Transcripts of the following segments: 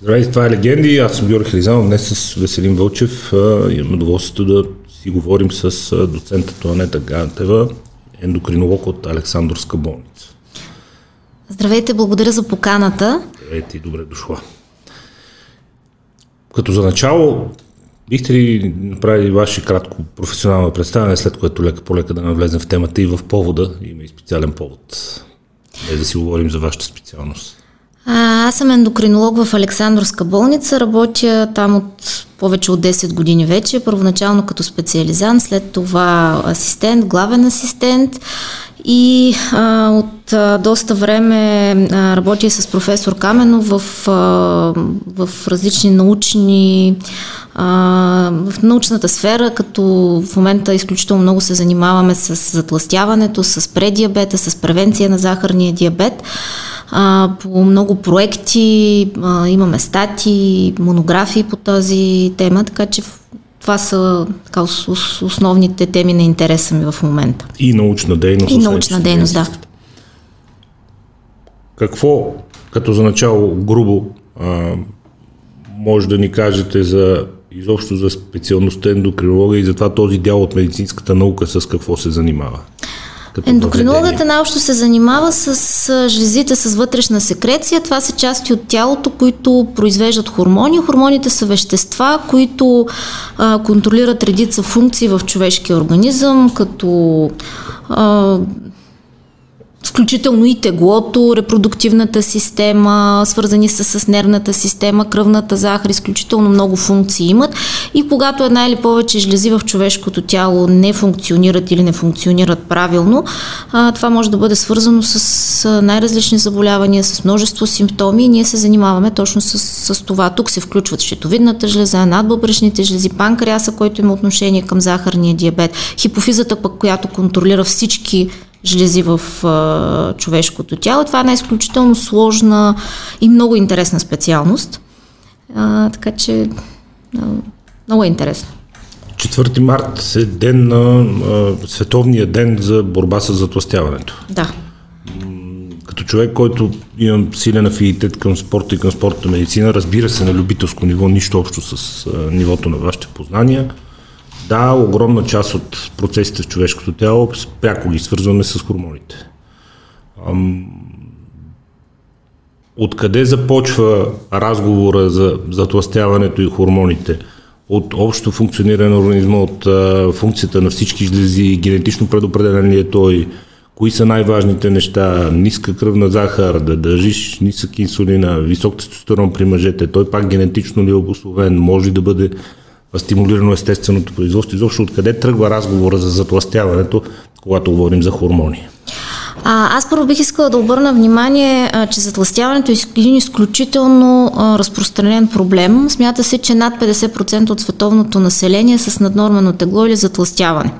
Здравейте, това е Легенди. Аз съм Георги Хризанов. Днес с Веселин Вълчев имам удоволствието да си говорим с доцента Туанета Гантева, ендокринолог от Александрска болница. Здравейте, благодаря за поканата. Здравейте и добре дошла. Като за начало, бихте ли направили ваше кратко професионално представяне, след което лека по лека да навлезем в темата и в повода, има и специален повод. Не да си говорим за вашата специалност. А, аз съм ендокринолог в Александрска болница, работя там от повече от 10 години вече, първоначално като специализант, след това асистент, главен асистент и а, от а, доста време а, работя с професор Каменов в, в различни научни а, в научната сфера, като в момента изключително много се занимаваме с затластяването, с предиабета, с превенция на захарния диабет. А, по много проекти, а, имаме стати, монографии по тази тема, така че това са така, основните теми на интереса ми в момента. И научна дейност. И научна дейност, да. Какво, като за начало грубо, а, може да ни кажете за изобщо за специалността ендокринология и за това този дял от медицинската наука с какво се занимава? Ендокринологията наобщо се занимава с жлезите с вътрешна секреция. Това са части от тялото, които произвеждат хормони. Хормоните са вещества, които а, контролират редица функции в човешкия организъм, като а, включително и теглото, репродуктивната система, свързани са с нервната система, кръвната захар, изключително много функции имат. И когато една или повече жлези в човешкото тяло не функционират или не функционират правилно, това може да бъде свързано с най-различни заболявания, с множество симптоми и ние се занимаваме точно с, с това. Тук се включват щитовидната жлеза, надбъбречните жлези, панкреаса, който има отношение към захарния диабет, хипофизата пък, която контролира всички жлези в а, човешкото тяло. Това е една изключително сложна и много интересна специалност. А, така че а, много е интересно. 4 март е ден на а, Световния ден за борба с затластяването. Да. Като човек, който имам силен афинитет към спорта и към спортната медицина, разбира се на любителско ниво, нищо общо с а, нивото на вашите познания – да, огромна част от процесите в човешкото тяло пряко ги свързваме с хормоните. Ам... Откъде започва разговора за затластяването и хормоните? От общо функциониране на организма, от а, функцията на всички жлези, генетично предопределен ли е той, кои са най-важните неща, ниска кръвна захар, да държиш нисък инсулина, висок тестостерон при мъжете, той пак генетично ли е обословен, може да бъде стимулирано естественото производство. Изобщо откъде тръгва разговора за затластяването, когато говорим за хормони? А, аз първо бих искала да обърна внимание, а, че затластяването е един изключително а, разпространен проблем. Смята се, че над 50% от световното население е с наднормено тегло или затластяване.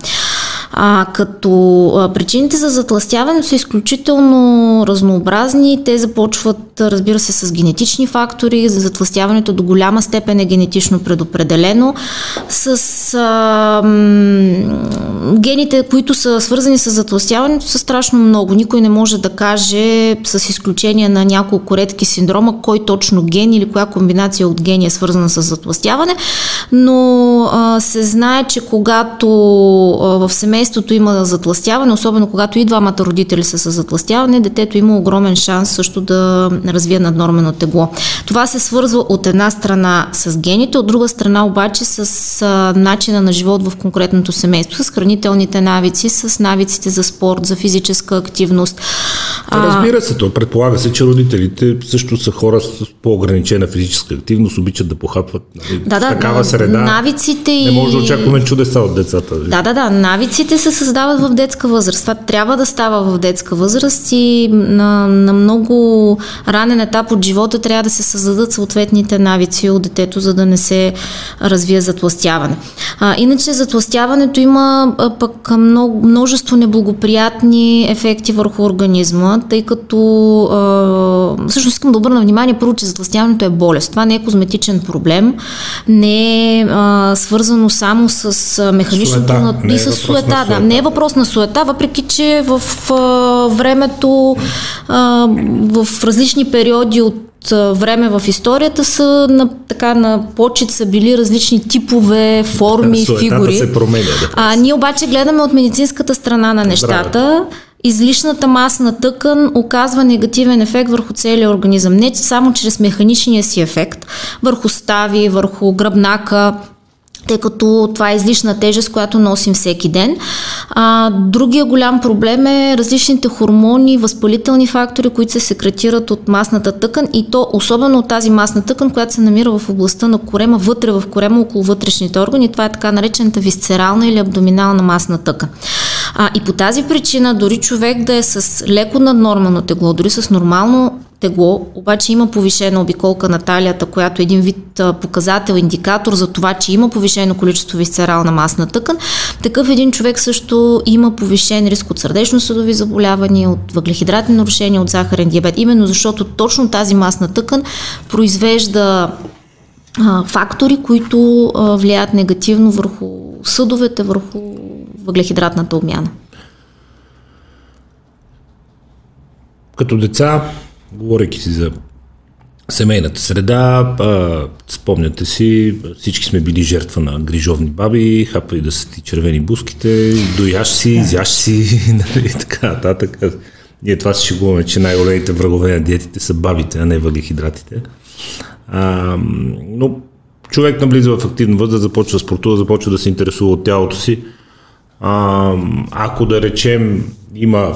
А, като а, причините за затластяване са изключително разнообразни. Те започват, разбира се, с генетични фактори. За затластяването до голяма степен е генетично предопределено. С а, м, гените, които са свързани с затластяването, са страшно много. Никой не може да каже, с изключение на няколко редки синдрома, кой точно ген или коя комбинация от гени е свързана с затластяване. Но а, се знае, че когато а, в семейството семейството има затластяване, особено когато и двамата родители са с затластяване, детето има огромен шанс също да развие наднормено тегло. Това се свързва от една страна с гените, от друга страна обаче с начина на живот в конкретното семейство, с хранителните навици, с навиците за спорт, за физическа активност. Разбира се, то предполага се, че родителите също са хора с по-ограничена физическа активност, обичат да похапват нали, да, да, такава среда. Навиците. Не може да очакваме чудеса от децата. Да, да, да. Навиците те се създават в детска възраст. Това трябва да става в детска възраст и на, на много ранен етап от живота трябва да се създадат съответните навици от детето, за да не се развие затластяване. А, иначе затластяването има а, пък много, множество неблагоприятни ефекти върху организма, тъй като а, всъщност искам да обърна внимание първо, че затластяването е болест. Това не е козметичен проблем, не е а, свързано само с механичното на... и с суета да, не е въпрос на суета, въпреки че в а, времето, а, в различни периоди от време в историята са на, така, на почет са били различни типове, форми, фигури. се променя. Да. А, ние обаче гледаме от медицинската страна на нещата. Здраве. Излишната масна тъкан оказва негативен ефект върху целия организъм. Не само чрез механичния си ефект, върху стави, върху гръбнака, тъй като това е излишна тежест, която носим всеки ден. А, другия голям проблем е различните хормони, възпалителни фактори, които се секретират от масната тъкан и то особено от тази масна тъкан, която се намира в областта на корема, вътре в корема, около вътрешните органи. Това е така наречената висцерална или абдоминална масна тъкан. А, и по тази причина дори човек да е с леко наднормално тегло, дори с нормално тегло, обаче има повишена обиколка на талията, която е един вид показател, индикатор за това, че има повишено количество висцерална масна тъкан, такъв един човек също има повишен риск от сърдечно-съдови заболявания, от въглехидратни нарушения, от захарен диабет, именно защото точно тази масна тъкан произвежда фактори, които влияят негативно върху съдовете, върху въглехидратната обмяна. Като деца говорейки си за семейната среда, а, спомняте си, всички сме били жертва на грижовни баби, хапа и да са ти червени буските, дояш си, изяш си, нали, така нататък. Ние това си шегуваме, че най-големите врагове на диетите са бабите, а не въглехидратите. А, но човек наблиза в активна възраст, започва да спортува, започва да се интересува от тялото си. А, ако да речем има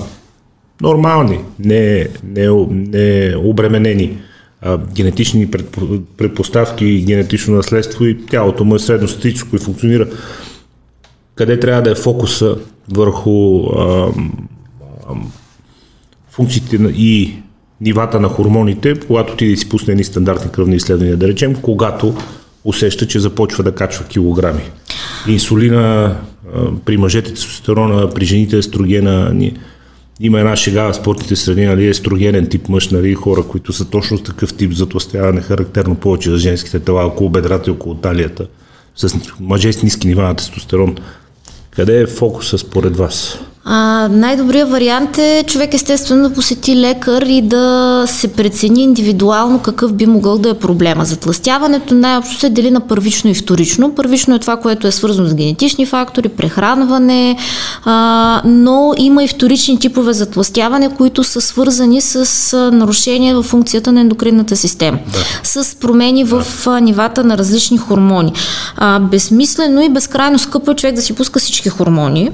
нормални, не, не, не обременени а, генетични предпоставки и генетично наследство и тялото му е средностатическо и функционира. Къде трябва да е фокуса върху а, а, функциите и нивата на хормоните, когато ти да си пусне едни стандартни кръвни изследвания, да речем, когато усеща, че започва да качва килограми. Инсулина при мъжете тестостерона, при жените естрогена, има една шега в спортните среди, нали, естрогенен тип мъж, нали, хора, които са точно с такъв тип затластяване, характерно повече за женските тела, около бедрата и около талията, с мъже с ниски нива на тестостерон. Къде е фокуса според вас? А, най-добрият вариант е човек естествено да посети лекар и да се прецени индивидуално какъв би могъл да е проблема. Затластяването най-общо се дели на първично и вторично. Първично е това, което е свързано с генетични фактори, прехранване, а, но има и вторични типове затластяване, които са свързани с нарушение в функцията на ендокринната система, да. с промени в да. нивата на различни хормони. А, безсмислено и безкрайно скъпо е човек да си пуска всички хормони.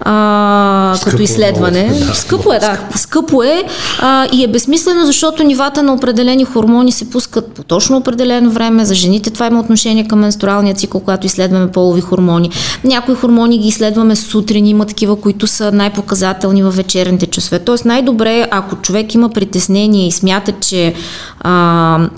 А, като изследване. Да, скъпо е, да. Скъпо е а, и е безсмислено, защото нивата на определени хормони се пускат по точно определено време. За жените това има отношение към менструалния цикъл, когато изследваме полови хормони. Някои хормони ги изследваме сутрин, има такива, които са най-показателни във вечерните часове. Тоест най-добре, ако човек има притеснение и смята, че а,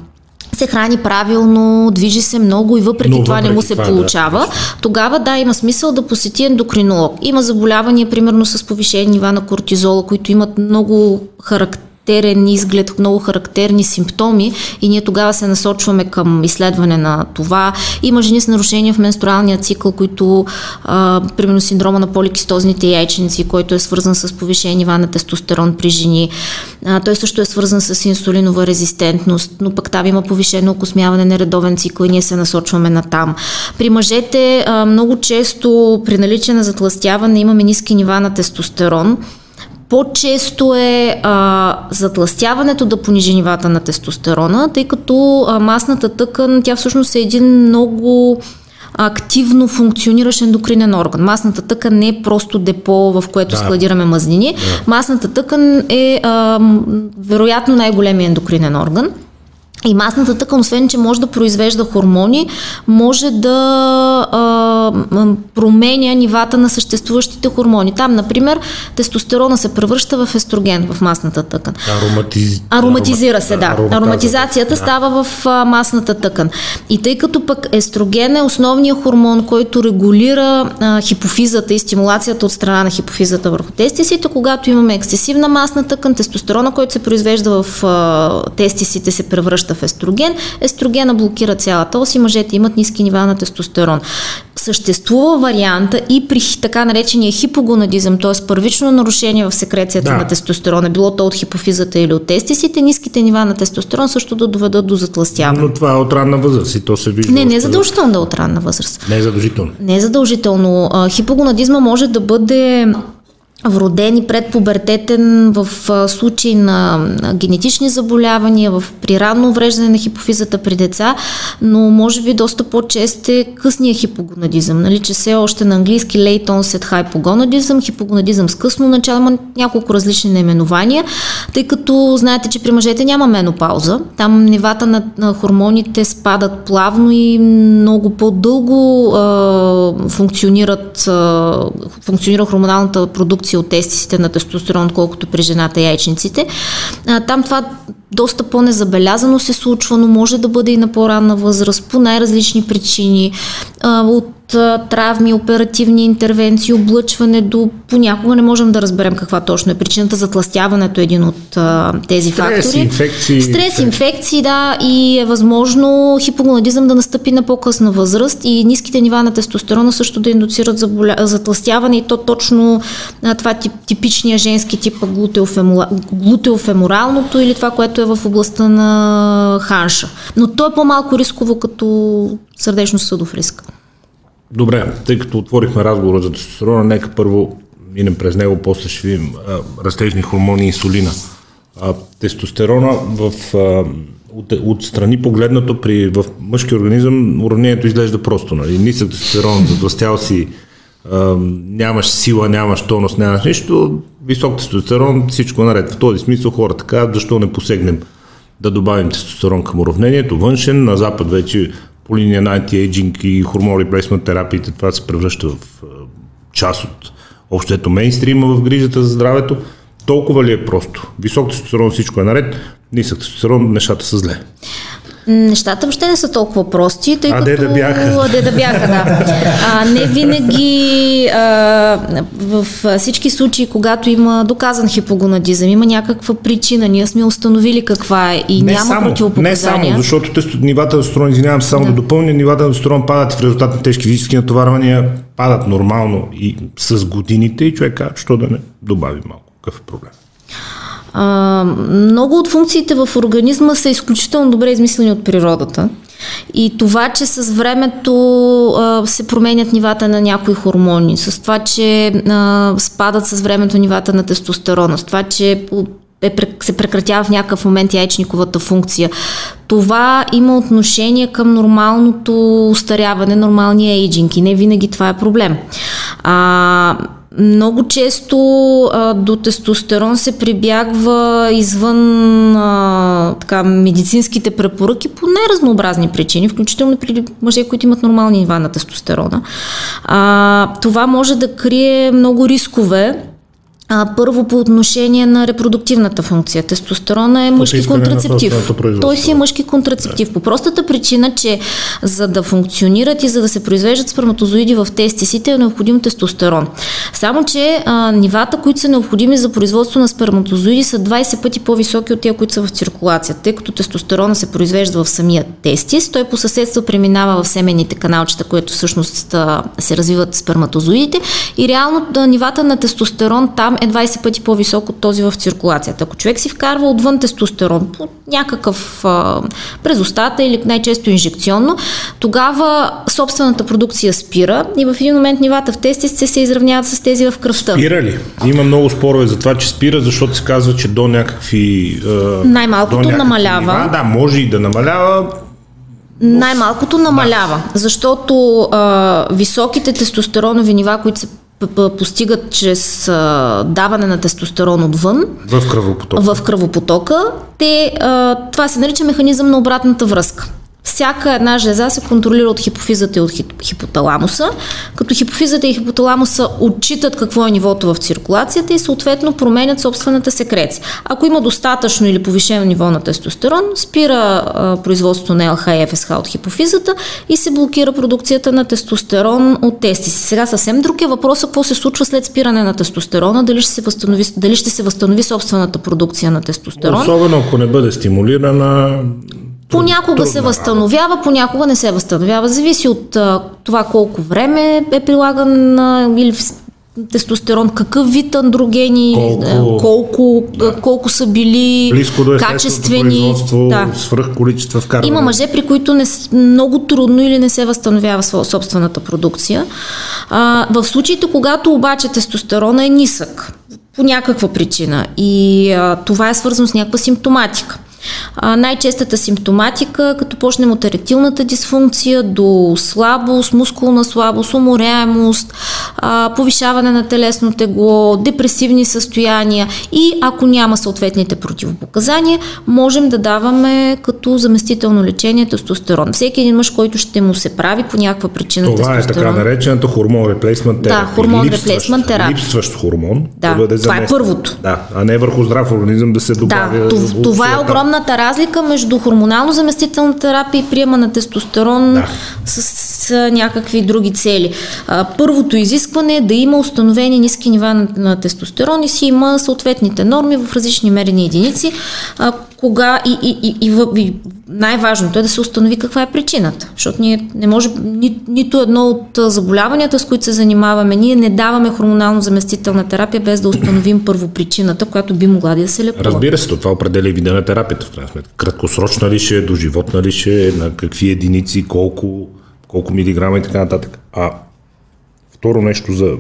се храни правилно, движи се много и въпреки Но, това въпреки не му се това, получава, да, тогава да, има смисъл да посети ендокринолог. Има заболявания, примерно с повишени нива на кортизола, които имат много характер характерен изглед, много характерни симптоми и ние тогава се насочваме към изследване на това. Има жени с нарушения в менструалния цикъл, които, а, примерно синдрома на поликистозните яйченици, който е свързан с повишение нива на тестостерон при жени. А, той също е свързан с инсулинова резистентност, но пък там има повишено окосмяване на редовен цикъл и ние се насочваме на там. При мъжете а, много често при наличие на затластяване имаме ниски нива на тестостерон, по-често е а, затластяването да понижи нивата на тестостерона, тъй като а, масната тъкан, тя всъщност е един много активно функциониращ ендокринен орган. Масната тъкан не е просто депо, в което да. складираме мазнини. Да. Масната тъкан е а, вероятно най-големия ендокринен орган. И масната тъкан, освен че може да произвежда хормони, може да а, променя нивата на съществуващите хормони. Там, например, тестостерона се превръща в естроген в масната тъкан. Ароматиз... Ароматизира се, да. Ароматизация. Ароматизацията да. става в а, масната тъкан. И тъй като пък естроген е основният хормон, който регулира а, хипофизата и стимулацията от страна на хипофизата върху тестисите, когато имаме ексцесивна масна тъкан, тестостерона, който се произвежда в а, тестисите, се превръща в естроген. Естрогена блокира цялата ос и мъжете имат ниски нива на тестостерон. Съществува варианта и при така наречения хипогонадизъм, т.е. първично нарушение в секрецията да. на тестостерона, било то от хипофизата или от тестисите, ниските нива на тестостерон също да доведат до затластяване. Но това е от ранна възраст и то се вижда. Не, не е задължително да е от ранна възраст. Не е задължително. Не е задължително. Хипогонадизма може да бъде вроден и предпубертетен в случай на генетични заболявания, в при ранно увреждане на хипофизата при деца, но може би доста по-чест е късния хипогонадизъм, нали, че все още на английски late onset hypogonadism, хипогонадизъм с късно начало, има няколко различни наименования, тъй като знаете, че при мъжете няма менопауза, там нивата на, на хормоните спадат плавно и много по-дълго а, функционират, а, функционира хормоналната продукция от тестисите на тестостерон, колкото при жената яйчниците. А, там това доста по-незабелязано се случва, но може да бъде и на по-ранна възраст по най-различни причини. От травми, оперативни интервенции, облъчване до понякога не можем да разберем каква точно е причината. Затластяването е един от тези Стрес, фактори. Инфекции, Стрес, инфекции, да, и е възможно хипогонадизъм да настъпи на по-късна възраст и ниските нива на тестостерона също да индуцират заболя... затластяване и то точно това тип, типичния женски тип глутеофеморалното или това, което е в областта на ханша. Но то е по-малко рисково като сърдечно-съдов риск. Добре, тъй като отворихме разговора за тестостерона, нека първо минем през него, после ще видим растежни хормони и инсулина. А, тестостерона в, а, от, от страни погледнато при, в мъжки организъм уравнението изглежда просто. Нали? Нисък тестостерон, затластял си, нямаш сила, нямаш тонус, нямаш нищо, висок тестостерон, всичко е наред. В този смисъл хората така, защо не посегнем да добавим тестостерон към уравнението. Външен, на запад вече по линия на антиейджинг и хормони плейсмент терапиите, това се превръща в част от общото мейнстрима в грижата за здравето. Толкова ли е просто? Висок тестостерон всичко е наред, нисък тестостерон нещата са зле. Нещата въобще не са толкова прости, тъй а като... де да бяха. А, де да бяха, да. А, не винаги а, в всички случаи, когато има доказан хипогонадизъм, има някаква причина, ние сме установили каква е и не няма само, противопоказания. Не само, защото тест, нивата на тестостерон, извинявам само да. да допълня, нивата на тестостерон падат в резултат на тежки физически натоварвания, падат нормално и с годините и човек казва, що да не добави малко. Какъв е проблем? А, много от функциите в организма са изключително добре измислени от природата. И това, че с времето а, се променят нивата на някои хормони, с това, че а, спадат с времето нивата на тестостерона, с това, че е, се прекратява в някакъв момент яйчниковата функция. Това има отношение към нормалното устаряване, нормалния ейджинг и не винаги това е проблем. А, много често а, до тестостерон се прибягва извън а, така, медицинските препоръки по най-разнообразни причини, включително при мъже, които имат нормални нива на тестостерона. А, това може да крие много рискове а, първо по отношение на репродуктивната функция. Тестостерона е мъжки контрацептив. Той си е мъжки контрацептив. Да. По простата причина, че за да функционират и за да се произвеждат сперматозоиди в тестисите е необходим тестостерон. Само, че а, нивата, които са необходими за производство на сперматозоиди са 20 пъти по-високи от тези, които са в циркулация. Тъй като тестостерона се произвежда в самия тестис, той по съседство преминава в семените каналчета, които всъщност а, се развиват сперматозоидите и реално да, нивата на тестостерон там е 20 пъти по-висок от този в циркулацията. Ако човек си вкарва отвън тестостерон по някакъв а, през устата или най-често инжекционно, тогава собствената продукция спира и в един момент нивата в тестисите се изравняват с тези в кръвта. Спира ли? Има много спорове за това, че спира, защото се казва, че до някакви... А, Най-малкото до някакви намалява. Нива, да, може и да намалява, най-малкото намалява, да. защото а, високите тестостеронови нива, които се постигат чрез а, даване на тестостерон отвън. В кръвопотока. В кръвопотока. Те, а, това се нарича механизъм на обратната връзка. Всяка една жлеза се контролира от хипофизата и от хипоталамуса, като хипофизата и хипоталамуса отчитат какво е нивото в циркулацията и съответно променят собствената секреция. Ако има достатъчно или повишено ниво на тестостерон, спира производството на ЛХ и ФСХ от хипофизата и се блокира продукцията на тестостерон от тести. Сега съвсем друг е въпросът какво се случва след спиране на тестостерона, дали ще се възстанови, дали ще се възстанови собствената продукция на тестостерон. Особено ако не бъде стимулирана Понякога се възстановява, понякога не се възстановява. Зависи от а, това колко време е прилаган а, или тестостерон, какъв вид андрогени, колко, колко, да. колко са били Близко до качествени. Да. Свръх количества вкарване. Има мъже, при които не, много трудно или не се възстановява собствената продукция. А, в случаите, когато обаче тестостерона е нисък, по някаква причина и а, това е свързано с някаква симптоматика. А, най-честата симптоматика, като почнем от еректилната дисфункция до слабост, мускулна слабост, уморяемост, а, повишаване на телесно тегло, депресивни състояния и ако няма съответните противопоказания, можем да даваме като заместително лечение тестостерон. Всеки един мъж, който ще му се прави по някаква причина Това тестостерон. е така наречената хормон реплейсмент терапия. Да, хормон реплейсмент терапия. Липсващ хормон. Да, да бъде това е първото. Да, а не върху здрав организъм да се добавя. Да, това, това е огромна огромната разлика между хормонално заместителна терапия и приема на тестостерон да. с, с някакви други цели. А, първото изискване е да има установени ниски нива на, на тестостерон и си има съответните норми в различни мерени единици. А, кога и, и, и, и, най-важното е да се установи каква е причината. Защото ние не може, ни, нито едно от заболяванията, с които се занимаваме, ние не даваме хормонално заместителна терапия без да установим първо причината, която би могла да се лекува. Разбира се, това определя вида на терапията в крайна сметка. Краткосрочна ли ще е, доживотна ли ще е, на какви единици, колко, колко милиграма и така нататък. А второ нещо за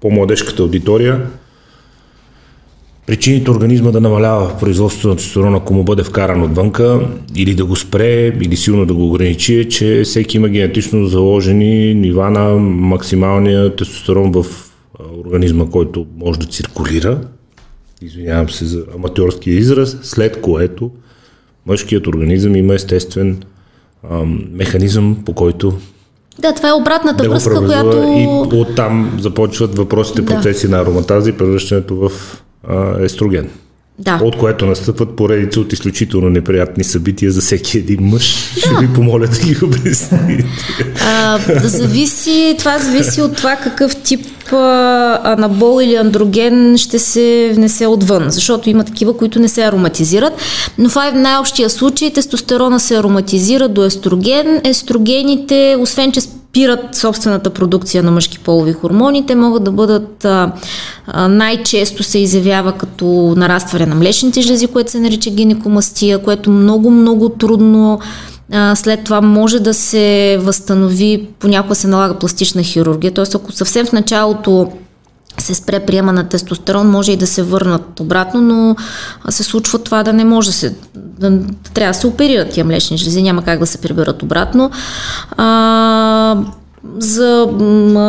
по-младежката аудитория – Причините организма да намалява производството на тестостерон, ако му бъде вкаран отвънка, или да го спре, или силно да го ограничи, е, че всеки има генетично заложени нива на максималния тестостерон в организма, който може да циркулира. Извинявам се за аматьорския израз, след което мъжкият организъм има естествен ам, механизъм, по който да, това е обратната да връзка, която... И оттам започват въпросите, процеси да. на ароматаза и превръщането в а, естроген. Да. От което настъпват поредица от изключително неприятни събития за всеки един мъж. Да. Ще ви помоля да ги обясните. да зависи, това зависи от това какъв тип а, анабол или андроген ще се внесе отвън, защото има такива, които не се ароматизират. Но това е в най-общия случай. Тестостерона се ароматизира до естроген. Естрогените, освен че спират собствената продукция на мъжки полови хормони. Те могат да бъдат а, а, най-често се изявява като нарастване на млечните жлези, което се нарича гинекомастия, което много-много трудно а, след това може да се възстанови, понякога се налага пластична хирургия. Тоест, ако съвсем в началото се спре приема на тестостерон, може и да се върнат обратно, но се случва това да не може да се... Да, трябва да се оперират тия млечни жлези, няма как да се приберат обратно. А, за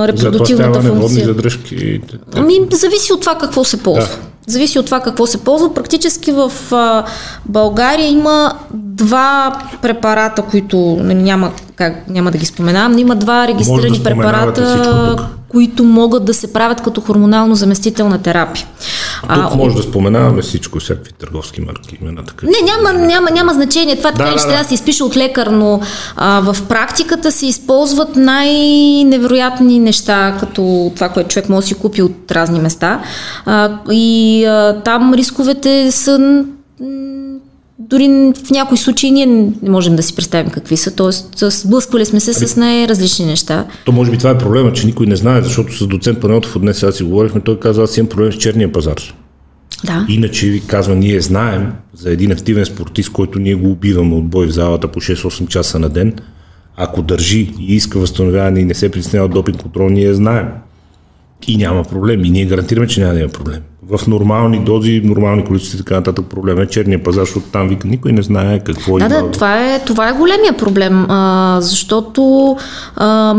репродуктивната за функция. Задръжки. Ами, зависи от това какво се ползва. Да. Зависи от това какво се ползва. Практически в а, България има два препарата, които нали, няма, как, няма да ги споменавам, но има два регистрирани да препарата, които могат да се правят като хормонално заместителна терапия. А, тук може да споменаваме всичко, всякакви търговски марки, имена така. Не, няма, няма, няма значение. Това така да, ще да, трябва да се изпише от лекар, но а, в практиката се използват най-невероятни неща, като това, което човек може да си купи от разни места. А, и а, там рисковете са дори в някои случаи ние не можем да си представим какви са, т.е. сблъсквали сме се с най-различни неща. То може би това е проблема, че никой не знае, защото с доцент Панелтов днес сега си говорихме, той каза, аз имам проблем с черния пазар. Да. Иначе ви казва, ние знаем за един активен спортист, който ние го убиваме от бой в залата по 6-8 часа на ден, ако държи и иска възстановяване и не се притеснява от допинг контрол, ние знаем. И няма проблем. И ние гарантираме, че няма да има проблем в нормални дози, нормални количества и така нататък проблем е черния пазар, защото там вика никой не знае какво да, има. Да, това е, това е големия проблем, а, защото а,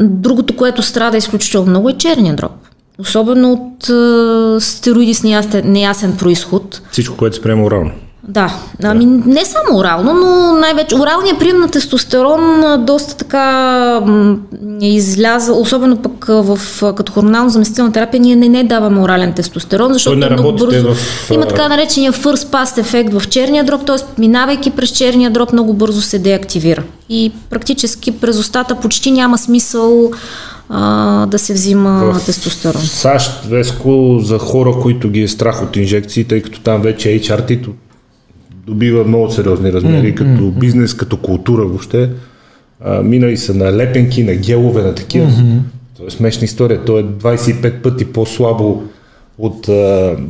другото, което страда изключително много е черния дроб. Особено от а, стероиди с неясен, неясен происход. Всичко, което се приема орално. Да, ами не само орално, но най-вече оралният прием на тестостерон доста така е изляза, особено пък в, като хормонално заместителна терапия, ние не, не даваме орален тестостерон, защото не много бързо в... има така наречения first pass ефект в черния дроб, т.е. минавайки през черния дроб много бързо се деактивира. И практически през устата почти няма смисъл а, да се взима в тестостерон. САЩ, Веско, за хора, които ги е страх от инжекции, тъй като там вече HRT добива много сериозни размери, mm, като mm, бизнес, като култура въобще. А, минали са на лепенки, на гелове, на такива. Mm-hmm. То е смешна история. То е 25 пъти по-слабо от,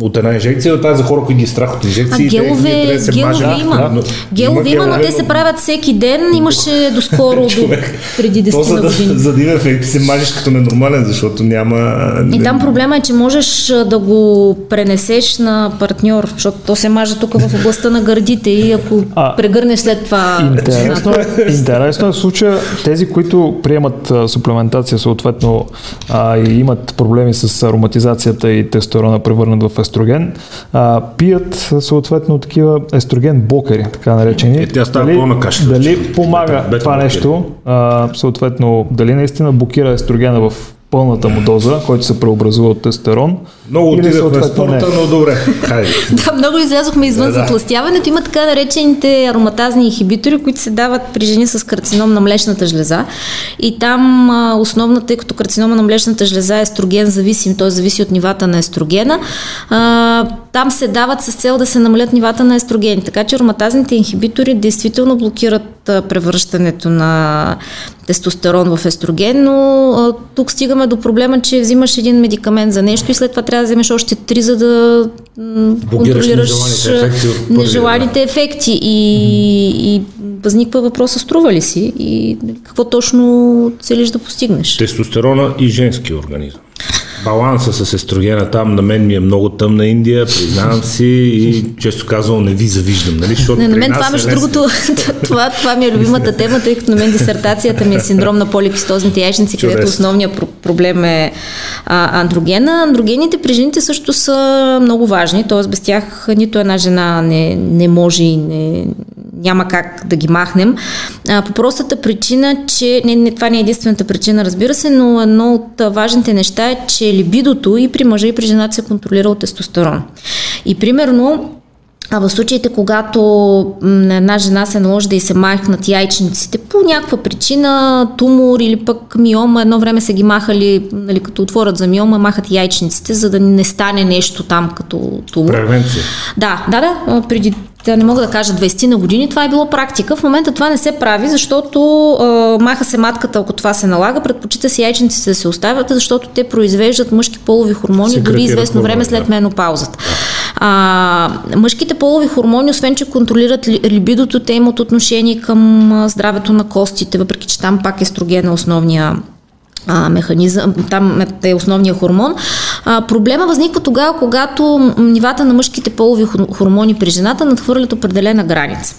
от една инжекция, това е за хора, които ги страх от инжекции. А гелове, те, да се гелове мажат, има. Да, но, гелове има, но те се правят всеки ден. Имаше доскоро до, преди 10 за, години. За да има ефект се мажеш като ненормален, защото няма... И там проблема е, че можеш да го пренесеш на партньор, защото то се маже тук в областта на гърдите и ако а, прегърнеш след това... Интересно, е, интересно е случая тези, които приемат а, суплементация съответно а, и имат проблеми с ароматизацията и тестостерон тестостерона превърнат в естроген, а, пият съответно такива естроген блокери, така наречени. Е, тя става дали, каша. Дали помага бета, това нещо, а, съответно, дали наистина блокира естрогена в пълната му доза, който се преобразува от тестостерон. Много отидахме в спорта, но добре. Хайде. да, много излязохме извън да, затластяването. Има така наречените ароматазни инхибитори, които се дават при жени с карцином на млечната жлеза. И там а, основната, тъй като карцинома на млечната жлеза е естроген зависим, т.е. зависи от нивата на естрогена, а, там се дават с цел да се намалят нивата на естрогени. Така че ароматазните инхибитори действително блокират превръщането на тестостерон в естроген, но а, тук стигаме до проблема, че взимаш един медикамент за нещо и след това трябва да вземеш още три, за да контролираш нежеланите ефекти, нежеланите ефекти. И, и възниква въпроса струва ли си и какво точно целиш да постигнеш. Тестостерона и женски организъм баланса с естрогена там на мен ми е много тъмна Индия, признавам си и често казвам не ви завиждам. Нали? Защото не, на мен това, е между другото, това, това ми е любимата тема, тъй като на мен дисертацията ми е синдром на поликистозните яйчници, където основният проблем е а, андрогена. Андрогените при жените също са много важни, т.е. без тях нито една жена не, не може и не, няма как да ги махнем. А, по простата причина, че не, не, това не е единствената причина, разбира се, но едно от важните неща е, че либидото и при мъжа и при жената се контролира от тестостерон. И примерно а в случаите, когато на една жена се наложи да и се махнат яйчниците по някаква причина, тумор или пък миома, едно време са ги махали, нали, като отворят за миома, махат яйчниците, за да не стане нещо там като тумор. Превенция. Да, да, да. Преди да не мога да кажа 20 на години, това е било практика. В момента това не се прави, защото а, маха се матката, ако това се налага, предпочита се яйчниците да се оставят, защото те произвеждат мъжки полови хормони Секретира дори известно време след да. менопаузата. А, мъжките полови хормони, освен че контролират либидото, те имат отношение към здравето на костите, въпреки че там пак естрогена основния а, механизъм, там е основния хормон. А, проблема възниква тогава, когато нивата на мъжките полови хормони при жената надхвърлят определена граница.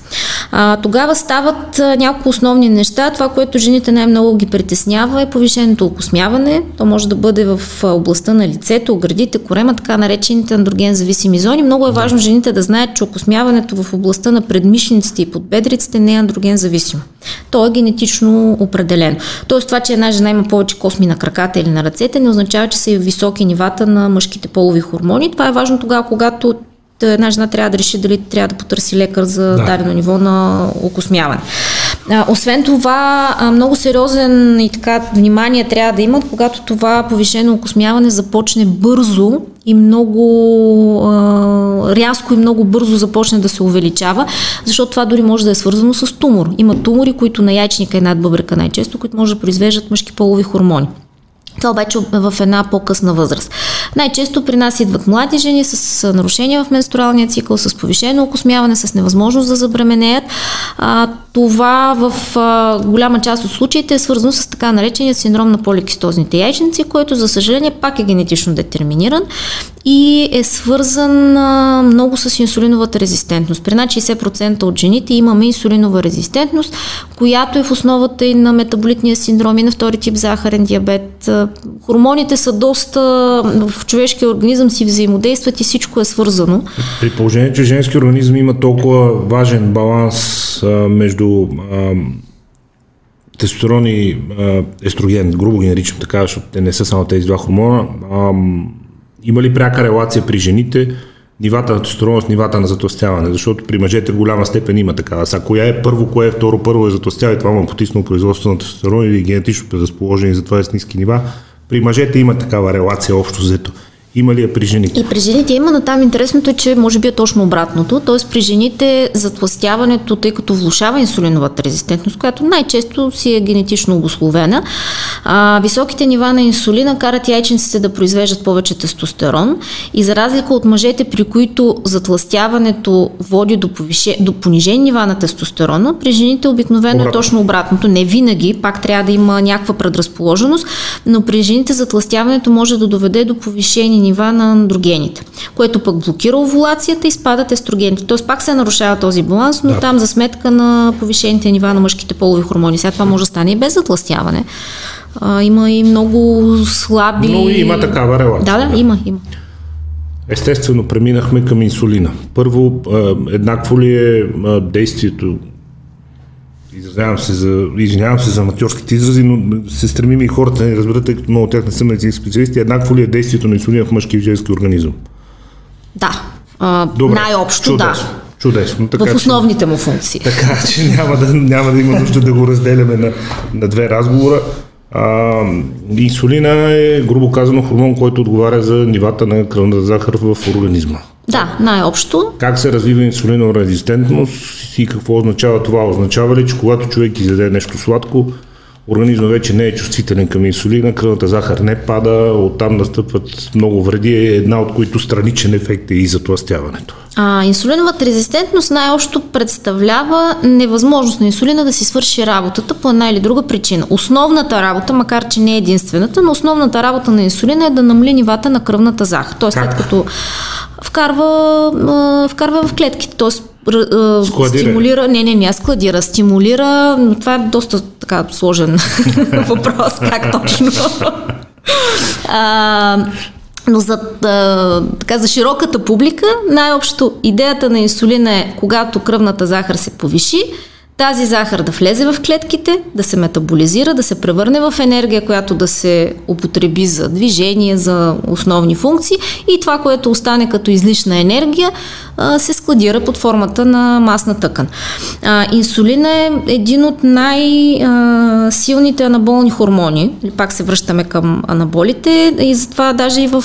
А, тогава стават а, няколко основни неща. Това, което жените най-много ги притеснява е повишеното окосмяване. То може да бъде в областта на лицето, градите, корема, така наречените андроген зависими зони. Много е важно жените да знаят, че окосмяването в областта на предмишниците и подбедриците не е андроген зависимо. То е генетично определено. Тоест това, че една жена има повече косми на краката или на ръцете, не означава, че са и високи нивата на мъжките полови хормони. Това е важно тогава, когато една жена трябва да реши дали трябва да потърси лекар за да. дадено ниво на окосмяване. Освен това, много сериозен и така внимание трябва да имат, когато това повишено окосмяване започне бързо и много а, рязко и много бързо започне да се увеличава, защото това дори може да е свързано с тумор. Има тумори, които на яйчника и над бъбрека най-често, които може да произвеждат мъжки полови хормони. Това обаче е в една по-късна възраст. Най-често при нас идват млади жени с нарушения в менструалния цикъл, с повишено окосмяване, с невъзможност да забременеят. А, това в а, голяма част от случаите е свързано с така наречения синдром на поликистозните яйчници, който за съжаление пак е генетично детерминиран и е свързан а, много с инсулиновата резистентност. При над 60% от жените имаме инсулинова резистентност, която е в основата и на метаболитния синдром и на втори тип захарен диабет. Хормоните са доста в човешкия организъм си взаимодействат и всичко е свързано. При положение, че женски организъм има толкова важен баланс а, между а, тестостерон и а, естроген, грубо ги наричам така, защото те не са само тези два хормона, а, има ли пряка релация при жените нивата на тестостерон с нивата на затластяване? Защото при мъжете в голяма степен има такава. Са коя е първо, кое е второ, първо е затластява и това му потиснало производството на тестостерон или генетично предразположени за това е с ниски нива. При мъжете има такава релация общо взето. Има ли я при жените? И при жените има, но там интересното е, че може би е точно обратното. Т.е. при жените затластяването, тъй като влушава инсулиновата резистентност, която най-често си е генетично обословена, а, високите нива на инсулина карат яйченците да произвеждат повече тестостерон и за разлика от мъжете, при които затластяването води до, повише, до понижени нива на тестостерона, при жените обикновено Обратно. е точно обратното. Не винаги, пак трябва да има някаква предразположеност, но при жените затластяването може да доведе до повишени нива на андрогените, което пък блокира овулацията и спадат естрогените. Тоест пак се нарушава този баланс, но да. там за сметка на повишените нива на мъжките полови хормони. Сега това може да стане и без затластяване. А, има и много слаби... Но има такава релация. Да, да, има, има. Естествено, преминахме към инсулина. Първо, еднакво ли е действието Извинявам се за, извинявам се за аматьорските изрази, но се стремим и хората да не разберат, тъй като много от тях не са медицински специалисти. Еднакво ли е действието на инсулина в мъжки и в женски организъм? Да. А, Добре, най-общо чудесно, да. Чудесно. Така, в основните му функции. Така че няма да, няма да има нужда да го разделяме на, на две разговора. А, инсулина е, грубо казано, хормон, който отговаря за нивата на кръвната захар в организма. Да, най-общо. Как се развива инсулинова резистентност и какво означава това? Означава ли, че когато човек изяде нещо сладко, организма вече не е чувствителен към инсулина, кръвната захар не пада, оттам настъпват много вреди, една от които страничен ефект е и затластяването. А, инсулиновата резистентност най-общо представлява невъзможност на инсулина да си свърши работата по една или друга причина. Основната работа, макар че не е единствената, но основната работа на инсулина е да намали нивата на кръвната захар. Тоест, след като вкарва, вкарва в клетките, т.е. стимулира, не, не, не, складира, стимулира, това е доста така сложен въпрос, как точно. а, но за, а, така, за широката публика, най-общо идеята на инсулина е, когато кръвната захар се повиши, тази захар да влезе в клетките, да се метаболизира, да се превърне в енергия, която да се употреби за движение, за основни функции и това, което остане като излишна енергия, се складира под формата на масна тъкан. Инсулин е един от най-силните анаболни хормони. Пак се връщаме към анаболите и затова даже и в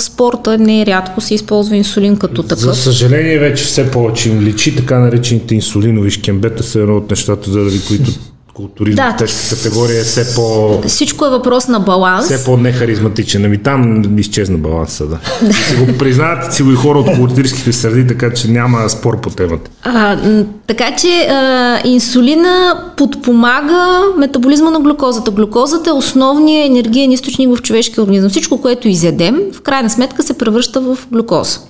спорта не рядко се използва инсулин като такъв. За съжаление вече все повече им личи така наречените инсулинови шкембета са едно от нещата, заради които културизма да. тежка категория е все по... Всичко е въпрос на баланс. Все по-нехаризматичен. Ами там изчезна баланса, да. си го признават си го и хора от културистските среди, така че няма спор по темата. А, така че а, инсулина подпомага метаболизма на глюкозата. Глюкозата е основният енергиен източник в човешкия организъм. Всичко, което изядем, в крайна сметка се превръща в глюкоза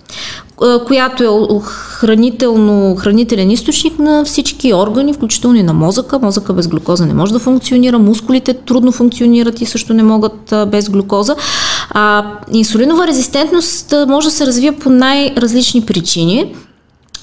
която е хранително, хранителен източник на всички органи, включително и на мозъка. Мозъка без глюкоза не може да функционира, мускулите трудно функционират и също не могат без глюкоза. А, инсулинова резистентност може да се развие по най-различни причини.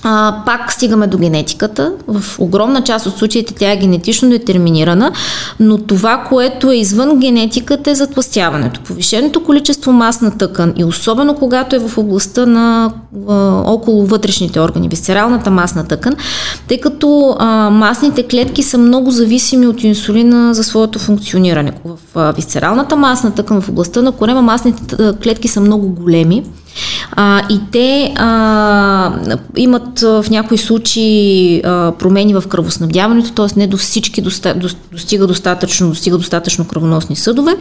А, пак стигаме до генетиката. В огромна част от случаите тя е генетично детерминирана, но това, което е извън генетиката е затластяването. Повишеното количество масна тъкан и особено когато е в областта на а, около вътрешните органи, висцералната масна тъкан, тъй като а, масните клетки са много зависими от инсулина за своето функциониране. В а, висцералната масна тъкан, в областта на корема, масните клетки са много големи а, и те а, имат в някои случаи а, промени в кръвоснабдяването, т.е. не до всички доста, достига достатъчно, достига достатъчно кръвоносни съдове.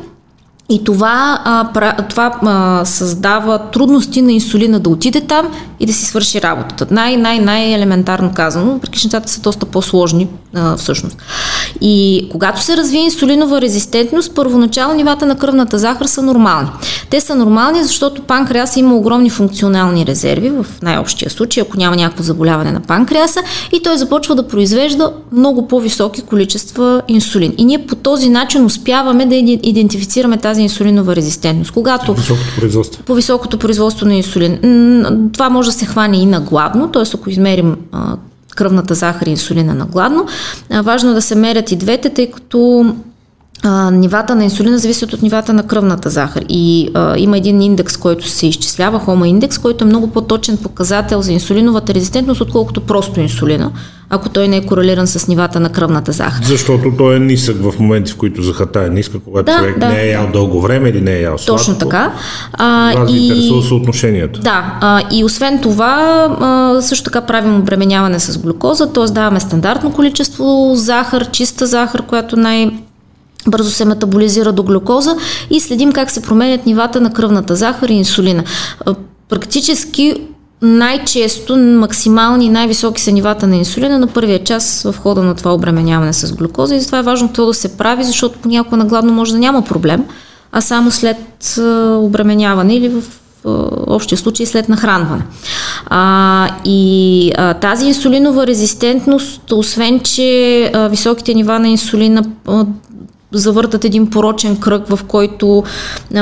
И това, а, това а, създава трудности на инсулина да отиде там и да си свърши работата. Най- най- най-елементарно казано, въпреки са доста по-сложни а, всъщност. И когато се развие инсулинова резистентност, първоначално нивата на кръвната захар са нормални. Те са нормални, защото панкреаса има огромни функционални резерви, в най-общия случай, ако няма някакво заболяване на панкреаса, и той започва да произвежда много по-високи количества инсулин. И ние по този начин успяваме да идентифицираме тази инсулинова резистентност. Когато по високото производство. По високото производство на инсулин. Това може да се хване и на гладно, т.е. ако измерим кръвната захар и инсулина на гладно. важно е да се мерят и двете, тъй като а, нивата на инсулина зависят от нивата на кръвната захар. И а, има един индекс, който се изчислява, хома индекс, който е много по-точен показател за инсулиновата резистентност, отколкото просто инсулина. Ако той не е корелиран с нивата на кръвната захар. Защото той е нисък в моменти, в които захарта е ниска, когато да, човек да. не е ял дълго време или не е ял сладко. Точно така. А, Вас и... интересува съотношението. Да, а, и освен това, а, също така правим обременяване с глюкоза, т.е. даваме стандартно количество захар, чиста захар, която най- бързо се метаболизира до глюкоза и следим как се променят нивата на кръвната захар и инсулина. Практически най-често максимални и най-високи са нивата на инсулина на първия час в хода на това обременяване с глюкоза и затова е важно това да се прави, защото понякога на гладно може да няма проблем, а само след обременяване или в общия случай след нахранване. А, и а, тази инсулинова резистентност, освен че а, високите нива на инсулина а, завъртат един порочен кръг, в който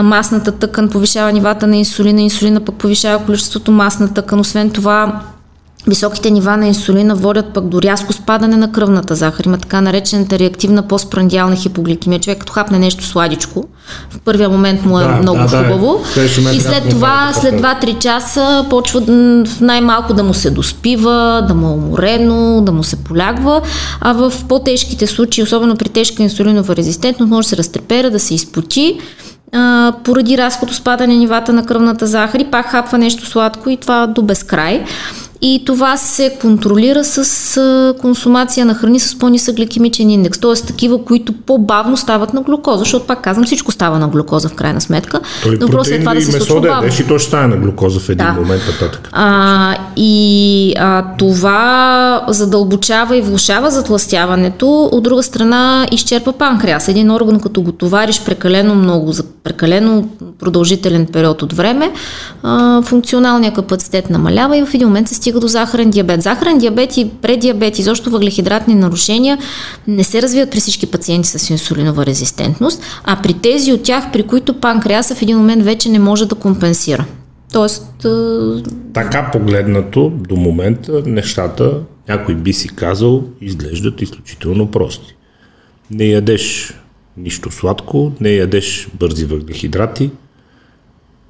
масната тъкан повишава нивата на инсулина, инсулина пък повишава количеството масна тъкан. Освен това, Високите нива на инсулина водят пък до рязко спадане на кръвната захар. Има така наречената реактивна постпрандиална хипогликемия. Човек като хапне нещо сладичко, в първия момент му е да, много да, хубаво. Да, и след това, след 2-3 часа, почва най-малко да му се доспива, да му е уморено, да му се полягва. А в по-тежките случаи, особено при тежка инсулинова резистентност, може да се разтрепера, да се изпоти поради разходо спадане нивата на кръвната захар и пак хапва нещо сладко и това до безкрай и това се контролира с консумация на храни с по-нисък гликемичен индекс, т.е. такива, които по-бавно стават на глюкоза, защото пак казвам, всичко става на глюкоза в крайна сметка. Той Въпросът е това да се случва да бавно. и то ще стане на глюкоза в един да. момент нататък. А, и а, това задълбочава и влушава затластяването, от друга страна изчерпа панкреас. Един орган, като го товариш прекалено много, за прекалено продължителен период от време, а, функционалният капацитет намалява и в един момент се стига до захарен диабет. Захарен диабет и преддиабет, изобщо въглехидратни нарушения не се развиват при всички пациенти с инсулинова резистентност, а при тези от тях, при които панкреаса в един момент вече не може да компенсира. Тоест... Така погледнато до момента нещата, някой би си казал, изглеждат изключително прости. Не ядеш нищо сладко, не ядеш бързи въглехидрати,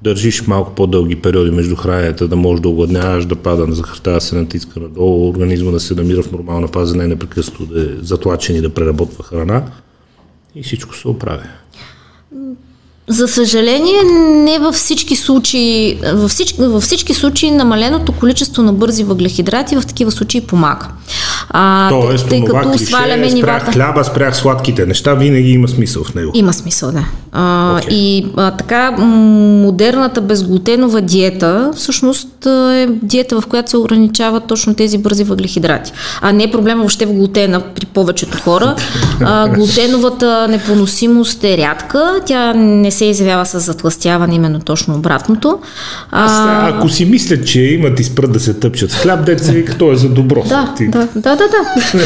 държиш малко по-дълги периоди между храненията, да можеш да огладняваш, да пада на захарта, да се натиска надолу, организма да се намира в нормална фаза, не непрекъснато да е затлачен и да преработва храна и всичко се оправя. За съжаление, не във всички случаи, във всички, във всички случаи намаленото количество на бързи въглехидрати в такива случаи помага. А, Тоест, тъй, като клише, сваляме нивата. Спрях хляба, спрях сладките неща, винаги има смисъл в него. Има смисъл, да. А, okay. И а, така, модерната безглутенова диета всъщност е диета, в която се ограничават точно тези бързи въглехидрати. А не е проблема въобще в глутена при повечето хора. А, глутеновата непоносимост е рядка, тя не се изявява с затластяване, именно точно обратното. А, Аз, ако си мислят, че имат и спрат да се тъпчат хляб, деца вика, то е за добро. Да, да, да, да, да.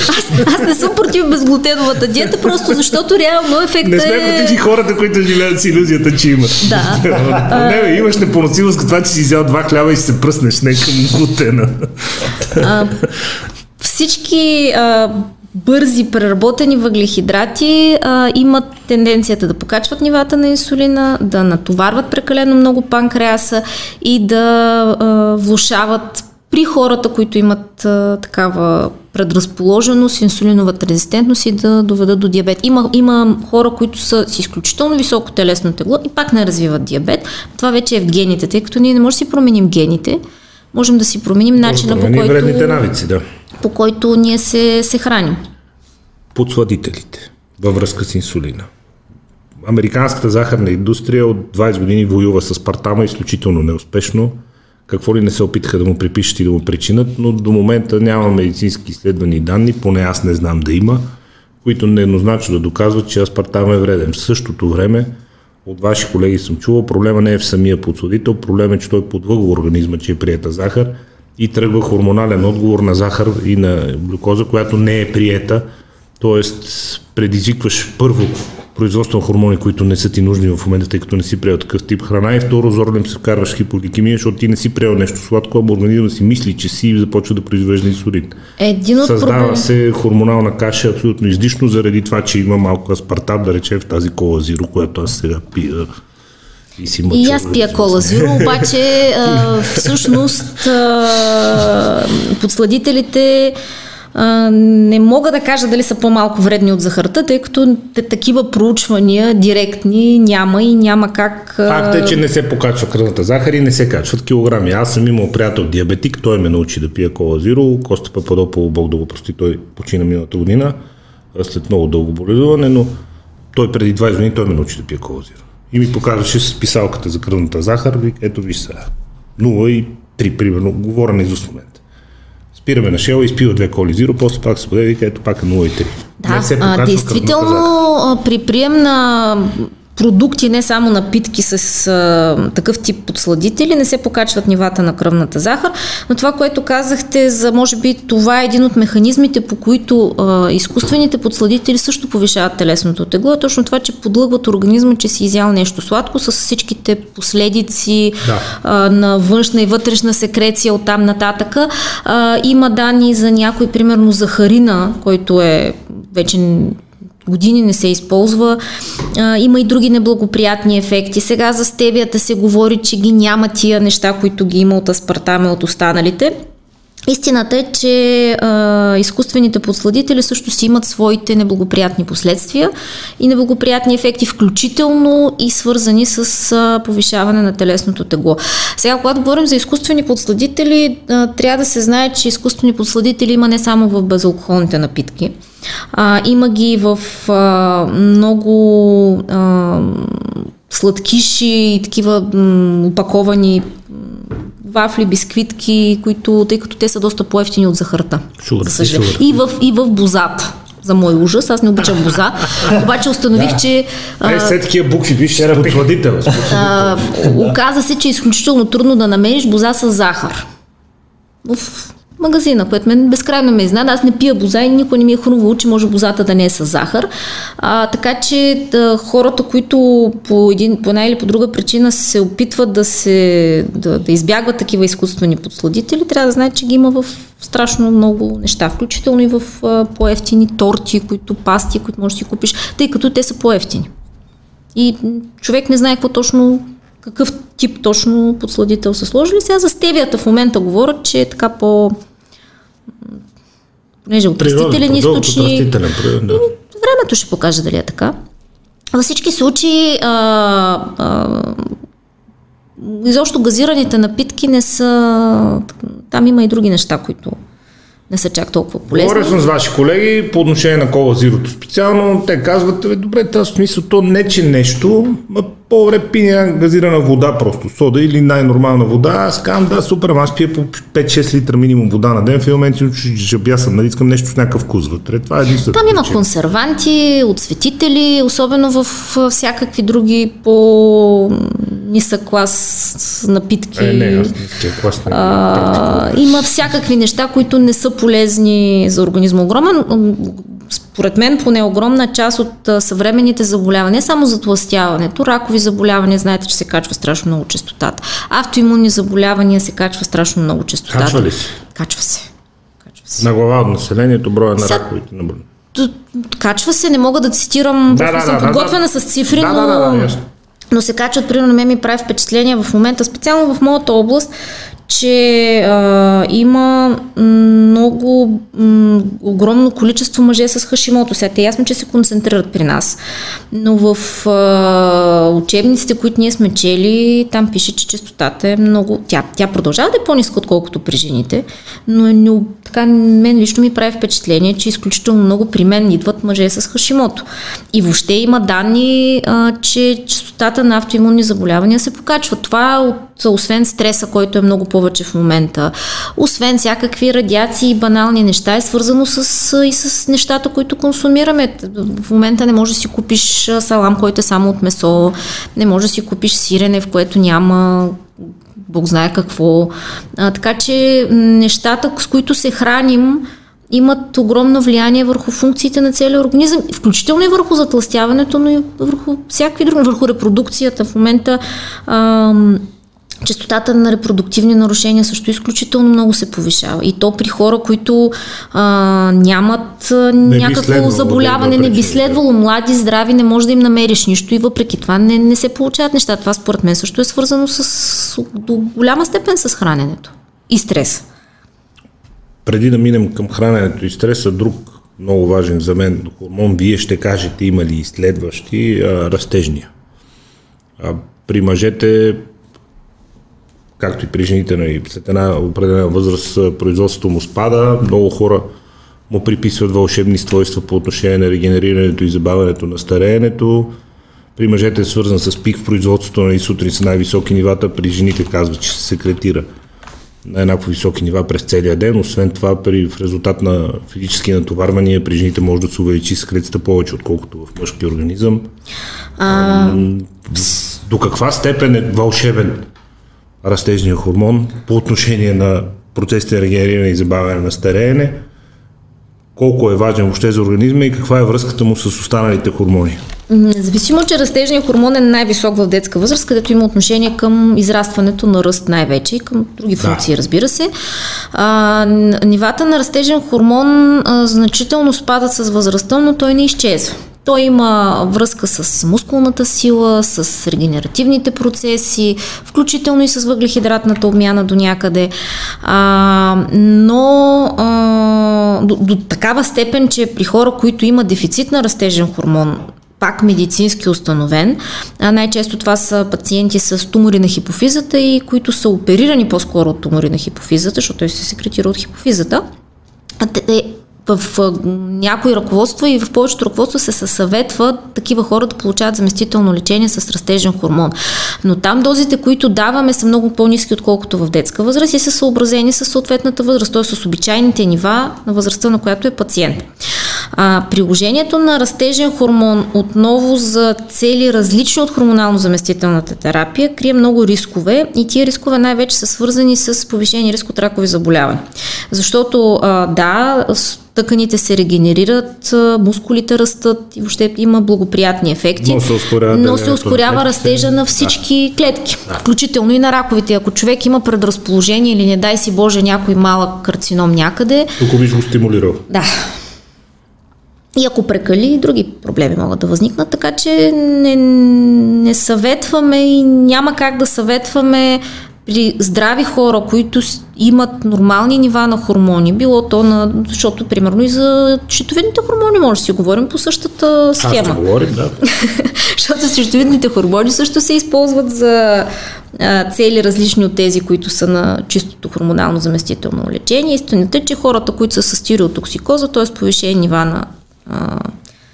Аз, аз не съм против безглутеновата диета, просто защото реално ефектът Не сме е... против хората, които живеят с иллюзията, че имат. Да. не, бе, имаш непоносимост, това, че си взял два хляба и се пръснеш не към глутена. А, всички а, бързи преработени въглехидрати а, имат тенденцията да покачват нивата на инсулина, да натоварват прекалено много панкреаса и да а, влушават при хората, които имат а, такава предразположеност, инсулиновата резистентност и да доведат до диабет. Има, има хора, които са с изключително високо телесно тегло и пак не развиват диабет. Това вече е в гените, тъй като ние не можем да си променим гените, можем да си променим начина по който, вредните навици, да. По който ние се, се храним. Подсладителите във връзка с инсулина. Американската захарна индустрия от 20 години воюва с партама изключително неуспешно какво ли не се опитаха да му припишат и да му причинат, но до момента няма медицински изследвани данни, поне аз не знам да има, които нееднозначно да доказват, че аспартам е вреден. В същото време, от ваши колеги съм чувал, проблема не е в самия подсладител, проблема е, че той подлъгва организма, че е приета захар и тръгва хормонален отговор на захар и на глюкоза, която не е приета, т.е. предизвикваш първо производство на хормони, които не са ти нужни в момента, тъй като не си приел такъв тип храна и второ зорлем се вкарваш хипогликемия, защото ти не си приел нещо сладко, а организма си мисли, че си и започва да произвежда инсулин. Един от Създава проблем... се хормонална каша абсолютно излишно, заради това, че има малко аспартам, да речем в тази кола зиро, която аз сега пия и, си мъча, и аз пия кола зиро, обаче а, всъщност а, подсладителите а, не мога да кажа дали са по-малко вредни от захарта, тъй като такива проучвания директни няма и няма как... Факт е, че не се покачва кръвната захар и не се качват килограми. Аз съм имал приятел диабетик, той ме научи да пия кола зиро, Коста Пападопол, Бог да го прости, той почина миналата година, след много дълго боледуване, но той преди 20 години той ме научи да пия кола зиро. И ми показваше с писалката за кръвната захар, ето виж сега, 0,3 примерно, говоря на изуст момент. Спираме на Шел, изпива две коли зиро, после пак се поде, вика, ето пак е 0,3. Да, а, действително при прием на продукти, не само напитки с а, такъв тип подсладители, не се покачват нивата на кръвната захар, но това, което казахте, за може би това е един от механизмите, по които а, изкуствените подсладители също повишават телесното тегло, е точно това, че подлъгват организма, че си изял нещо сладко с всичките последици да. а, на външна и вътрешна секреция от там нататък. А, има данни за някой, примерно захарина, който е вече години не се използва. А, има и други неблагоприятни ефекти. Сега за стевията се говори, че ги няма тия неща, които ги има от аспартаме от останалите. Истината е, че а, изкуствените подсладители също си имат своите неблагоприятни последствия и неблагоприятни ефекти, включително и свързани с а, повишаване на телесното тегло. Сега, когато говорим за изкуствени подсладители, а, трябва да се знае, че изкуствени подсладители има не само в безалкохолните напитки. А, има ги в а, много а, сладкиши и такива м, упаковани вафли, бисквитки, които, тъй като те са доста по-ефтини от захарта. Шугър, и, в, и в бозата за мой ужас. Аз не обичам боза. Обаче установих, да. че... А, все такива букви, виж, подсладител. Оказа се, че е изключително трудно да намериш боза с захар. Уф, магазина, което мен безкрайно ме изнада. Аз не пия боза и никой не ми е хрумвало, че може бозата да не е с захар. А, така че да, хората, които по, един, по една или по друга причина се опитват да, се, да, да избягват такива изкуствени подсладители, трябва да знаят, че ги има в страшно много неща, включително и в а, по-ефтини торти, които пасти, които можеш да си купиш, тъй като те са по-ефтини. И човек не знае какво точно какъв тип точно подсладител са сложили. Сега за стевията в момента говорят, че е така по понеже от растителен източник. Да. Времето ще покаже дали е така. Във всички случаи а, а, изобщо газираните напитки не са... Там има и други неща, които не са чак толкова полезни. Говоря съм с ваши колеги по отношение на кола зирото специално. Те казват, добре, тази смисъл, то не че нещо, по-добре пия газирана вода просто, сода или най-нормална вода. Аз казвам, да, супер, аз пия по 5-6 литра минимум вода на ден. В един момент жабя съм, нали, искам нещо с някакъв вкус вътре. Това е Там има консерванти, отсветители, особено в всякакви други по нисък клас напитки. Е, не, аз клас не, а, има всякакви неща, които не са полезни за организма. Огромен според мен поне огромна част от съвременните заболявания, не само затластяването, ракови заболявания, знаете, че се качва страшно много частотата. Автоимунни заболявания се качва страшно много частотата. Качва ли се? Качва се. Качва се. На глава от населението, броя на Са... раковите на Качва се, не мога да цитирам, да, да, съм да, подготвена да, с цифри, да, но... Да, да, да, но се качват, примерно, ме ми прави впечатление в момента, специално в моята област, че а, има много м, огромно количество мъже с хашимото. Сега те ясно, че се концентрират при нас. Но в а, учебниците, които ние сме чели, там пише, че частотата е много... Тя, тя продължава да е по-ниска, отколкото при жените, но е така, мен лично ми прави впечатление, че изключително много при мен идват мъже с хашимото. И въобще има данни, а, че частотата на автоимунни заболявания се покачва. Това от, освен стреса, който е много повече в момента, освен всякакви радиации и банални неща, е свързано с, и с нещата, които консумираме. В момента не можеш да си купиш салам, който е само от месо, не можеш да си купиш сирене, в което няма Бог знае какво. А, така че нещата, с които се храним, имат огромно влияние върху функциите на целия организъм, включително и върху затластяването, но и върху всякакви други, върху репродукцията. В момента ам, Частотата на репродуктивни нарушения също изключително много се повишава. И то при хора, които а, нямат не някакво заболяване, да не би следвало. Млади, здрави, не може да им намериш нищо и въпреки това не, не се получават неща. Това според мен също е свързано с, до голяма степен с храненето и стрес. преди да минем към храненето и стреса, друг много важен за мен хормон, вие ще кажете има ли изследващи а, растежния. А, при мъжете, както и при жените, нали, след една определена възраст производството му спада, много хора му приписват вълшебни свойства по отношение на регенерирането и забавянето на стареенето. При мъжете е свързан с пик в производството, нали, сутрин са най-високи нивата, при жените казва, че се секретира на еднакво високи нива през целия ден. Освен това, при, в резултат на физически натоварвания, при жените може да се увеличи секрецията повече, отколкото в мъжки организъм. А... До каква степен е вълшебен растежния хормон по отношение на процесите на регенериране и забавяне на стареене? Колко е важен въобще за организма и каква е връзката му с останалите хормони? Независимо, че растежният хормон е най-висок в детска възраст, където има отношение към израстването на ръст най-вече и към други функции, да. разбира се. А, нивата на растежен хормон а, значително спадат с възрастта, но той не изчезва. Той има връзка с мускулната сила, с регенеративните процеси, включително и с въглехидратната обмяна до някъде. А, но а, до, до такава степен, че при хора, които има дефицит на растежен хормон, пак медицински установен. А най-често това са пациенти с тумори на хипофизата и които са оперирани по-скоро от тумори на хипофизата, защото той се секретира от хипофизата. В някои ръководства и в повечето ръководства се съветва такива хора да получават заместително лечение с растежен хормон. Но там дозите, които даваме, са много по-низки, отколкото в детска възраст и са съобразени с съответната възраст, т.е. с обичайните нива на възрастта, на която е пациент. А, приложението на растежен хормон отново за цели различни от хормонално заместителната терапия крие много рискове и тия рискове най-вече са свързани с повишени риск от ракови заболявания. Защото а, да, тъканите се регенерират, мускулите растат и въобще има благоприятни ефекти. Но се ускорява, но се ускорява растежа на всички да. клетки, да. включително и на раковите. Ако човек има предразположение или не дай си Боже някой малък карцином някъде. Тук биш го стимулирал. Да. И ако прекали, други проблеми могат да възникнат, така че не, не съветваме и няма как да съветваме при здрави хора, които имат нормални нива на хормони, било то на, защото примерно и за щитовидните хормони може да си говорим по същата схема. Аз говорим, да. защото щитовидните хормони също се използват за а, цели различни от тези, които са на чистото хормонално заместително лечение. Истината е, че хората, които са с стереотоксикоза, т.е. повишени нива на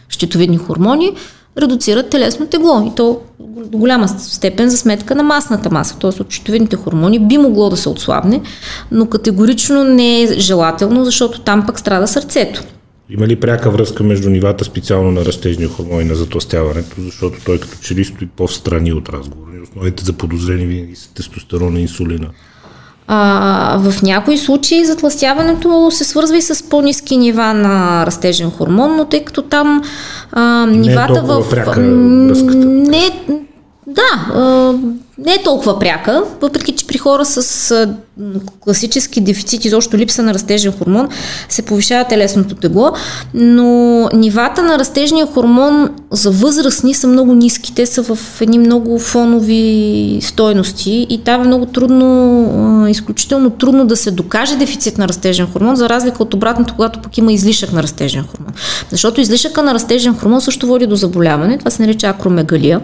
щитовидни хормони, редуцират телесно тегло и то до голяма степен за сметка на масната маса, т.е. от щитовидните хормони би могло да се отслабне, но категорично не е желателно, защото там пък страда сърцето. Има ли пряка връзка между нивата специално на растежни хормони на затластяването, защото той като че ли стои по-встрани от разговора. Основните за подозрени винаги са тестостерона и инсулина. А, в някои случаи затластяването се свързва и с по-низки нива на растежен хормон, но тъй като там а, нивата не е в... Пряка връзката. Не, да, не е толкова пряка, въпреки че при хора с класически дефицит, изобщо липса на растежен хормон, се повишава телесното тегло, но нивата на растежния хормон за възрастни са много ниски. Те са в едни много фонови стойности и там е много трудно, изключително трудно да се докаже дефицит на растежен хормон, за разлика от обратното, когато пък има излишък на растежен хормон. Защото излишъка на растежен хормон също води до заболяване, това се нарича акромегалия.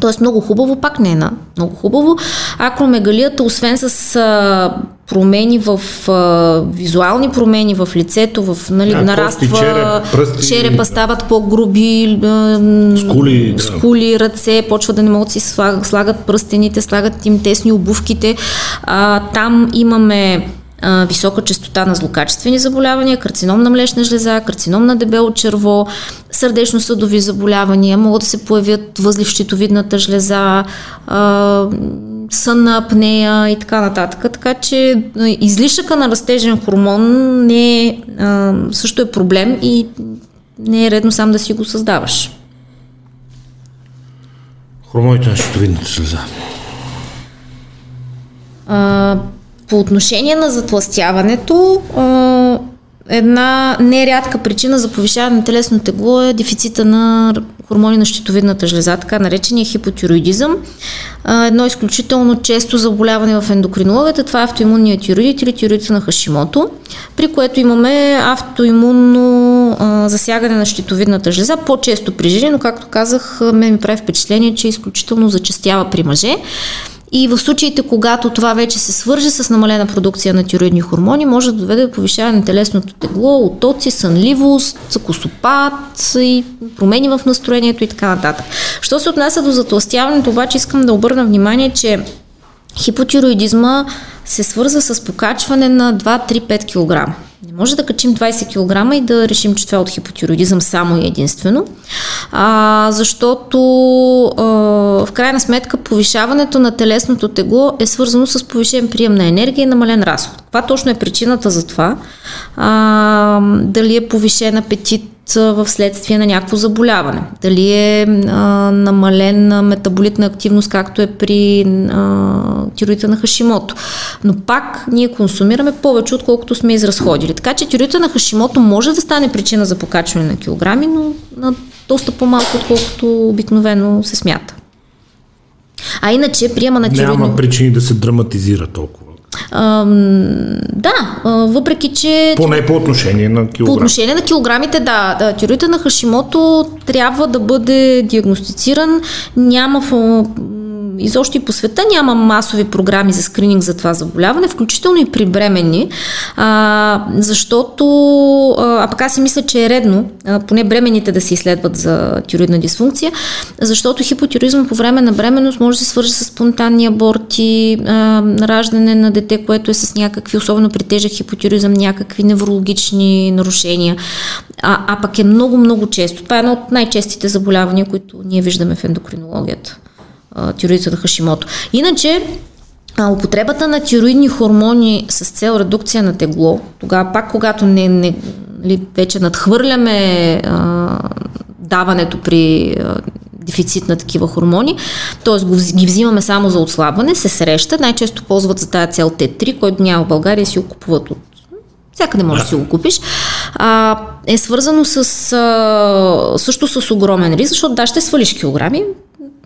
Тоест много хубаво, пак не е на много хубаво. Акромегалията, освен с а, промени в а, визуални промени в лицето, в нали, а, нараства кости, череп, пръсти, черепа стават по-груби, а, скули, да. скули, ръце, почва да не могат да си слагат, слагат пръстените, слагат им тесни обувките. А, там имаме а, висока частота на злокачествени заболявания, карцином на млечна жлеза, карцином на дебело черво, сърдечно-съдови заболявания, могат да се появят възли в щитовидната жлеза, а, сънна апнея и така нататък. Така че излишъка на растежен хормон не е, а, също е проблем и не е редно сам да си го създаваш. Хормоните на щитовидната жлеза. А, по отношение на затластяването, една нерядка причина за повишаване на телесно тегло е дефицита на хормони на щитовидната жлеза, така наречения хипотироидизъм. Едно изключително често заболяване в ендокринологията, това е автоимунният тироидит или тироидите на Хашимото, при което имаме автоимунно засягане на щитовидната жлеза, по-често при жени, но както казах, ме ми прави впечатление, че изключително зачастява при мъже. И в случаите, когато това вече се свърже с намалена продукция на тироидни хормони, може да доведе до повишаване на телесното тегло, отоци, сънливост, косопат и промени в настроението и така нататък. Що се отнася до затластяването, обаче искам да обърна внимание, че хипотироидизма се свързва с покачване на 2-3-5 кг. Не може да качим 20 кг и да решим, че това е от хипотироидизъм само и единствено, а, защото а, в крайна сметка повишаването на телесното тегло е свързано с повишен прием на енергия и намален разход. Каква точно е причината за това? А, дали е повишен апетит, в следствие на някакво заболяване. Дали е а, намален метаболитна активност, както е при а, на Хашимото. Но пак ние консумираме повече, отколкото сме изразходили. Така че тироида на Хашимото може да стане причина за покачване на килограми, но на доста по-малко, отколкото обикновено се смята. А иначе приема на тироидно... Няма причини да се драматизира толкова. А, да, въпреки че... Поне по отношение на килограми. По отношение на килограмите, да. да тироида на Хашимото трябва да бъде диагностициран. Няма изобщо и по света няма масови програми за скрининг за това заболяване, включително и при бременни, а, защото, а, пък аз си мисля, че е редно, а, поне бременните да се изследват за тироидна дисфункция, защото хипотиризъм по време на бременност може да се свържи с спонтанни аборти, а, раждане на дете, което е с някакви, особено при тежък хипотиризъм, някакви неврологични нарушения. А, а пък е много-много често. Това е едно от най-честите заболявания, които ние виждаме в ендокринологията тироидите на Хашимото. Иначе, а, употребата на тироидни хормони с цел редукция на тегло, тогава пак когато не, не ли, нали, вече надхвърляме а, даването при а, дефицит на такива хормони, т.е. ги взимаме само за отслабване, се среща, най-често ползват за тази цел Т3, който няма в България, си го купуват от всякъде можеш да си го купиш, а, е свързано с, а, също с огромен риск, защото да, ще свалиш килограми,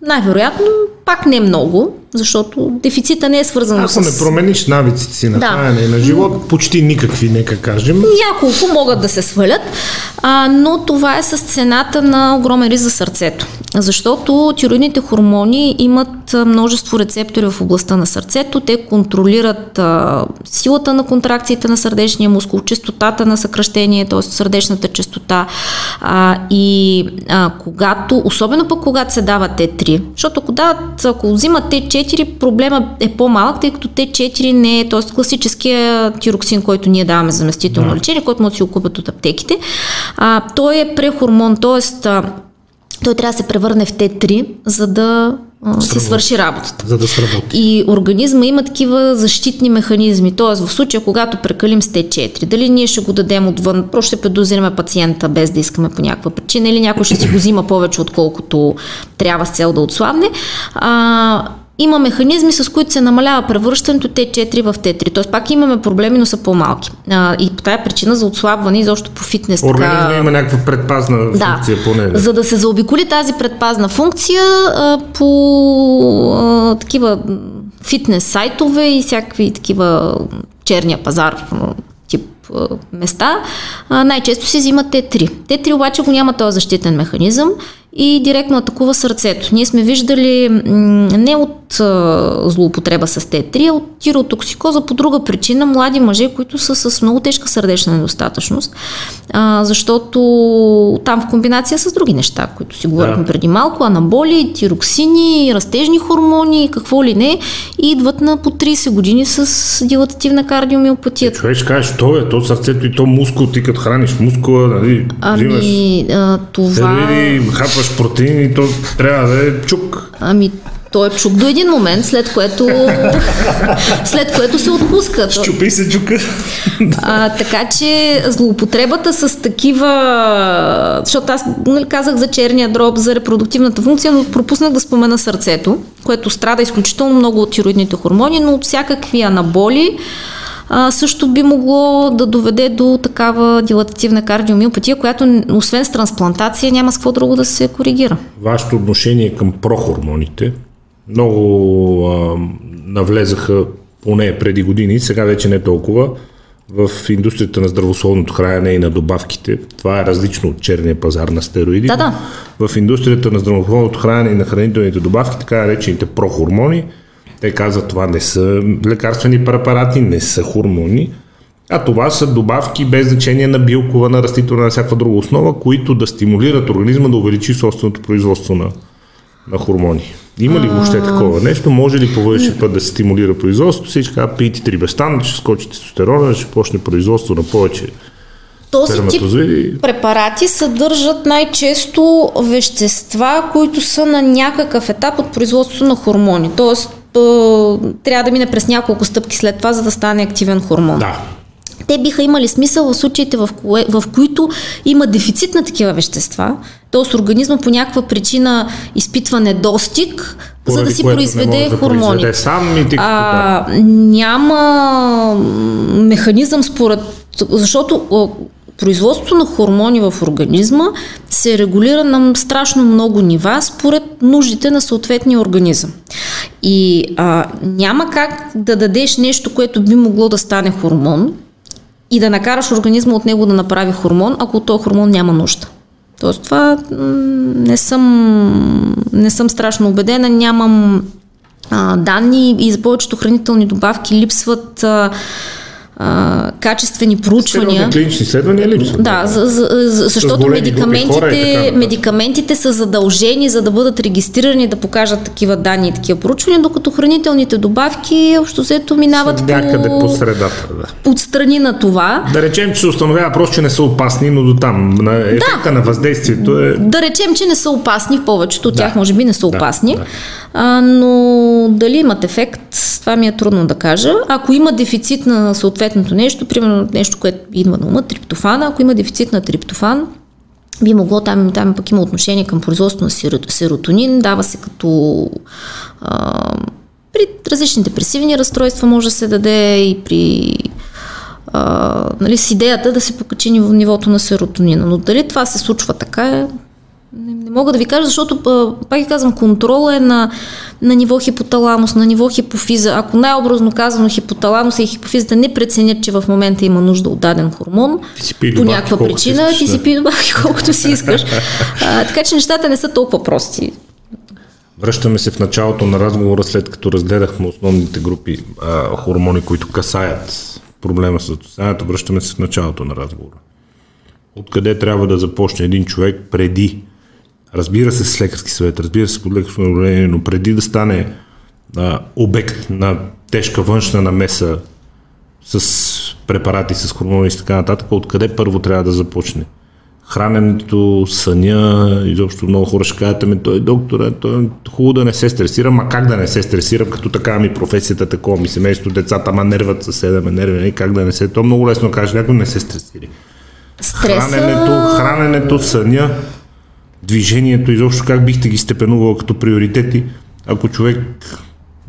най-вероятно пак не много, защото дефицита не е свързан Ако с... Ако не промениш навиците си на да. хранене и на живот, почти никакви, нека кажем. Няколко могат да се свалят, а, но това е с цената на огромен риск за сърцето. Защото тироидните хормони имат множество рецептори в областта на сърцето. Те контролират а, силата на контракциите на сърдечния мускул, частотата на съкръщение, т.е. сърдечната частота. А, и а, когато, особено пък когато се дава Т3, защото ако дават, ако взимат Т4, проблема е по-малък, тъй като Т4 не е, т.е. класическия тироксин, който ние даваме заместително да. лечение, който може да си го купят от аптеките. А, той е прехормон, т.е той трябва да се превърне в Т3, за да а, си свърши работата. За да сработи. И организма има такива защитни механизми. Тоест, в случая, когато прекалим с Т4, дали ние ще го дадем отвън, просто ще предозираме пациента без да искаме по някаква причина, или някой ще си го взима повече, отколкото трябва с цел да отслабне. А, има механизми, с които се намалява превръщането Т4 в Т3. Тоест пак имаме проблеми, но са по-малки. А, и по тая причина за отслабване изобщо по фитнес. Организма така... има някаква предпазна да, функция поне. Да. За да се заобиколи тази предпазна функция а, по а, такива фитнес сайтове и всякакви такива черния пазар тип места, най-често се взимат Т3. Т3 обаче го няма този защитен механизъм и директно атакува сърцето. Ние сме виждали не от а, злоупотреба с Т3, а от тиротоксикоза по друга причина млади мъже, които са с много тежка сърдечна недостатъчност, а, защото там в комбинация с други неща, които си говорихме да. преди малко, анаболи, тироксини, растежни хормони, какво ли не, и идват на по 30 години с дилатативна кардиомиопатия. Е, човек ще кажеш, то е, то сърцето и то мускул, ти като храниш мускула, нали, ами, взимаш, а, това... Дали, хапваш протеин и то трябва да е чук. Ами, той е чук до един момент, след което, след което се отпуска. Щупи се чука. а, така че злоупотребата с такива, защото аз нали, казах за черния дроб, за репродуктивната функция, но пропуснах да спомена сърцето, което страда изключително много от тироидните хормони, но от всякакви анаболи, а, също би могло да доведе до такава дилатативна кардиомиопатия, която освен с трансплантация няма с какво друго да се коригира. Вашето отношение към прохормоните много а, навлезаха поне преди години, сега вече не толкова, в индустрията на здравословното хранене и на добавките. Това е различно от черния пазар на стероиди. Да, да. В индустрията на здравословното хранене и на хранителните добавки, така наречените прохормони, те казват, това не са лекарствени препарати, не са хормони, а това са добавки без значение на билкова, на растителна, на всяка друга основа, които да стимулират организма да увеличи собственото производство на, на хормони. Има ли въобще такова нещо? Може ли по външен път да се стимулира производството? Всички казват, пийте трибестан, ще скочи тестостерона, ще почне производство на повече този тип препарати съдържат най-често вещества, които са на някакъв етап от производството на хормони. Тоест, трябва да мине през няколко стъпки след това, за да стане активен хормон. Да. Те биха имали смисъл в случаите, в, кое, в които има дефицит на такива вещества, т.е. организма по някаква причина изпитва недостиг, за да Поради си произведе да хормони. произведе сам и а, няма механизъм според... Защото производството на хормони в организма се регулира на страшно много нива според нуждите на съответния организъм. И а, няма как да дадеш нещо, което би могло да стане хормон и да накараш организма от него да направи хормон, ако този хормон няма нужда. Тоест това не съм, не съм страшно убедена, нямам а, данни и за повечето хранителни добавки липсват а, а, качествени проучвания. Сериозни клинични изследвания липсват. Да, за, за, за, защото групи хора медикаментите, медикаментите са задължени за да бъдат регистрирани да покажат такива данни и такива проучвания, докато хранителните добавки общо взето минават Някъде по, по средата, да. отстрани на това. Да речем, че се установява просто, че не са опасни, но до там. На ефекта на въздействието е... Да речем, че не са опасни, в повечето от Да. тях може би не са Да, опасни, да. А, но дали имат ефект, това ми е трудно да кажа. Ако има дефицит на съответното нещо, примерно нещо, което идва на ума, триптофана, ако има дефицит на триптофан, би могло, там, там пък има отношение към производство на серотонин, дава се като а, при различни депресивни разстройства може да се даде и при а, нали, с идеята да се покачи ниво- нивото на серотонина. Но дали това се случва така е, не, не мога да ви кажа, защото, пак ви казвам, контрола е на, на ниво хипоталамус, на ниво хипофиза. Ако най-образно казано хипоталамуса и хипофизата не преценят, че в момента има нужда от даден хормон, по някаква причина, ти си пи добавки колкото си искаш. А, така че нещата не са толкова прости. Връщаме се в началото на разговора, след като разгледахме основните групи а, хормони, които касаят проблема с затосняването. Връщаме се в началото на разговора. Откъде трябва да започне един човек преди, разбира се с лекарски съвет, разбира се под лекарско наблюдение, но преди да стане а, обект на тежка външна намеса с препарати, с хормони и така нататък, откъде първо трябва да започне? Храненето, съня, изобщо много хора ще кажат, ами той доктор, е, той е хубаво да не се стресирам, а как да не се стресирам, като така ми професията, такова ми семейство, децата, ма нерват съседа, ме нерви, как да не се, то много лесно каже някой, не се стресири. Стреса... Храненето, храненето, съня, движението, изобщо как бихте ги степенувал като приоритети, ако човек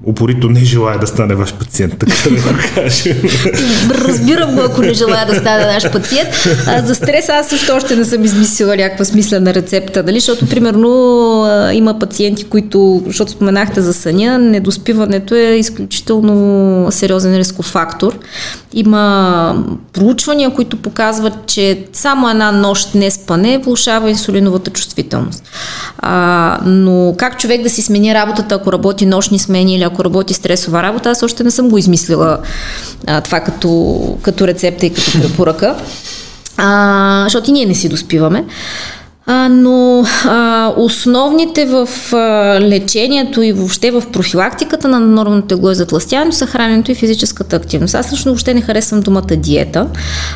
упорито не желая да стане ваш пациент, така да го кажем. Разбирам го, ако не желая да стане наш пациент. А, за стрес аз също още не съм измислила някаква смислена рецепта, нали? защото примерно има пациенти, които, защото споменахте за съня, недоспиването е изключително сериозен рисков фактор. Има проучвания, които показват, че само една нощ не спане влушава инсулиновата чувствителност. А, но как човек да си смени работата, ако работи нощни смени или ако работи стресова работа, аз още не съм го измислила а, това като, като рецепта и като препоръка. А, защото и ние не си доспиваме. А, но а, основните в а, лечението и въобще в профилактиката на нормалното тегло и затластяването са храненето и физическата активност. Аз лично въобще не харесвам думата диета,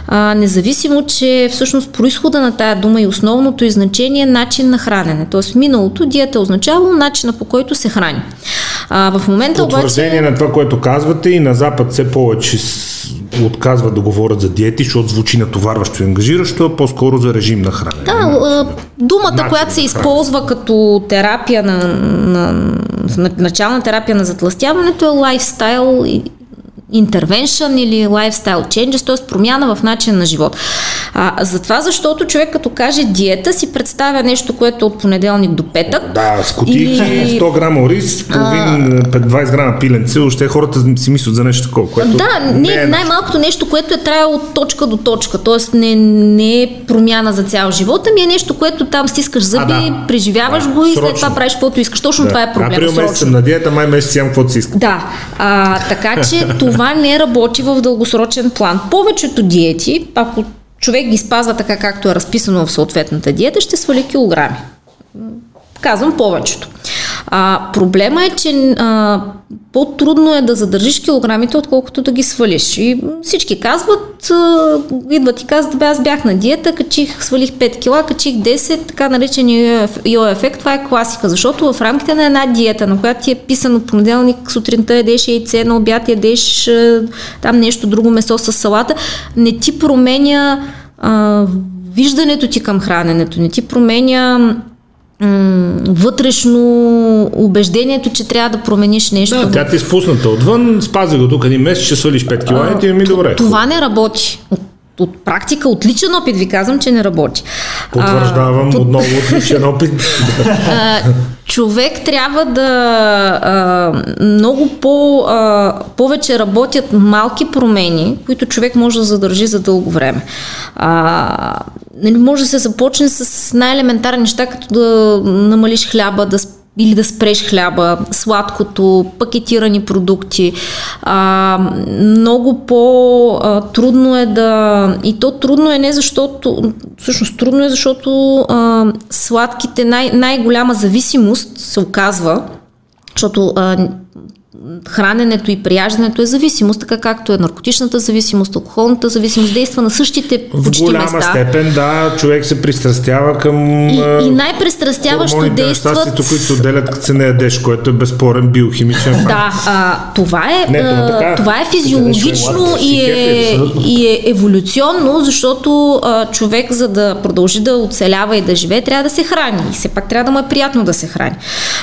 а, независимо, че всъщност происхода на тая дума и основното и значение е начин на хранене. Тоест в миналото диета е означавало начина по който се храни. А, в момента обаче... Потвърждение на това, което казвате и на Запад все повече отказват да говорят за диети, защото звучи натоварващо и ангажиращо, а по-скоро за режим на хранене. Да, думата, Начин която се използва като терапия на, на, на начална терапия на затластяването е лайфстайл и intervention или lifestyle changes, т.е. промяна в начин на живот. А, затова, защото човек като каже диета си представя нещо, което е от понеделник до петък. Да, с кутийки, и... 100 грама ориз, половин, а... 20 грама пиленце, още хората си мислят за нещо такова. Което да, не, е най-малкото нещо, което е траяло от точка до точка, т.е. Не, не е промяна за цял живот, ами е нещо, което там стискаш зъби, а, да. преживяваш да, го и след това правиш каквото искаш. Точно да. това е проблем. Април месец съм на диета, май месец ям каквото си искам. Да, а, така че това не работи в дългосрочен план. Повечето диети, ако човек ги спазва така както е разписано в съответната диета, ще свали килограми. Казвам повечето. А, проблема е, че а, по-трудно е да задържиш килограмите, отколкото да ги свалиш. И всички казват, а, идват и казват, бе, аз бях на диета, качих, свалих 5 кила, качих 10, така наречения йо ефект, това е класика, защото в рамките на една диета, на която ти е писано понеделник сутринта ядеш яйце, на обяд ядеш там нещо друго месо с салата, не ти променя а, виждането ти към храненето, не ти променя вътрешно убеждението, че трябва да промениш нещо. Да, тя ти е спусната отвън, спази го тук един месец, ще свалиш 5 кг и ми добре. Това не работи. От, от практика, от личен опит ви казвам, че не работи. Потвърждавам а, отново от личен опит. А, човек трябва да а, много по, а, повече работят малки промени, които човек може да задържи за дълго време. А, нали, може да се започне с най-елементарни неща, като да намалиш хляба, да или да спреш хляба, сладкото, пакетирани продукти. А, много по-трудно е да... И то трудно е не защото... Всъщност трудно е, защото а, сладките, най- най-голяма зависимост се оказва, защото а, храненето и прияждането е зависимост, така както е наркотичната зависимост, алкохолната зависимост, действа на същите почти В голяма места. степен, да, човек се пристрастява към... И, и най-пристрастяващо действат... които се отделят, като се не ядеш, което е безспорен биохимичен факт. Да, а, това, е, не, това, е. това е физиологично и е, и е еволюционно, защото а, човек, за да продължи да оцелява и да живее, трябва да се храни. И все пак трябва да му е приятно да се храни.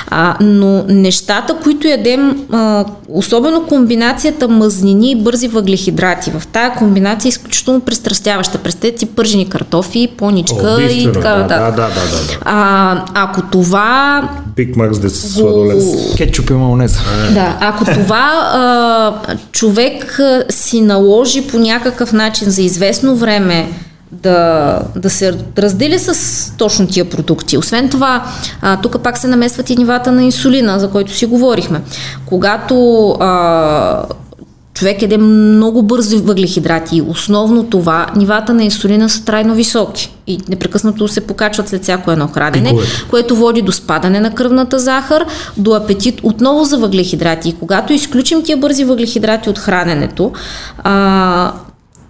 А, но нещата, които ядем а, особено комбинацията мазнини и бързи въглехидрати. В тази комбинация е изключително пристрастяваща. Представете си пържени картофи, поничка О, и така нататък. Да, да, да, да, да. А, ако това... Биг Макс да се сладолец. Кетчуп и майонез. Да, ако това а, човек си наложи по някакъв начин за известно време да, да се раздели с точно тия продукти. Освен това, а, тук пак се намесват и нивата на инсулина, за който си говорихме. Когато а, човек еде много бързи въглехидрати основно това, нивата на инсулина са трайно високи и непрекъснато се покачват след всяко едно хранене, Пиковете. което води до спадане на кръвната захар, до апетит отново за въглехидрати. И когато изключим тия бързи въглехидрати от храненето, а,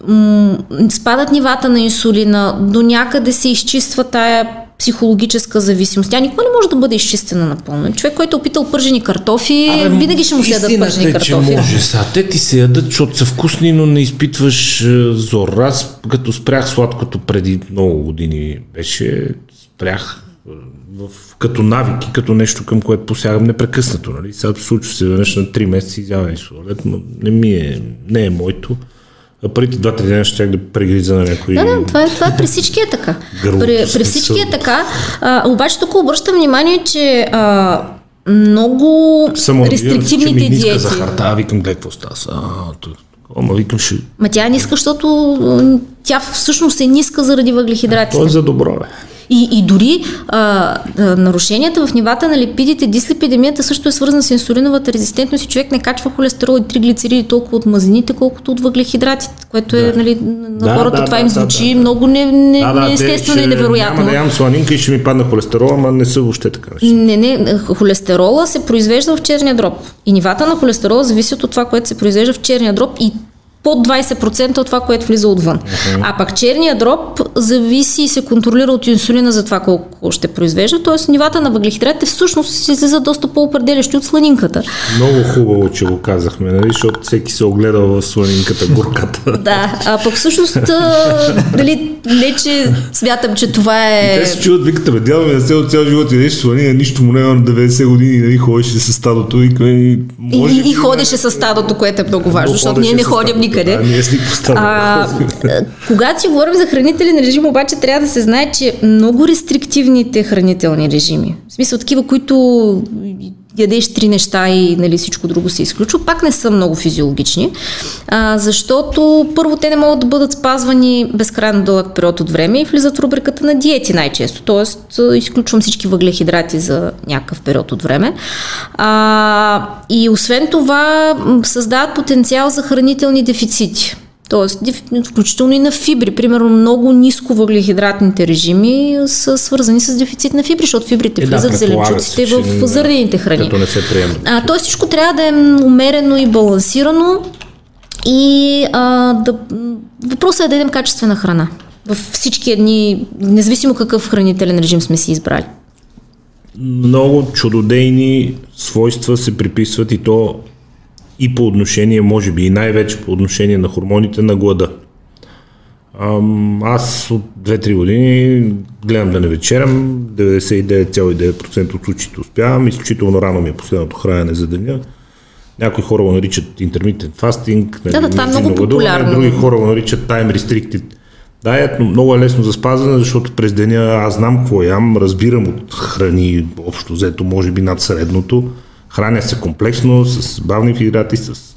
м- спадат нивата на инсулина, до някъде се изчиства тая психологическа зависимост. Тя никога не може да бъде изчистена напълно. Човек, който е опитал пържени картофи, Абе, винаги ще му се ядат пържени е, картофи. Че може. Са, те ти се ядат, защото са вкусни, но не изпитваш е, зор. Аз като спрях сладкото преди много години беше, спрях е, в, като навики, като нещо към което посягам непрекъснато. Нали? Сега случва се веднъж на 3 месеца изяване сладолет, но не ми е, не е моето а първите два-три дена ще да прегриза на някой. Да, да, това е, това е при всички е така. при, при всички е така. А, обаче тук обръщам внимание, че а, много Само рестриктивните че ми диети. захарта, а викам, гледай какво става. Ама викам ще... Ма тя е ниска, защото тя всъщност е ниска заради въглехидратите. Това е за добро, бе. И, и дори а, а, нарушенията в нивата на липидите, дислипидемията също е свързана с инсулиновата резистентност и човек не качва холестерол и триглицериди толкова от мазнините, колкото от въглехидратите, което е, да. нали, на да, хората да, това да, им звучи да, да. много не, не, да, да, неестествено и невероятно. Няма да ям сланинка и ще ми падне холестерола, ама не са въобще така. Не, не, холестерола се произвежда в черния дроб. И нивата на холестерола зависят от това, което се произвежда в черния дроб и под 20% от това, което влиза отвън. Uh-huh. А пак черния дроб зависи и се контролира от инсулина за това колко ще произвежда, т.е. нивата на въглехидратите всъщност излиза доста по-определящи от сланинката. Много хубаво, че го казахме, нали? защото всеки се огледа в сланинката, горката. да, а пък всъщност, дали, не че смятам, че това е... И те се чуват, викате, бе, дядо ми на цял, цял живот и нещо сланина, нищо му няма на 90 години, нали, ходеше с стадото и, и, може и, и ходеше с стадото, което е много важно, защото ние не ходим никъде. А, ние си а, когато си говорим за хранителен режим, обаче трябва да се знае, че много рестриктивните хранителни режими, в смисъл такива, които ядеш три неща и нали, всичко друго се изключва, пак не са много физиологични, а, защото първо те не могат да бъдат спазвани безкрайно дълъг период от време и влизат в рубриката на диети най-често, т.е. изключвам всички въглехидрати за някакъв период от време. А, и освен това създават потенциал за хранителни дефицити. Тоест, включително и на фибри. Примерно, много ниско въглехидратните режими са свързани с дефицит на фибри, защото фибрите е, влизат да, в зеленчуците, в зърнените храни. Като не се приема. А, тоест, всичко трябва да е умерено и балансирано и а, да, въпросът е да едем качествена храна. В всички едни, независимо какъв хранителен режим сме си избрали. Много чудодейни свойства се приписват и то и по отношение, може би и най-вече по отношение на хормоните на глада. Аз от 2-3 години гледам да не вечерям, 99,9% от случаите успявам, изключително рано ми е последното хранене за деня. Някои хора го наричат интермитент фастинг, да, да, това е много популярно. Други хора го наричат time restricted diet, но много е лесно за спазване, защото през деня аз знам какво ям, разбирам от храни, общо взето, може би над средното Храня се комплексно, с бавни хидрати, с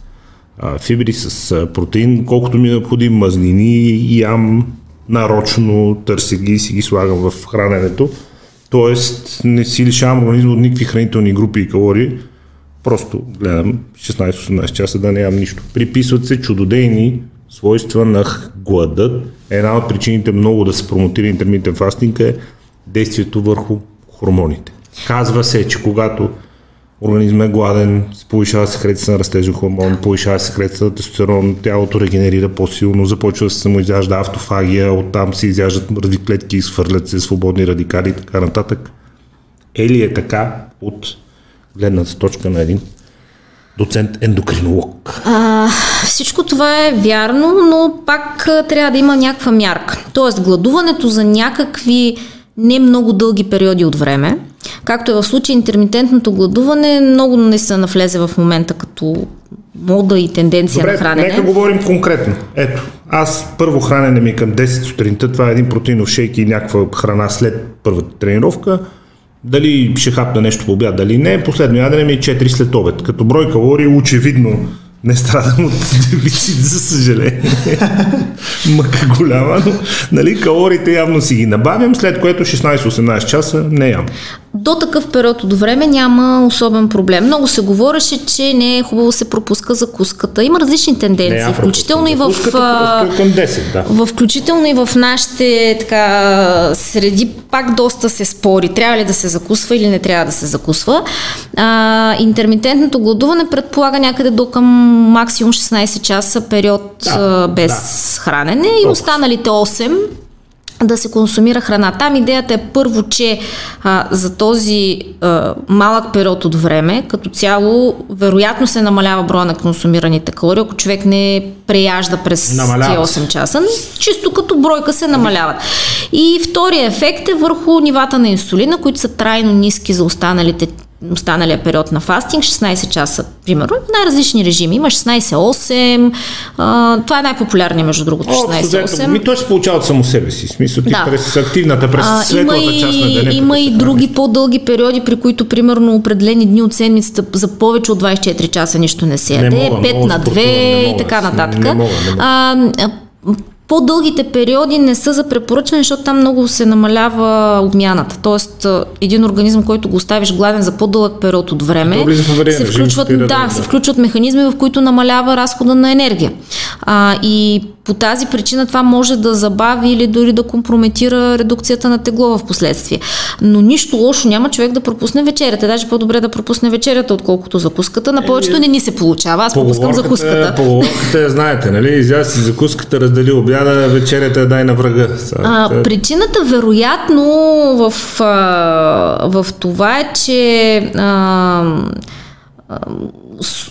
а, фибри, с а, протеин, колкото ми е необходим, мазнини, ям нарочно, търся ги и си ги слагам в храненето. Тоест не си лишавам организма от никакви хранителни групи и калории, просто гледам 16-18 часа да ям нищо. Приписват се чудодейни свойства на гладът. Една от причините много да се промотира интермитен фастинг е действието върху хормоните. Казва се, че когато организма е гладен, повишава секреция на растежен хормон, повишава секреция на тестостерон, тялото регенерира по-силно, започва се самоизяжда автофагия, оттам се изяждат мъртви клетки, изхвърлят се свободни радикали и така нататък. Е ли е така от гледната точка на един доцент ендокринолог? А, всичко това е вярно, но пак трябва да има някаква мярка. Тоест, гладуването за някакви не много дълги периоди от време, както е в случай интермитентното гладуване, много не се навлезе в момента като мода и тенденция Добре, на хранене. нека говорим конкретно. Ето, аз първо хранене ми към 10 сутринта, това е един протеинов шейк и някаква храна след първата тренировка. Дали ще хапна нещо по обяд, дали не. Последно ядене ми е 4 след обед. Като брой калории очевидно не страдам от дефицит, за съжаление. Мъка голяма, но нали, калориите явно си ги набавям, след което 16-18 часа не ям. До такъв период от време няма особен проблем. Много се говореше, че не е хубаво се пропуска закуската. Има различни тенденции, не, включително и в, към 10, да. включително и в нашите така, среди пак доста се спори. Трябва ли да се закусва или не трябва да се закусва. А, интермитентното гладуване предполага някъде до към максимум 16 часа период да, без да. хранене и останалите 8 да се консумира храна. Там идеята е първо, че а, за този а, малък период от време, като цяло, вероятно се намалява броя на консумираните калории, ако човек не преяжда през намалява. 8 часа. Чисто като бройка се намаляват. И втория ефект е върху нивата на инсулина, които са трайно ниски за останалите останалия период на фастинг, 16 часа, примерно, най-различни режими. Има 16-8, а, това е най-популярният, между другото, 16-8. Ми той се получава от само себе си, смисъл ти да. през активната, през а, светлата има част на деня. Има и други по-дълги периоди, при които, примерно, определени дни от седмицата за повече от 24 часа нищо не се яде, 5 на 2 и така нататък. Не мога, не мога. А, по-дългите периоди не са за препоръчване, защото там много се намалява обмяната. Тоест, един организъм, който го оставиш гладен за по-дълъг период от време, се включват, да, се включват механизми, в които намалява разхода на енергия. А, и по тази причина това може да забави или дори да компрометира редукцията на тегло в последствие. Но нищо лошо няма човек да пропусне вечерята. Даже по-добре да пропусне вечерята, отколкото закуската. На повечето не ни се получава. Аз пропускам закуската. Поговорката, знаете, нали? Изя си закуската, раздели обяда, вечерята дай на врага. А, причината, вероятно, в, в това е, че а,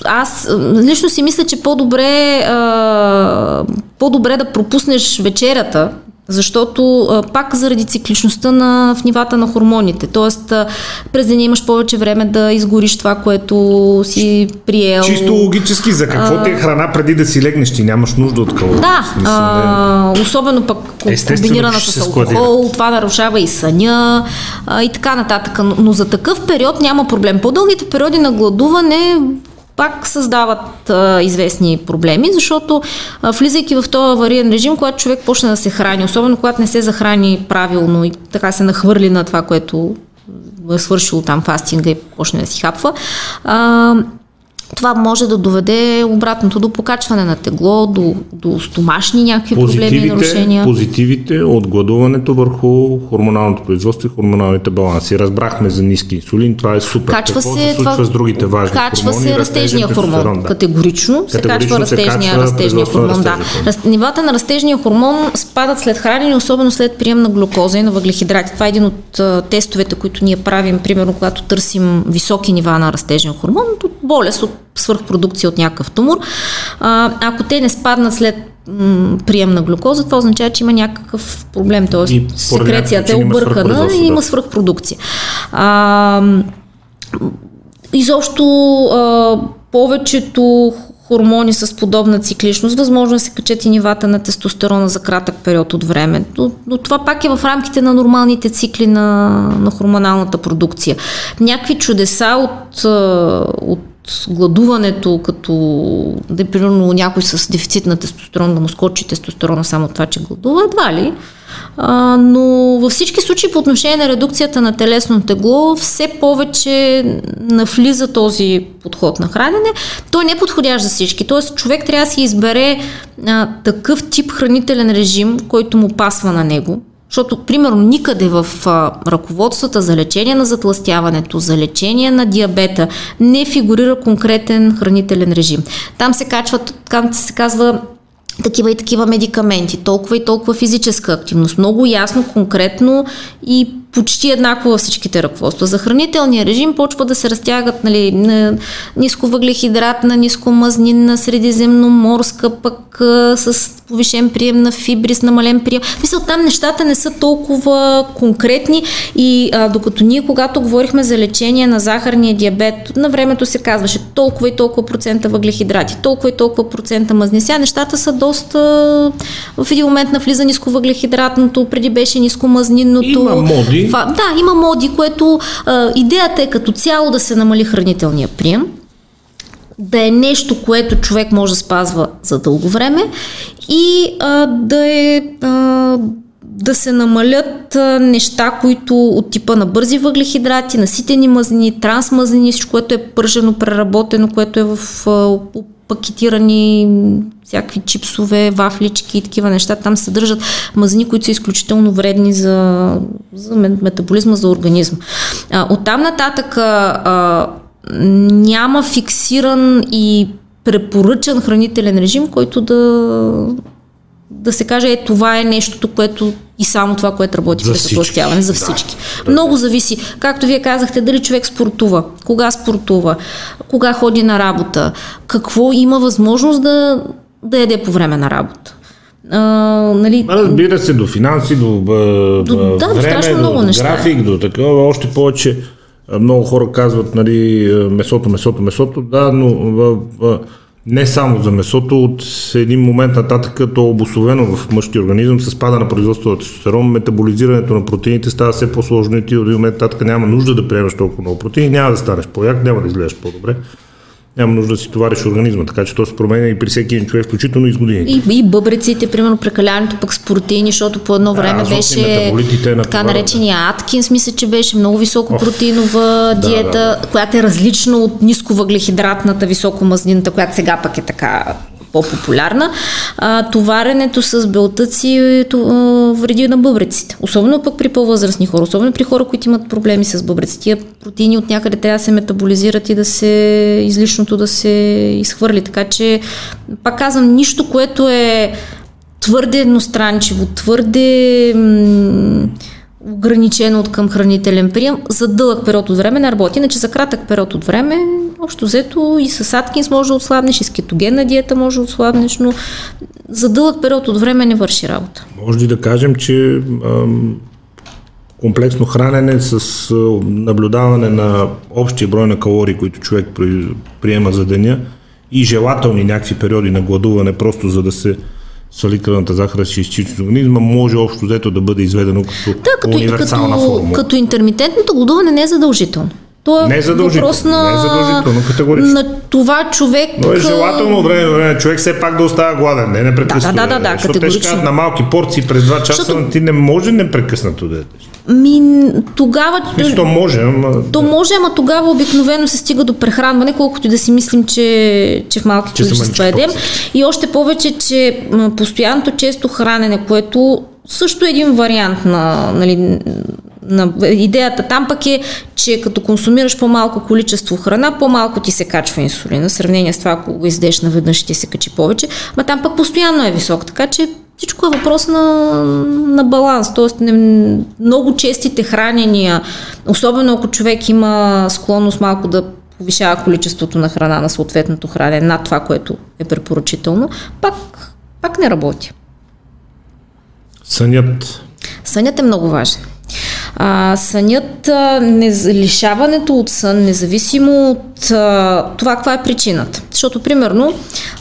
аз лично си мисля, че по-добре, а, по-добре да пропуснеш вечерята, защото а, пак заради цикличността на, в нивата на хормоните. Тоест, а, през деня имаш повече време да изгориш това, което си приел. Чисто логически, за какво а, ти е храна преди да си легнеш? Ти нямаш нужда от калории. Да, смисъл, а, особено пък комбинирана с алкохол, това нарушава и съня а, и така нататък. Но, но за такъв период няма проблем. По-дългите периоди на гладуване пак създават а, известни проблеми, защото а, влизайки в този авариен режим, когато човек почне да се храни, особено когато не се захрани правилно и така се нахвърли на това, което е свършило там фастинга и почне да си хапва, а, това може да доведе обратното до покачване на тегло, до, до стомашни някакви проблеми нарушения. Позитивите от гладуването върху хормоналното производство и хормоналните баланси. Разбрахме за ниски инсулин, това е супер. Качва Какво се, се случва това, с другите важни Качва хормони, се растежния хормон. Да. Категорично, се качва растежния, качва растежния хормон. Да. Раз, нивата на растежния хормон спадат след хранене, особено след прием на глюкоза и на въглехидрати. Това е един от тестовете, които ние правим, примерно когато търсим високи нива на растежен хормон, от болест, от свърхпродукция от някакъв тумор. А, ако те не спаднат след м- прием на глюкоза, това означава, че има някакъв проблем, т.е. секрецията е объркана и има свърхпродукция. А, изобщо а, повечето хормони с подобна цикличност, възможно е да се качат и нивата на тестостерона за кратък период от време. Но, но това пак е в рамките на нормалните цикли на, на хормоналната продукция. Някакви чудеса от, от гладуването, като да примерно някой с дефицит на тестостерон да му скочи тестостерона само това, че гладува, едва ли. А, но във всички случаи по отношение на редукцията на телесно тегло все повече навлиза този подход на хранене. Той не е подходящ за всички. Тоест човек трябва да си избере а, такъв тип хранителен режим, който му пасва на него защото, примерно, никъде в а, ръководствата за лечение на затластяването, за лечение на диабета не фигурира конкретен хранителен режим. Там се качват, там се казва такива и такива медикаменти, толкова и толкова физическа активност. Много ясно, конкретно и почти еднакво във всичките ръководства. За хранителния режим почва да се разтягат нали, на нисковъглехидратна, нискомазнинна, средиземноморска, пък а, с повишен прием на фибри, с намален прием. Мисля, там нещата не са толкова конкретни и а, докато ние, когато говорихме за лечение на захарния диабет, на времето се казваше толкова и толкова процента въглехидрати, толкова и толкова процента. Сега нещата са доста в един момент навлиза нисковъглехидратното, преди беше нискомазнинното. Има моди, това, да, има моди, което а, идеята е като цяло да се намали хранителния прием, да е нещо, което човек може да спазва за дълго време и а, да е а, да се намалят неща, които от типа на бързи въглехидрати, наситени мазнини, трансмазнини, всичко, което е пържено, преработено, което е в пакетирани всякакви чипсове, вафлички и такива неща. Там съдържат мазнини, които са изключително вредни за, за метаболизма, за организма. А, оттам нататък а, няма фиксиран и препоръчан хранителен режим, който да, да се каже, е това е нещото, което и само това, което работи при затластяване за всички. Да, Много зависи. Както вие казахте, дали човек спортува, кога спортува, кога ходи на работа, какво има възможност да, да яде по време на работа. А, нали... Разбира се, до финанси, до, до да, време, до, до график, до такова, още повече много хора казват, нали, месото, месото, месото, да, но в, в, не само за месото, от един момент нататък то е обословено в мъжки организъм с спада на производството на тестостерон, метаболизирането на протеините става все по-сложно и ти от един момент нататък няма нужда да приемаш толкова много протеини, няма да станеш по-як, няма да изглеждаш по-добре няма нужда да си товариш организма, така че то се променя и при всеки един човек, включително и с години. И, и бъбреците, примерно прекалянето пък с протеини, защото по едно време да, беше така наречения Аткинс, мисля, че беше много високо протеинова диета, да, да, да. която е различна от ниско въглехидратната, високо мазнината, която сега пък е така по-популярна, а, товаренето с белтъци а, вреди на бъбреците. Особено пък при по-възрастни хора, особено при хора, които имат проблеми с бъбреци. Тия протеини от някъде трябва да се метаболизират и да се излишното да се изхвърли. Така че, пак казвам, нищо, което е твърде едностранчиво, твърде м- ограничено от към хранителен прием, за дълъг период от време не работи, иначе за кратък период от време, общо взето и с Аткинс може да отслабнеш, и с кетогенна диета може да отслабнеш, но за дълъг период от време не върши работа. Може ли да кажем, че ам, комплексно хранене с наблюдаване на общия брой на калории, които човек при, приема за деня и желателни някакви периоди на гладуване, просто за да се свали кръвната захар да се изчисти организма, може общо взето да бъде изведено като, Да, като, универсална като, формула. като интермитентното гладуване не е задължително. То е Не е задължително, въпрос на, не е задължително, категорично. на това човек... Но е желателно време време човек все пак да остава гладен, не непрекъснато. Да, да, да, да, Защото те ще на малки порции през 2 часа, Защото- ти не може непрекъснато да ядеш. Ми, тогава... Мисля, то може, ама... То може, ама тогава обикновено се стига до прехранване, колкото и да си мислим, че, че в малки Че количества едем. И още повече, че постоянното често хранене, което също е един вариант на, нали, на идеята там пък е, че като консумираш по-малко количество храна, по-малко ти се качва инсулина, в сравнение с това, ако го издеш наведнъж, ще ти се качи повече, ма там пък постоянно е висок, така че всичко е въпрос на, на баланс, т.е. Не, много честите хранения, особено ако човек има склонност малко да повишава количеството на храна на съответното хранене над това, което е препоръчително, пак, пак не работи. Сънят. Сънят е много важен. А, сънят, не, лишаването от сън, независимо от а, това каква е причината. Защото, примерно,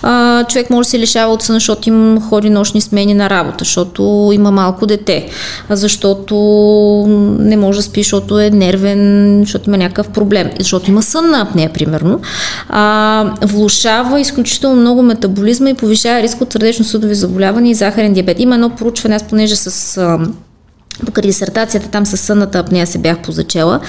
а, човек може да се лишава от сън, защото им ходи нощни смени на работа, защото има малко дете, защото не може да спи, защото е нервен, защото има някакъв проблем, защото има сънна апнея, примерно. А, влушава изключително много метаболизма и повишава риск от сърдечно-съдови заболявания и захарен диабет. Има едно проучване, аз понеже с покрай дисертацията там със сънната апнея се бях позачела.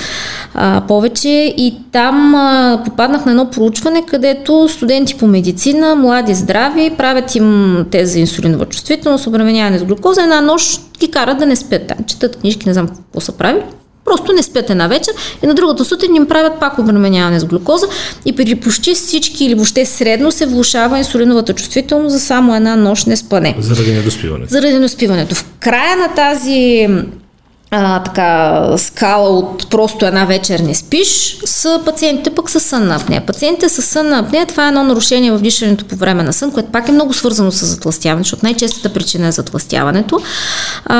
А, повече и там а, попаднах на едно проучване, където студенти по медицина, млади, здрави, правят им тези инсулинова чувствителност, обременяване с глюкоза, една нощ ги карат да не спят там, четат книжки, не знам какво са правили, Просто не спят една вечер и на другата сутрин им правят пак обременяване с глюкоза и при почти всички или въобще средно се влушава инсулиновата чувствителност за само една нощ не спане Заради недоспиване. заради неспиването. В края на тази а, така скала от просто една вечер не спиш, са пациентите пък с сънна апнея. Пациентите с сънна апнея, това е едно нарушение в дишането по време на сън, което пак е много свързано с затластяване, защото най-честата причина е затластяването. А,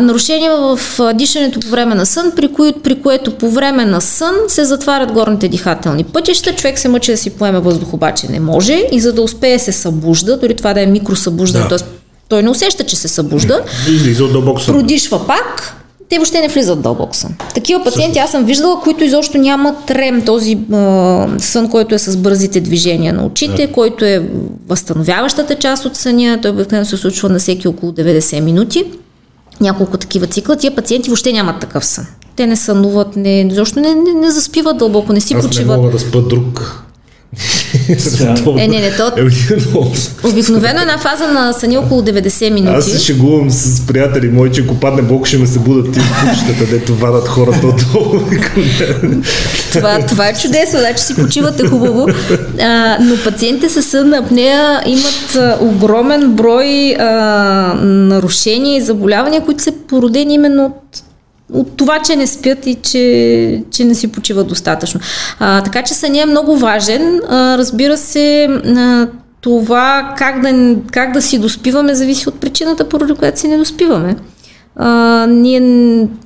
нарушение в дишането по време на сън, при, кои, при което по време на сън се затварят горните дихателни пътища, човек се мъчи да си поеме въздух, обаче не може и за да успее се събужда, дори това да е микросъбуждане, Да. т.е. той не усеща, че се събужда, Излиза от дълбок сън. продишва пак, те въобще не влизат дълбок сън. Такива пациенти аз съм виждала, които изобщо нямат рем, този а, сън, който е с бързите движения на очите, който е възстановяващата част от съня. Той обикновено се случва на всеки около 90 минути. Няколко такива цикла. Тия пациенти въобще нямат такъв сън. Те не сънуват, не, защото не, не, не заспиват дълбоко, не си Аз не почиват. мога да спа друг. Не, не, не, то Е, обикновено една фаза на съня около 90 минути. Аз се шегувам с приятели мои, че ако падне Бог, ще ме се будат тези кучетата, дето вадат хората отдолу. Това, това е чудесно, значи си почивате хубаво. А, но пациентите с съдна апнея имат огромен брой а, нарушения и заболявания, които са породени именно от от това, че не спят и че, че не си почиват достатъчно. А, така че съня е много важен. А, разбира се, а, това как да, как да си доспиваме зависи от причината, поради която си не доспиваме. А, ние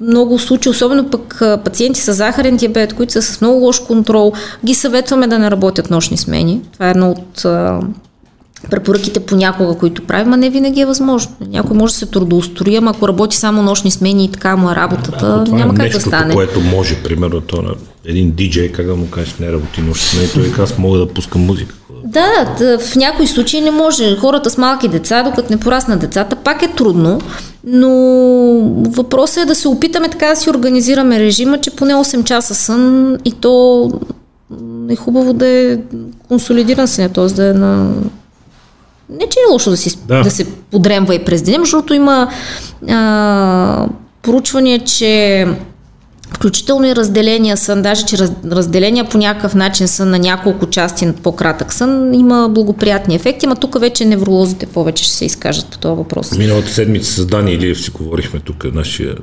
много случаи, особено пък пациенти с захарен диабет, които са с много лош контрол, ги съветваме да не работят нощни смени. Това е едно от препоръките понякога, които правим, а не винаги е възможно. Някой може да се трудоустрои, ама ако работи само нощни смени и така му е работата, Ако това няма е как да стане. което може, примерно, то на един диджей, как да му кажеш, не работи нощ, не, той аз мога да пускам музика. Да, да, в някои случаи не може. Хората с малки деца, докато не пораснат децата, пак е трудно, но въпросът е да се опитаме така да си организираме режима, че поне 8 часа сън и то е хубаво да е консолидиран сън, т.е. да е на Не, че е лошо да, си, да. да се подремва и през деня, защото има а, поручвания, че Включително и разделения сън, даже че раз, разделения по някакъв начин са на няколко части на по-кратък сън, има благоприятни ефекти, ама тук вече невролозите повече ще се изкажат по този въпрос. Миналата седмица с Дани Илиев си говорихме тук, нашия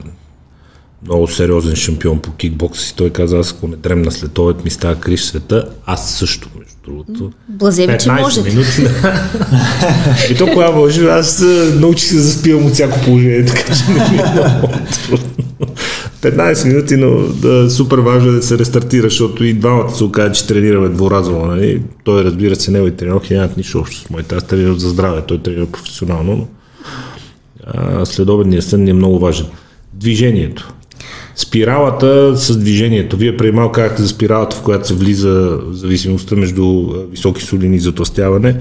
много сериозен шампион по кикбокс и той каза, аз ако не дремна след обед ми става криш света, аз също, между другото. Блазевичи можете. минути. и то кога може, аз научих се да заспивам от всяко положение, така че не ми е много трудно. 15 минути, но да, супер важно е да се рестартира, защото и двамата се оказа, че тренираме дворазово. Нали? Той разбира се, негови тренировки нямат нищо общо с моите. Аз тренирам за здраве, той тренира професионално, но следобедният сън е много важен. Движението. Спиралата с движението. Вие преди малко казахте за спиралата, в която се влиза зависимостта между високи солини и затластяване.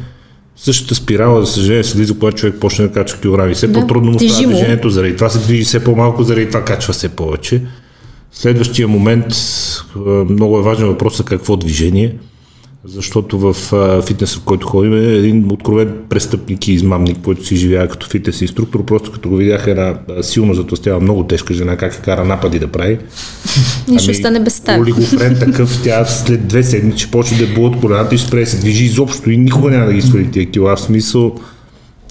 Същата спирала, за съжаление, се влиза, когато човек почне да качва килограми. Все да, по-трудно му става движението, заради това се движи все по-малко, заради това качва все повече. Следващия момент, много е важен въпрос е какво движение защото в фитнеса, в който ходим, е един откровен престъпник и измамник, който си живее като фитнес инструктор. Просто като го видях една силно затластява, много тежка жена, как е кара напади да прави. Нищо ами, стане без стане. Олигофрен такъв, тя след две седмици почне да булат колената и ще спре да се движи изобщо и никога няма да ги свали тия кила. В смисъл,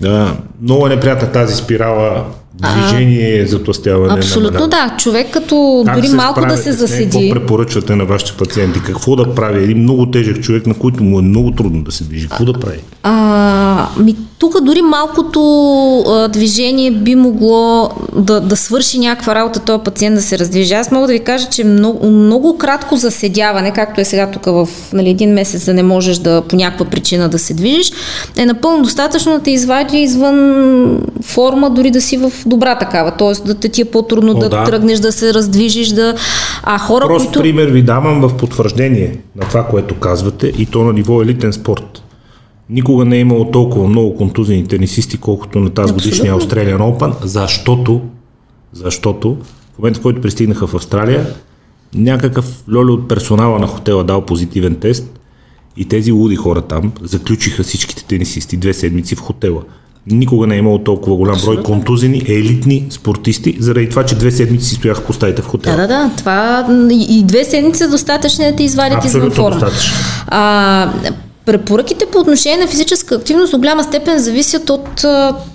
да, много е неприятна тази спирала движение, затластяване. Абсолютно да. Човек като как дори малко да се заседи. Какво препоръчвате на вашите пациенти? Какво да прави? Един много тежък човек, на който му е много трудно да се движи. Какво да прави? А, ми, тук дори малкото а, движение би могло да, да свърши някаква работа този пациент да се раздвижи. Аз мога да ви кажа, че много, много кратко заседяване, както е сега тук в нали, един месец да не можеш да по някаква причина да се движиш, е напълно достатъчно да те извади извън форма, дори да си в добра такава. Тоест да те ти е по-трудно О, да, да тръгнеш, да се раздвижиш, да... А хора, Прост които... пример ви давам в потвърждение на това, което казвате и то на ниво елитен спорт. Никога не е имало толкова много контузени тенисисти, колкото на тази годишния Australian Open, защото, защото в момента, в който пристигнаха в Австралия, някакъв лоли от персонала на хотела дал позитивен тест и тези луди хора там заключиха всичките тенисисти две седмици в хотела. Никога не е имало толкова голям брой контузени, елитни спортисти, заради това, че две седмици си стояха по стаите в хотела. Да, да, да. Това и две седмици са достатъчни да те извадят извън форма. достатъчно. А, Препоръките по отношение на физическа активност до голяма степен зависят от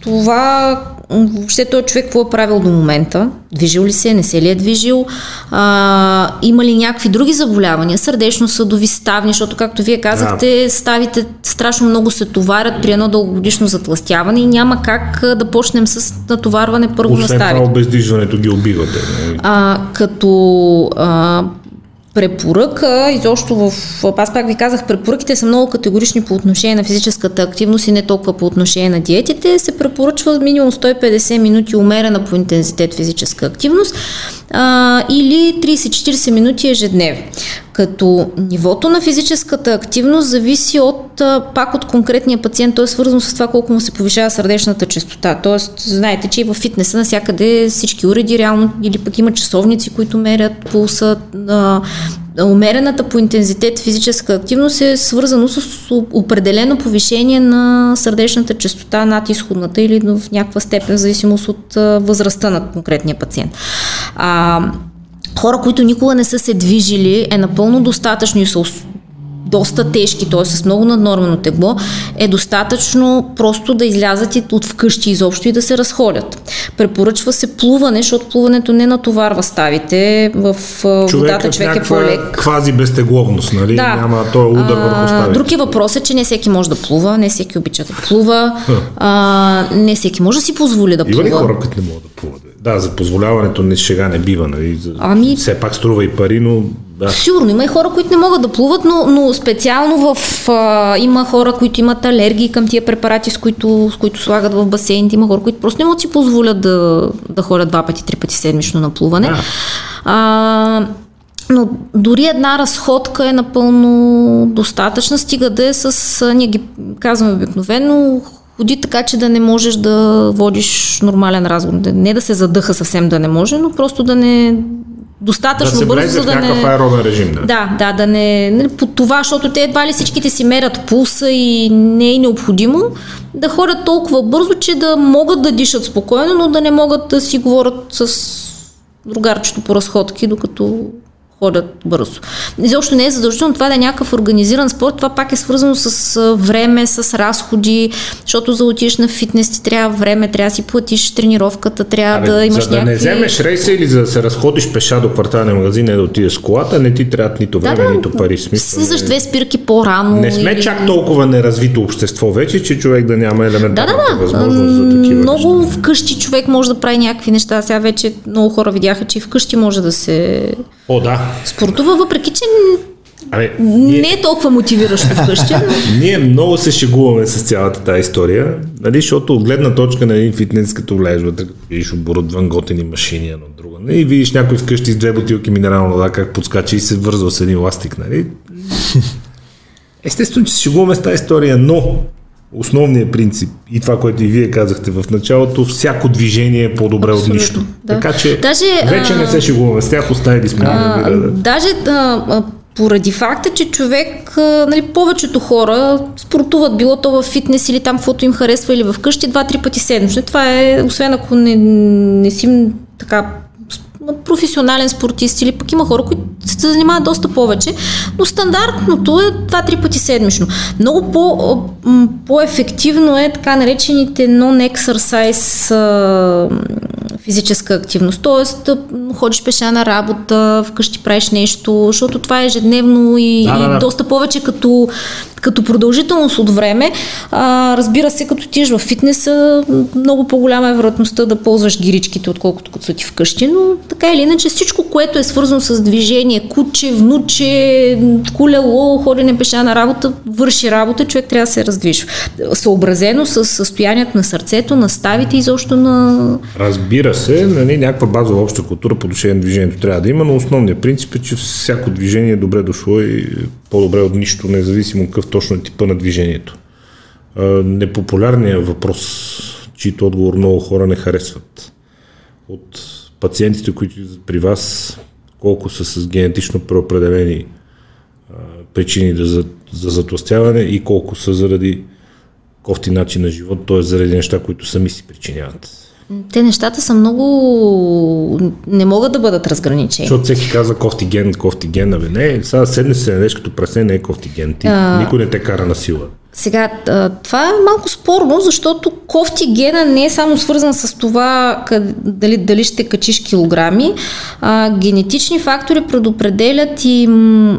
това въобще този човек какво е правил до момента, движил ли се, не се ли е движил, а, има ли някакви други заболявания, сърдечно-съдови, ставни, защото както вие казахте, да. ставите страшно много се товарят при едно дългогодишно затластяване и няма как да почнем с натоварване първо Освен на ставите. Освен това обездвижването ги убивате. А, като а, препоръка, изобщо в... Аз пак ви казах, препоръките са много категорични по отношение на физическата активност и не толкова по отношение на диетите. Се препоръчва минимум 150 минути умерена по интензитет физическа активност а, или 30-40 минути ежедневно. Като нивото на физическата активност зависи от, пак от конкретния пациент, то е свързано с това колко му се повишава сърдечната частота. Тоест, знаете, че и в фитнеса навсякъде всички уреди реално или пък има часовници, които мерят пулса. Умерената по интензитет физическа активност е свързано с определено повишение на сърдечната частота над изходната или в някаква степен, в зависимост от възрастта на конкретния пациент. А, хора, които никога не са се движили, е напълно достатъчно и са доста тежки, т.е. с много наднормено тегло, е достатъчно просто да излязат от вкъщи изобщо и да се разходят. Препоръчва се плуване, защото плуването не натоварва ставите. В човек водата човек е по-лек. Квази безтегловност, нали? Да. Няма той е удар върху ставите. Други въпрос е, че не всеки може да плува, не всеки обича да плува, а, не всеки може да си позволи да плува. Има ли хора, които не могат да плуват? Да, за позволяването не шега не бива, нали? Ами... Все пак струва и пари, но да. Сигурно има и хора, които не могат да плуват, но, но специално в, а, има хора, които имат алергии към тия препарати, с които, с които слагат в басейните. Има хора, които просто не могат си позволят да, да ходят два пъти, три пъти седмично на плуване. Да. А, но дори една разходка е напълно достатъчна, стига да е с, ние ги казваме обикновено, ходи така, че да не можеш да водиш нормален разговор. Не да се задъха съвсем да не може, но просто да не достатъчно да бързо, за да не... аеробен режим, да. Да, да, да не... Нали, по това, защото те едва ли всичките си мерят пулса и не е необходимо да ходят толкова бързо, че да могат да дишат спокойно, но да не могат да си говорят с другарчето по разходки, докато ходят бързо. Изобщо не е задължително това да е някакъв организиран спорт, това пак е свързано с време, с разходи, защото за отидеш на фитнес ти трябва време, трябва да си платиш тренировката, трябва Абе, да имаш за да някакви... не вземеш рейса или за да се разходиш пеша до кварталния магазин, не да отидеш с колата, не ти трябват нито време, да, да, нито пари. Смисъл, слизаш две спирки по-рано. Не сме или... чак толкова неразвито общество вече, че човек да няма елементарна да, да, да. възможност за такива Много неща. вкъщи човек може да прави някакви неща. Сега вече много хора видяха, че и вкъщи може да се О, да. Спортува, въпреки че Абе, ние... не е толкова мотивиращо вкъщи. Но... ние много се шегуваме с цялата тази история, нали, защото от гледна точка на един фитнес, като влезеш вътре, видиш оборудван готини машини, едно друго, нали, и видиш някой вкъщи с две бутилки минерална вода, как подскача и се вързва с един ластик, нали. Естествено, че се шегуваме с тази история, но основният принцип и това, което и вие казахте в началото, всяко движение е по-добре Абсолютно, от нищо. Да. Така че даже, вече а, не се шегуваме с тях, оставили сме. А, да, да. Даже а, поради факта, че човек, нали, повечето хора спортуват, било то в фитнес или там, каквото им харесва или в къщи, два-три пъти седмично. Това е, освен ако не, не си така професионален спортист или пък има хора, които се занимават доста повече, но стандартното е два-три пъти седмично. Много по, по-ефективно е така наречените non-exercise физическа активност. Тоест, ходиш пеша на работа, вкъщи правиш нещо, защото това е ежедневно и, да, да, да. и доста повече като, като продължителност от време. А, разбира се, като тиш в фитнеса, много по-голяма е вероятността да ползваш гиричките, отколкото като са ти вкъщи, но така или иначе всичко, което е свързано с движение, куче, внуче, колело, ходене пеша на работа, върши работа, човек трябва да се раздвижва. Съобразено с състоянието на сърцето, на ставите и защо на... Разбира се, нали, някаква базова обща култура по отношение на движението трябва да има, но основният принцип е, че всяко движение е добре дошло и по-добре от нищо, независимо какъв точно е типа на движението. Непопулярният въпрос, чието отговор много хора не харесват. От пациентите, които при вас, колко са с генетично преопределени причини за, за затластяване и колко са заради кофти начин на живот, т.е. заради неща, които сами си причиняват. Те нещата са много... не могат да бъдат разграничени. Защото всеки казва кофтиген, кофтиген, абе не, сега седне се седнеш като прасе, не е кофтиген. Ти, а... Никой не те кара на сила. Сега, това е малко спорно, защото кофти гена не е само свързан с това дали, дали ще качиш килограми. А, генетични фактори предопределят и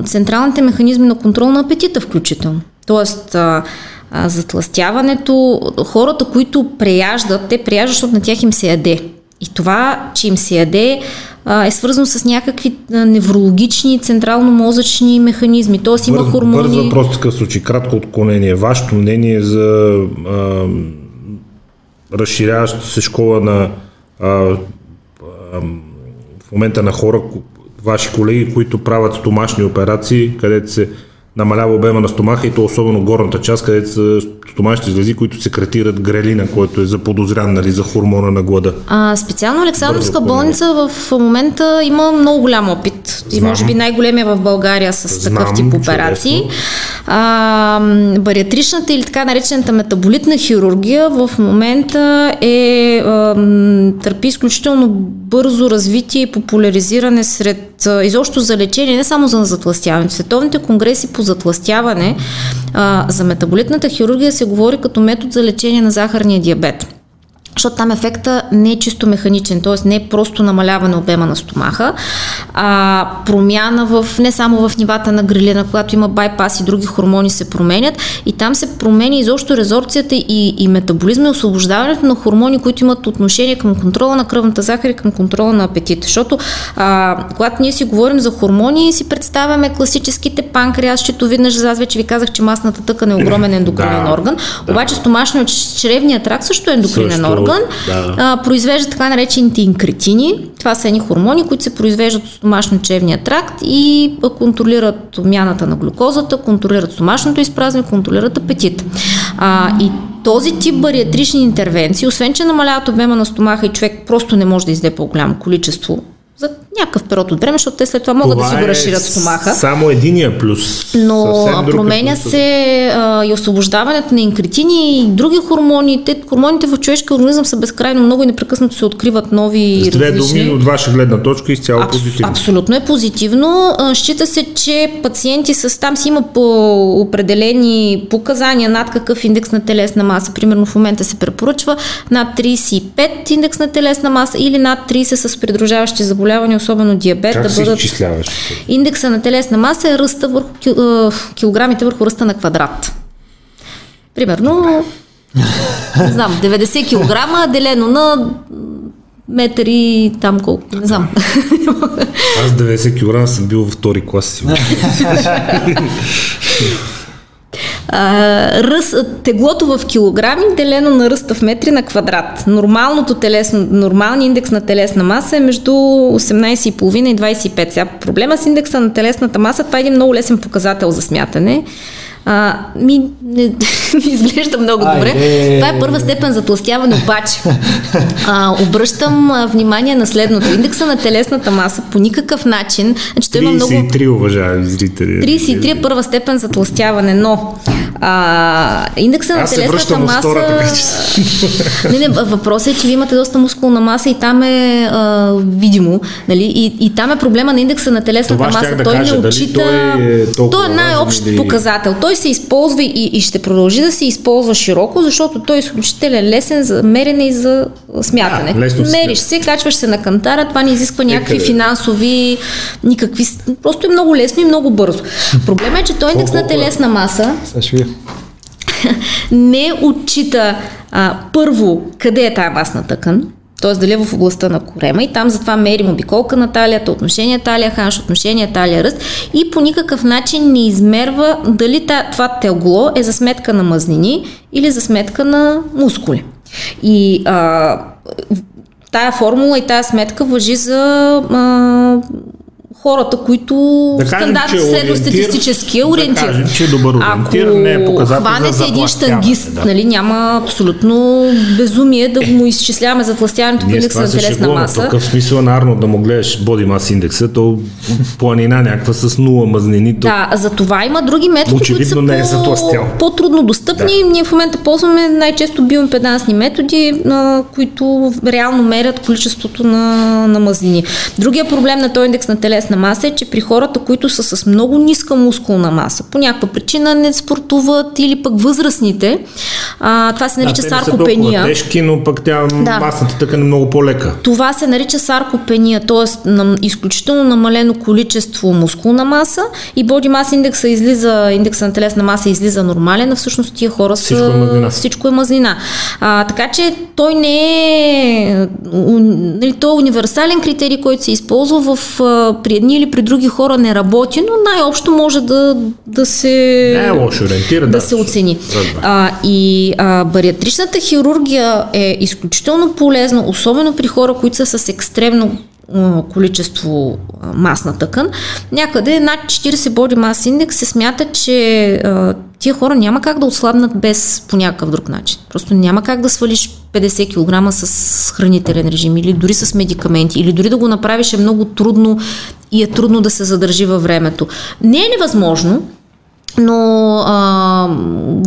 централните механизми на контрол на апетита включително. Тоест, а, а, затластяването, хората, които преяждат, те преяждат, защото на тях им се яде. И това, че им се яде, а, е свързано с някакви неврологични, централно-мозъчни механизми. Тоест има бърз, хормони... Бърз въпрос такъв случай, кратко отклонение. Вашето мнение за а, разширяващата се школа на а, а, в момента на хора, ваши колеги, които правят стомашни операции, където се намалява обема на стомаха и то особено горната част, където са стомашните жлези, които секретират грелина, който е заподозрян нали, за хормона на глада. А, специално Александровска болница в момента има много голям опит Знам. и може би най-големия в България с Знам, такъв тип операции. А, бариатричната или така наречената метаболитна хирургия в момента е а, търпи изключително бързо развитие и популяризиране сред изобщо за лечение, не само за затластяване. Световните конгреси по затластяване а, за метаболитната хирургия се говори като метод за лечение на захарния диабет защото там ефекта не е чисто механичен, т.е. не е просто намаляване обема на стомаха, а промяна в, не само в нивата на грилина, когато има байпас и други хормони се променят и там се променя изобщо резорцията и, и метаболизма и освобождаването на хормони, които имат отношение към контрола на кръвната захар и към контрола на апетит. Защото а, когато ние си говорим за хормони, си представяме класическите панкреас, щитовидна жлеза, аз вече ви казах, че масната тъкан е огромен ендокринен да, орган, да. обаче стомашният чревният тракт също е ендокринен също, орган орган, да. а, произвежда така наречените инкретини. Това са едни хормони, които се произвеждат от стомашно-чевния тракт и контролират обмяната на глюкозата, контролират стомашното изпразване, контролират апетит. А, и този тип бариатрични интервенции, освен че намаляват обема на стомаха и човек просто не може да изде по-голямо количество за някакъв период от време, защото те след това могат това да си го разширят стомаха. Само единия плюс. Но променя се а, и освобождаването на инкретини и други хормони. Те, хормоните в човешкия организъм са безкрайно много и непрекъснато се откриват нови С две различни. думи от ваша гледна точка изцяло Абс, позитивно. Абсолютно е позитивно. Счита се, че пациенти с там си има по определени показания над какъв индекс на телесна маса. Примерно в момента се препоръчва над 35 индекс на телесна маса или над 30 с придружаващи заболявания, особено диабет. Как да бъдат... изчисляваш? Индекса на телесна маса е ръста върху килограмите върху ръста на квадрат. Примерно, не знам, 90 кг делено на метър и там колко, не знам. Аз 90 кг съм бил във втори клас. А, ръс, теглото в килограми делено на ръста в метри на квадрат. Нормалното телесно, нормалният индекс на телесна маса е между 18,5 и 25. Сега проблема с индекса на телесната маса, това е един много лесен показател за смятане. А, ми не, не изглежда много Ай, добре. Е... Това е първа степен за тластяване, обаче а, обръщам внимание на следното. Индекса на телесната маса по никакъв начин. Значи, 33, има много... уважаеми зрители. 33 е първа степен за тластяване, но а, индекса на телесната маса... Втората, не, не, въпросът е, че ви имате доста мускулна маса и там е а, видимо. Нали? И, и там е проблема на индекса на телесната Това маса. Да той кажа, не отчита... Той е, той е най-общ показател. Той се използва и, и ще продължи да се използва широко, защото той е изключително лесен за мерене и за смятане. Да, Мериш се, качваш се на кантара, това не изисква някакви е, финансови, никакви. Просто е много лесно и много бързо. Проблема е, че той индекс на телесна маса не отчита а, първо къде е тая масна тъкан, т.е. дали е в областта на корема и там затова мерим обиколка на талията, отношение талия-ханш, отношение талия-ръст и по никакъв начин не измерва дали това тегло е за сметка на мъзнини или за сметка на мускули. И а, тая формула и тая сметка въжи за а, хората, които да стандарт е средностатистически ориентир. Да кажем, че е добър ориентир, Ако не е показател хване за един штангист, да. нали, няма абсолютно безумие да му изчисляваме затластяването по индекса на телесна маса. В такъв смисъл на Арно да му гледаш боди мас индекса, то планина някаква с нула мазнини. То... Да, за това има други методи, които са е по, трудно достъпни. Да. Ние в момента ползваме най-често биоимпедансни методи, на които реално мерят количеството на, на мазнини. Другия проблем на този индекс на телесна телесна маса е, че при хората, които са с много ниска мускулна маса, по някаква причина не спортуват или пък възрастните, а, това се нарича да, саркопения. Са тежки, но пък тя да. масата така е много по-лека. Това се нарича саркопения, т.е. На, изключително намалено количество мускулна маса и боди мас индекса излиза, индекса на телесна маса излиза нормален, а всъщност тия хора са... Всичко е мазнина. Всичко е мазнина. А, така че той не е... Нали, той е универсален критерий, който се използва в, при едни или при други хора не работи, но най-общо може да, да се... Не е лошо ориентира, да, да се оцени. А, и а, бариатричната хирургия е изключително полезна, особено при хора, които са с екстремно количество масна тъкан. Някъде над 40 body mass index се смята, че тия хора няма как да отслабнат без по някакъв друг начин. Просто няма как да свалиш 50 кг с хранителен режим или дори с медикаменти, или дори да го направиш е много трудно и е трудно да се задържи във времето. Не е невъзможно, но а,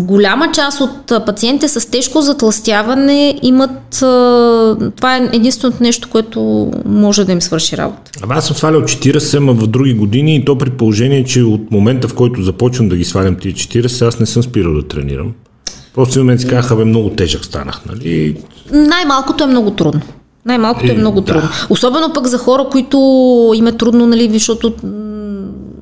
голяма част от пациентите с тежко затластяване имат. А, това е единственото нещо, което може да им свърши работа. Ама аз съм свалял 40, ама в други години и то при положение, че от момента в който започвам да ги свалям тия 40, аз не съм спирал да тренирам. Просто в момент си казаха, бе, много тежък станах, нали? Най-малкото е много трудно. Най-малкото е, е много да. трудно. Особено пък за хора, които им е трудно, нали, защото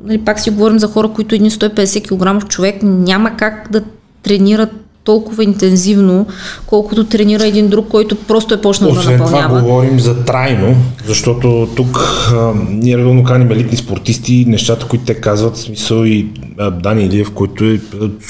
нали, пак си говорим за хора, които един 150 кг човек няма как да тренират толкова интензивно, колкото тренира един друг, който просто е почнал Освен да напълнява. това говорим за трайно, защото тук а, ние редовно каним елитни спортисти, нещата, които те казват, смисъл и а, Дани Илиев, който е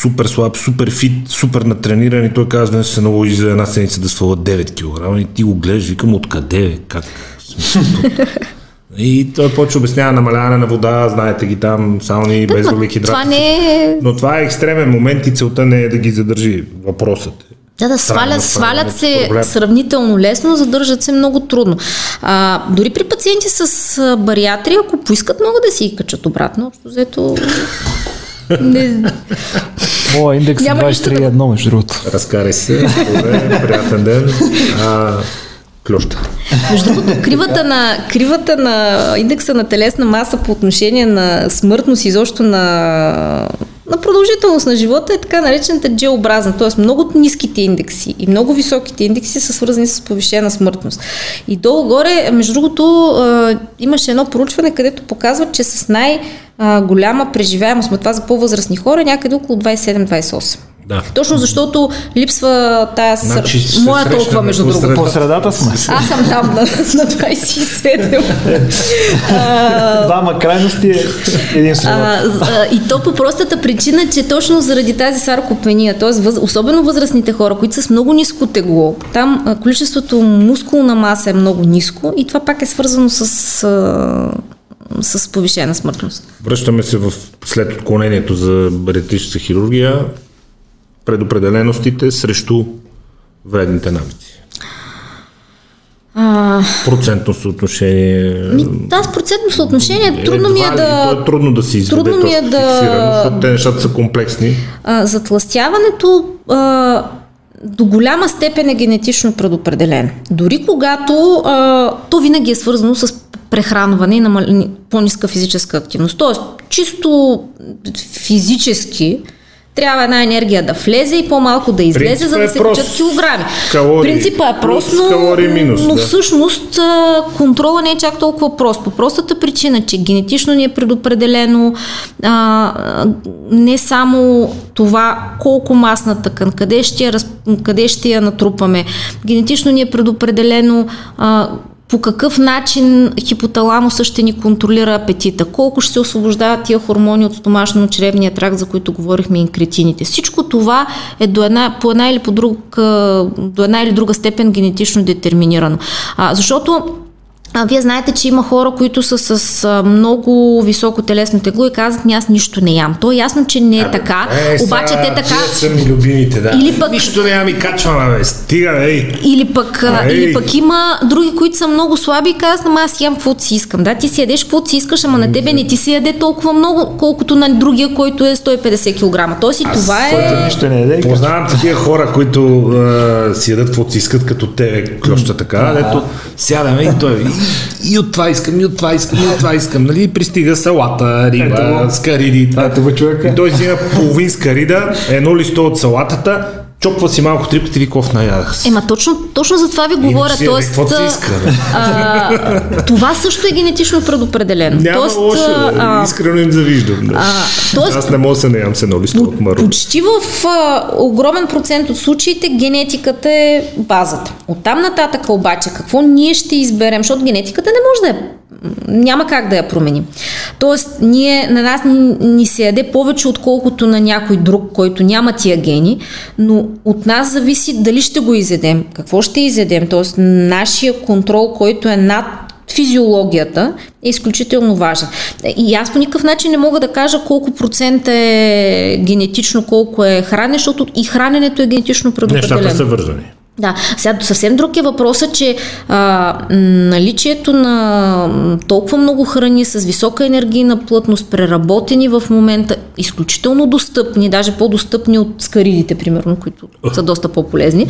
супер слаб, супер фит, супер натрениран и той казва, че се наложи за една седмица да сваля 9 кг и ти го гледаш, викам откъде, как? Смисъл, и той почва обяснява намаляване на вода, знаете ги там, сауни, без въглехидрати. Това не е... Но това е екстремен момент и целта не е да ги задържи. Въпросът е. Да, да, свалят, свалят се проблем. сравнително лесно, задържат се много трудно. А, дори при пациенти с бариатри, ако поискат, могат да си ги качат обратно. Общо взето... Не... Моя индекс е 23,1, между другото. Разкарай се. Добре, приятен ден. А, клюща. Между другото, кривата на, кривата на индекса на телесна маса по отношение на смъртност, изобщо на, на продължителност на живота е така наречената джеобразна, т.е. много ниските индекси и много високите индекси са свързани с повишена смъртност. И долу-горе, между другото, имаше едно проучване, където показва, че с най- голяма преживяемост, но това за по-възрастни хора, някъде около 27-28. Да. Точно защото липсва тази значи, сър... моя толкова, между другото. По средата сме. Аз съм там на, на 27. Двама крайности е един средата. И то по простата причина, че точно заради тази саркопения, т.е. Въз... особено възрастните хора, които са с много ниско тегло, там количеството мускулна маса е много ниско и това пак е свързано с с повишена смъртност. Връщаме се в след отклонението за бариатрична хирургия предопределеностите срещу вредните навици? А... Процентно съотношение. Ми, да, с процентно съотношение трудно ми е да. Е трудно да се изведе. Трудно ми е да. Защото те нещата са комплексни. А, затластяването а, до голяма степен е генетично предопределен. Дори когато а, то винаги е свързано с прехранване и намал... по-ниска физическа активност. Тоест, чисто физически трябва една енергия да влезе и по-малко да излезе, Принципа за да е се качат килограми. Калории, Принципа е прост, но, калории минус, но да. всъщност контрола не е чак толкова прост. По простата причина, че генетично ни е предопределено а, не само това колко масна тъкан, къде ще, я, къде ще я натрупаме. Генетично ни е предопределено а, по какъв начин хипоталамуса ще ни контролира апетита, колко ще се освобождават тия хормони от стомашно-чревния тракт, за които говорихме, инкретините. Всичко това е до една, по една или по друг, до една или друга степен генетично детерминирано. А, защото а, вие знаете, че има хора, които са с а, много високо телесно тегло и казват, аз нищо не ям. То е ясно, че не е а, така, е, обаче те така... Тия са ми любимите, да. Или пък... Нищо не ям и качвам, бе, стига, ей. Или пък, а, ей. или пък има други, които са много слаби и казват, ама аз ям каквото си искам. Да, ти си ядеш каквото си искаш, ама на тебе не ти се яде толкова много, колкото на другия, който е 150 кг. Тоест и аз, това е... Нищо не яде. Познавам такива хора, които а, си ядат каквото си искат, като те, клюща така, дето сядаме и той и от това искам, и от това искам, и от това искам. Нали? Пристига салата, риба, скариди. Това. човека. И той си има половин скарида, едно листо от салатата, чопва си малко трипката и виков наядах си. Ема точно, точно за това ви говоря. И тоест, си иска, а, това също е генетично предопределено. Няма тоест, лошо, а, искрено им завиждам. Да. А, тоест, Аз не мога да се наям се едно листо от маро. Почти в а, огромен процент от случаите генетиката е базата. Оттам нататък обаче какво ние ще изберем, защото генетиката не може да е няма как да я променим. Тоест, ние, на нас ни, ни се яде повече, отколкото на някой друг, който няма тия гени, но от нас зависи дали ще го изедем, какво ще изедем. Тоест, нашия контрол, който е над физиологията е изключително важен. И аз по никакъв начин не мога да кажа колко процент е генетично, колко е хранене, защото и храненето е генетично предопределено. Нещата са вързани. Да, сега съвсем друг е въпросът, че а, наличието на толкова много храни с висока енергийна плътност, преработени в момента, изключително достъпни, даже по-достъпни от скаридите, примерно, които са доста по-полезни,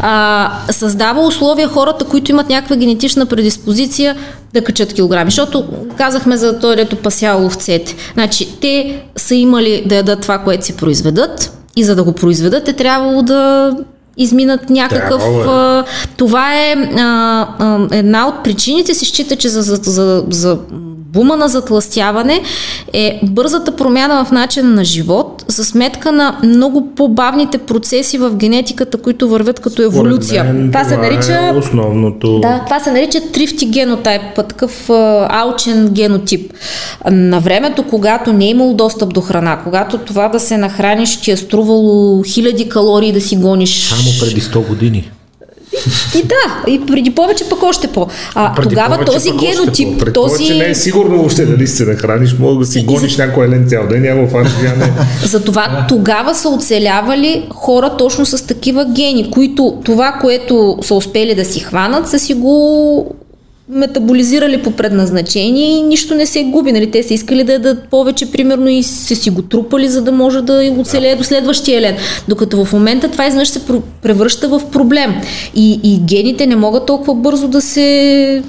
а, създава условия хората, които имат някаква генетична предиспозиция да качат килограми. Защото казахме за той, дето пасял овцете. Значи, те са имали да ядат това, което си произведат и за да го произведат е трябвало да изминат някакъв... Да, това е а, а, една от причините, се счита, че за, за, за, за бума на затластяване е бързата промяна в начина на живот за сметка на много по-бавните процеси в генетиката, които вървят като еволюция. Мен, това, това се нарича... Е основното... Да, това се нарича трифти генотайп, такъв а, алчен генотип. На времето, когато не е имало достъп до храна, когато това да се нахраниш ти е струвало хиляди калории да си гониш... Само преди 100 години. И, да, и преди повече пък още по. А, Преди тогава този генотип, по. Този... повече не е сигурно въобще дали се нахраниш, мога да си гониш за- някой лен цял ден, няма фаниш, не. Затова тогава са оцелявали хора точно с такива гени, които това, което са успели да си хванат, са си го метаболизирали по предназначение и нищо не се губи. Нали? Те са искали да дадат повече, примерно, и са си го трупали, за да може да оцелее до следващия лен. Докато в момента това изведнъж се превръща в проблем. И, и гените не могат толкова бързо да се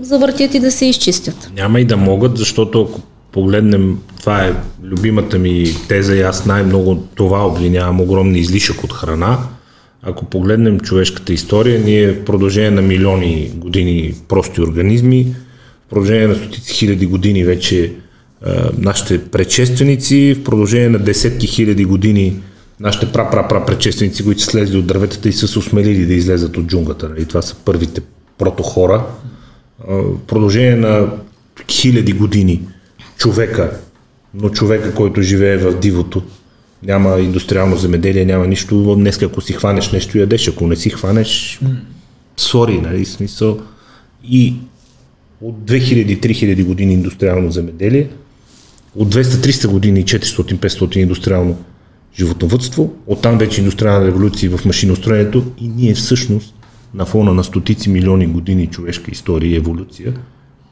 завъртят и да се изчистят. Няма и да могат, защото ако погледнем, това е любимата ми теза и аз най-много това обвинявам, огромни излишък от храна. Ако погледнем човешката история, ние в продължение на милиони години прости организми, в продължение на стотици хиляди години вече е, нашите предшественици, в продължение на десетки хиляди години нашите пра-пра-пра предшественици, които са слезли от дърветата и са се осмелили да излезат от джунглата. И това са първите протохора. А, В продължение на хиляди години човека, но човека, който живее в дивото, няма индустриално земеделие, няма нищо. Днес, ако си хванеш нещо, ядеш. Ако не си хванеш, сори, нали, смисъл. И от 2000-3000 години индустриално земеделие, от 200-300 години 400-500 индустриално животновътство, оттам вече индустриална революция в машиностроението и ние всъщност на фона на стотици милиони години човешка история и еволюция,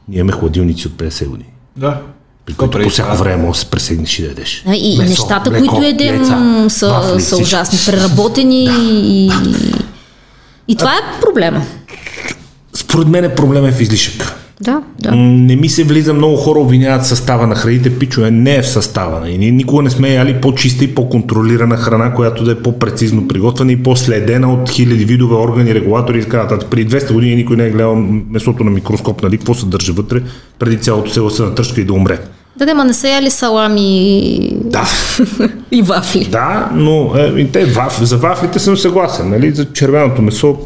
ние имаме хладилници от 50 години. Да. При които по всяко време може да се пресегнеш и да ядеш. А, И Месо, нещата, млеко, които едем, яйца, са, вафли, са ужасни. Преработени и, и това е проблема. Според мен е проблем е в излишък. Да, да. Не ми се влиза, много хора обвиняват състава на храните, пичове, не е в състава. И ние никога не сме яли по-чиста и по-контролирана храна, която да е по-прецизно приготвена и по-следена от хиляди видове органи, регулатори и така нататък. При 200 години никой не е гледал месото на микроскоп, нали, какво се държа вътре, преди цялото село се натръшка и да умре. Да, да, ма не са яли салами и, Да, и вафли. да, но е, и те, ваф, за вафлите съм съгласен, нали, за червеното месо,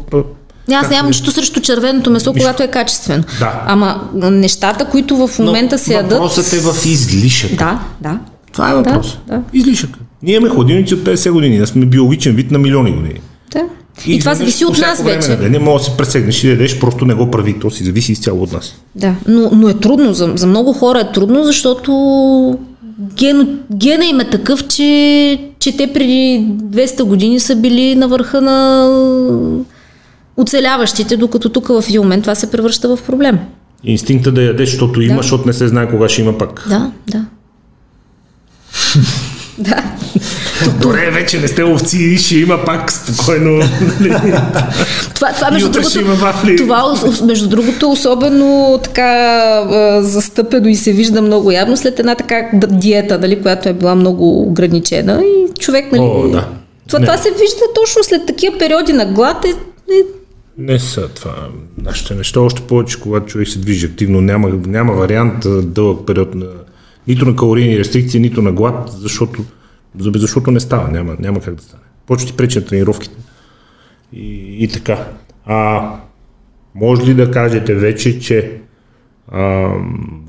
Аз нямам нищо срещу червеното месо, когато е качествено. Да. Ама нещата, които в момента се ядат... въпросът е в излишък. Да, да. Това е въпрос. да. Излишък. Ние имаме хладилници от 50 години, ние сме биологичен вид на милиони години. да. И, това изведнъж зависи от нас време вече. на деня може да се пресегнеш и да ядеш, просто не го прави. То си зависи изцяло от нас. Да, но, но е трудно. За, за много хора е трудно, защото ген, гена им е такъв, че, че те преди 200 години са били на върха на оцеляващите, докато тук в един момент това се превръща в проблем. Инстинкта да ядеш, защото има, защото не се знае кога ще има пак. Да, да. да. Добре, вече не сте овци, ще има пак спокойно. нали? Това, това между другото, това между другото особено така застъпено и се вижда много явно след една така диета, нали, която е била много ограничена и човек, нали, О, да. това, Не. това се вижда точно след такива периоди на глад. Е, е, Не са това. Нашите неща, още повече, когато човек се движи активно, няма, няма вариант дълъг период на нито на калорийни рестрикции, нито на глад, защото, за- защото не става, няма, няма как да стане. Почва ти пречи на тренировките. И, и така. А, може ли да кажете вече, че а,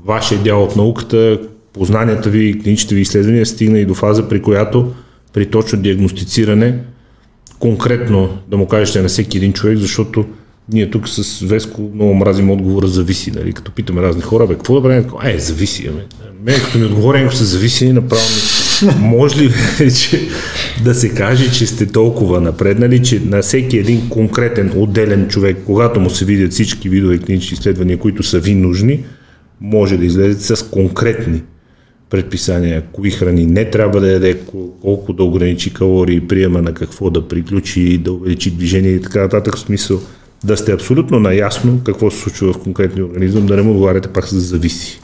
вашия дял от науката, познанията ви и клиничните ви изследвания стигна и до фаза, при която при точно диагностициране конкретно да му кажете на всеки един човек, защото ние тук с Веско много мразим отговора зависи, нали? Като питаме разни хора, бе, какво да правим? Е, зависи, ами. Мен като ми отговори, ако са зависи, направо ми... Може ли вече да се каже, че сте толкова напреднали, че на всеки един конкретен, отделен човек, когато му се видят всички видове клинични изследвания, които са ви нужни, може да излезете с конкретни предписания, кои храни не трябва да яде, кол- колко да ограничи калории, приема на какво да приключи, да увеличи движение и така нататък, в смисъл да сте абсолютно наясно какво се случва в конкретния организъм, да не му отговаряте пак за зависи.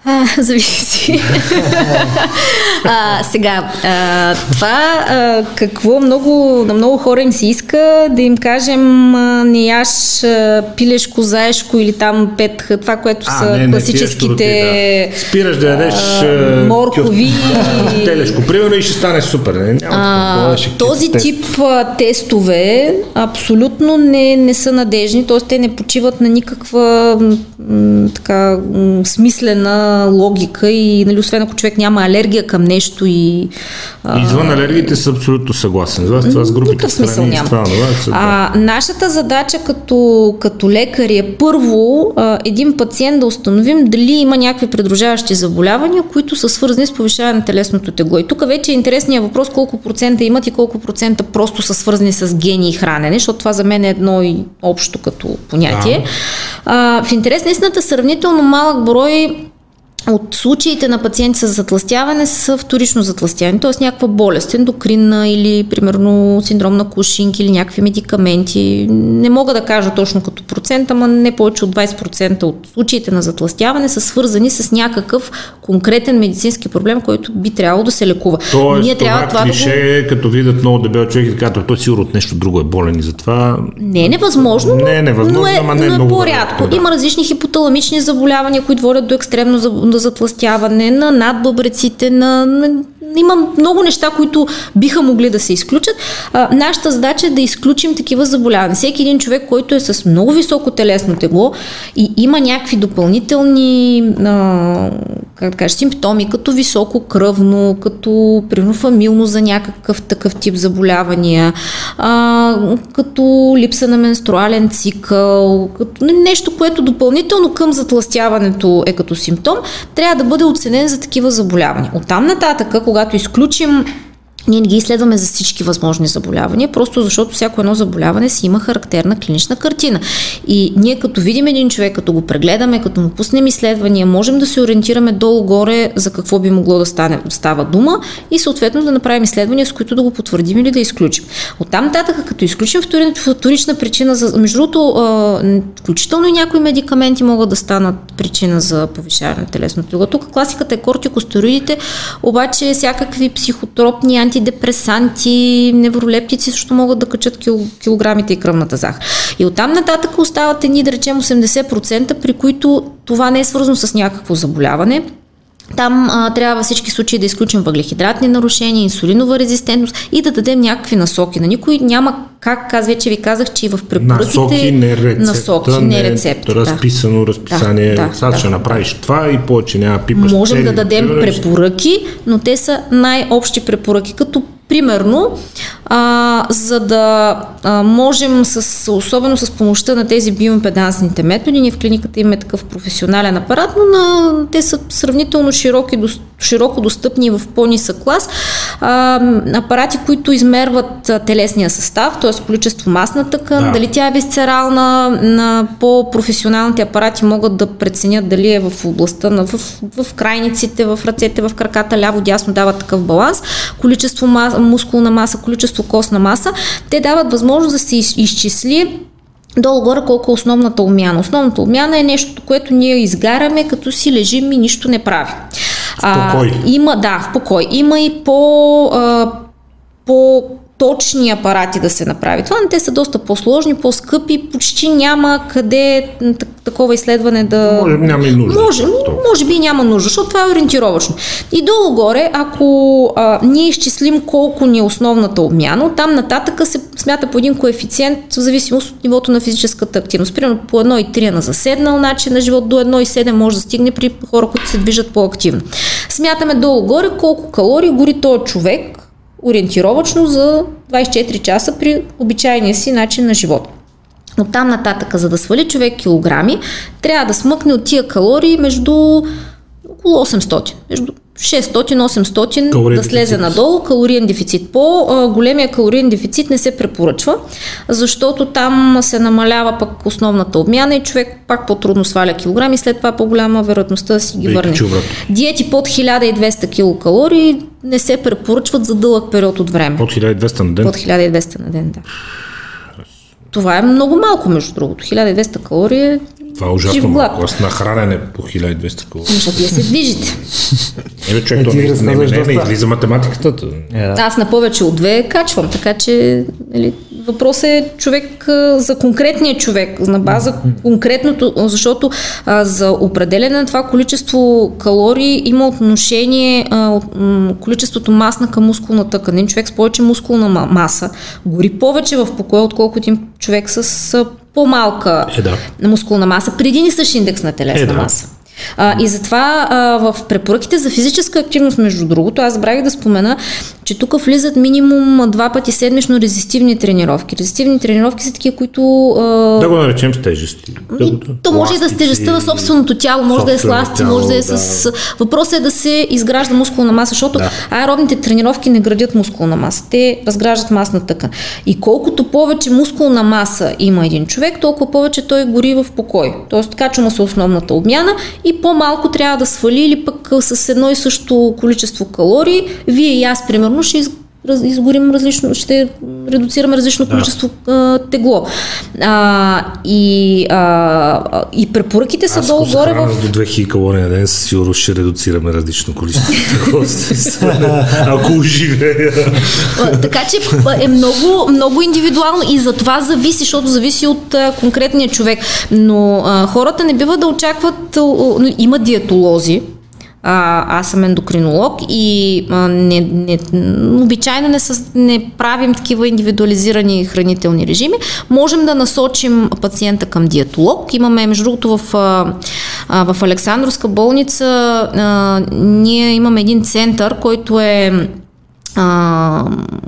а, зависи. а, сега, а, това а, какво много, на много хора им се иска да им кажем а, не яш а, пилешко, заешко или там петха, това, което А, са не, не, класическите штурти, да. Спираш да ядеш а, моркови. кюф- телешко, примерно и ще стане супер. Не, няма А, ще този тест. тип а, тестове абсолютно не, не са надежни, т.е. те не почиват на никаква м, така м, смислена на логика и нали, освен ако човек няма алергия към нещо и... А... Извън алергиите са абсолютно съгласен. За това с групите Никакъв смисъл няма. Това, това, а, нашата задача като, като лекари е първо а, един пациент да установим дали има някакви придружаващи заболявания, които са свързани с повишаване на телесното тегло. И тук вече е интересният въпрос колко процента имат и колко процента просто са свързани с гени и хранене, защото това за мен е едно и общо като понятие. Да. А, в интерес на истината сравнително малък брой от случаите на пациенти с затластяване са вторично затластяване, т.е. някаква болест, ендокринна или примерно синдром на Кушинг или някакви медикаменти. Не мога да кажа точно като процент, ама не повече от 20% от случаите на затластяване са свързани с някакъв конкретен медицински проблем, който би трябвало да се лекува. Тоест, Ние трябва това, това да го... като видят много дебел човек и казват, той сигурно от нещо друго е болен и затова... Не е невъзможно, не е невъзможно, но е, ама не но е, е по-рядко. Да. Има различни хипоталамични заболявания, които водят до екстремно на затластяване, на надбъбреците, на, има много неща, които биха могли да се изключат. А, нашата задача е да изключим такива заболявания. Всеки един човек, който е с много високо телесно тегло и има някакви допълнителни а, как да кажа, симптоми, като високо кръвно, като примерно фамилно за някакъв такъв тип заболявания, а, като липса на менструален цикъл, като нещо, което допълнително към затластяването е като симптом, трябва да бъде оценен за такива заболявания. Оттам нататък, когато изключим ние не ги изследваме за всички възможни заболявания, просто защото всяко едно заболяване си има характерна клинична картина. И ние като видим един човек, като го прегледаме, като му пуснем изследвания, можем да се ориентираме долу-горе за какво би могло да стане, става дума и съответно да направим изследвания, с които да го потвърдим или да изключим. Оттам нататък, като изключим вторична причина, за, между другото, включително и някои медикаменти могат да станат причина за повишаване на телесното тегло. Тук класиката е кортикостероидите, обаче всякакви психотропни антидепресанти, невролептици също могат да качат кил, килограмите и кръвната захар. И оттам нататък остават едни, да речем, 80%, при които това не е свързано с някакво заболяване, там а, трябва във всички случаи да изключим въглехидратни нарушения, инсулинова резистентност и да дадем някакви насоки. На никой няма как, аз вече ви казах, че и в препоръките... Насоки, не рецепта, насоки, не рецепта. Разписано разписание. Да, да, Сега да, ще да, направиш това и повече няма пипаш. Можем цели, да дадем препоръки, но те са най-общи препоръки, като Примерно, а, за да а, можем, с, особено с помощта на тези биоимпедансните методи, ние в клиниката имаме такъв професионален апарат, но на, те са сравнително широки, до, широко достъпни в по-нисък клас. А, апарати, които измерват телесния състав, т.е. количество масна тъкан, да. дали тя е висцерална, на по-професионалните апарати могат да преценят дали е в областта на в, в, крайниците, в ръцете, в краката, ляво-дясно дават такъв баланс. Количество мас, мускулна маса, количество костна маса, те дават възможност да се изчисли долу-горе колко е основната умяна. Основната умяна е нещо, което ние изгаряме, като си лежим и нищо не прави. В покой. А, има, да, в покой. Има и по, а, по точни апарати да се направи това, но те са доста по-сложни, по-скъпи, почти няма къде такова изследване да... Може би няма и нужда. Може, може би няма нужда, защото това е ориентировачно. И долу-горе, ако а, ние изчислим колко ни е основната обмяна, там нататък се смята по един коефициент в зависимост от нивото на физическата активност. Примерно по 1,3 на заседнал начин на живот до 1,7 може да стигне при хора, които се движат по-активно. Смятаме долу-горе колко калории гори този човек ориентировачно за 24 часа при обичайния си начин на живот. От там нататък, за да свали човек килограми, трябва да смъкне от тия калории между около 800, между 600-800 да слезе дефицит. надолу, калориен дефицит. По-големия калориен дефицит не се препоръчва, защото там се намалява пък основната обмяна и човек пак по-трудно сваля килограми, след това по-голяма вероятността да си ги върне. Диети под 1200 килокалории не се препоръчват за дълъг период от време. Под 1200 на ден? Под 1200 на ден, да. Това е много малко, между другото. 1200 калории е това е ужасно малко. Аз на хранене по 1200 калории. Защото вие се движите. Еми, човек, то не, не, не, не, не излиза математиката. Yeah. Аз на повече от две качвам, така че нали, въпрос е човек за конкретния човек, на база конкретното, защото а, за определене на това количество калории има отношение а, количеството масна към мускулна тъкан. Един човек с повече мускулна маса гори повече в покоя, отколкото един човек с по-малка е, да. мускулна маса, при един и същ индекс на телесна е, да. маса. А, и затова а, в препоръките за физическа активност, между другото, аз забравих да спомена, че тук влизат минимум два пъти седмично резистивни тренировки. Резистивни тренировки са такива, които... А... Да го наречем с тежести. Да то може и да с тежестта на собственото тяло, може да е с ласти, може да е да. с... Въпросът е да се изгражда мускулна маса, защото да. аеробните тренировки не градят мускулна маса. Те разграждат масна тъкан. И колкото повече мускулна маса има един човек, толкова повече той гори в покой. Тоест качва му се основната обмяна и по-малко трябва да свали или пък с едно и също количество калории. Вие и аз, примерно, ще изгорим различно, ще редуцираме различно да. количество а, тегло. А, и, а, и препоръките са долу-горе в... до 2000 калории на ден, сигурно ще редуцираме различно количество тегло. ако живея. така че е много, много индивидуално и за това зависи, защото зависи от а, конкретния човек. Но а, хората не бива да очакват, а, има диетолози, а, аз съм ендокринолог и а, не, не, обичайно не, със, не правим такива индивидуализирани хранителни режими. Можем да насочим пациента към диетолог. Имаме, между другото, в, а, в Александровска болница а, ние имаме един център, който е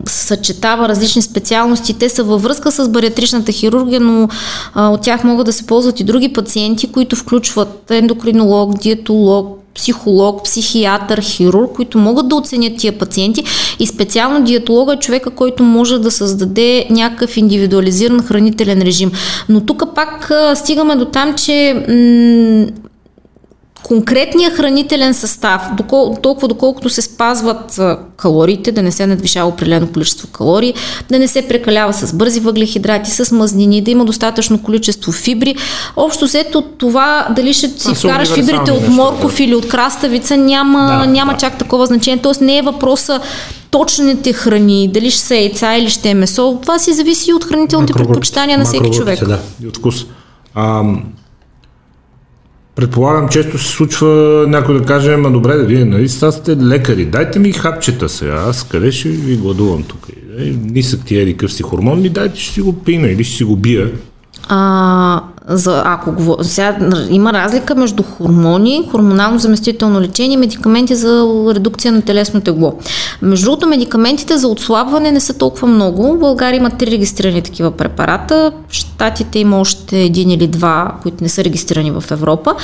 съчетава различни специалности. Те са във връзка с бариатричната хирургия, но от тях могат да се ползват и други пациенти, които включват ендокринолог, диетолог, психолог, психиатър, хирург, които могат да оценят тия пациенти и специално диетолога е човека, който може да създаде някакъв индивидуализиран хранителен режим. Но тук пак стигаме до там, че м- конкретния хранителен състав, докол, толкова доколкото се спазват калориите, да не се надвишава определено количество калории, да не се прекалява с бързи въглехидрати, с мазнини, да има достатъчно количество фибри. Общо след това дали ще си вкараш фибрите от морков да. или от краставица, няма, да, няма да. чак такова значение. Тоест не е въпроса точните храни, дали ще са яйца или ще е месо. Това си зависи от хранителните предпочитания на всеки човек. Да, и от вкус. А, Предполагам, често се случва някой да каже, ама добре, да вие нали сега сте лекари, дайте ми хапчета сега, аз къде ще ви гладувам тук? Нисък ти еди къв си хормон, ми дайте ще си го пина или ще си го бия. А, за, ако го, сега има разлика между хормони, хормонално заместително лечение и медикаменти за редукция на телесно тегло. Между другото, медикаментите за отслабване не са толкова много. В България има три регистрирани такива препарата. В Штатите има още един или два, които не са регистрирани в Европа.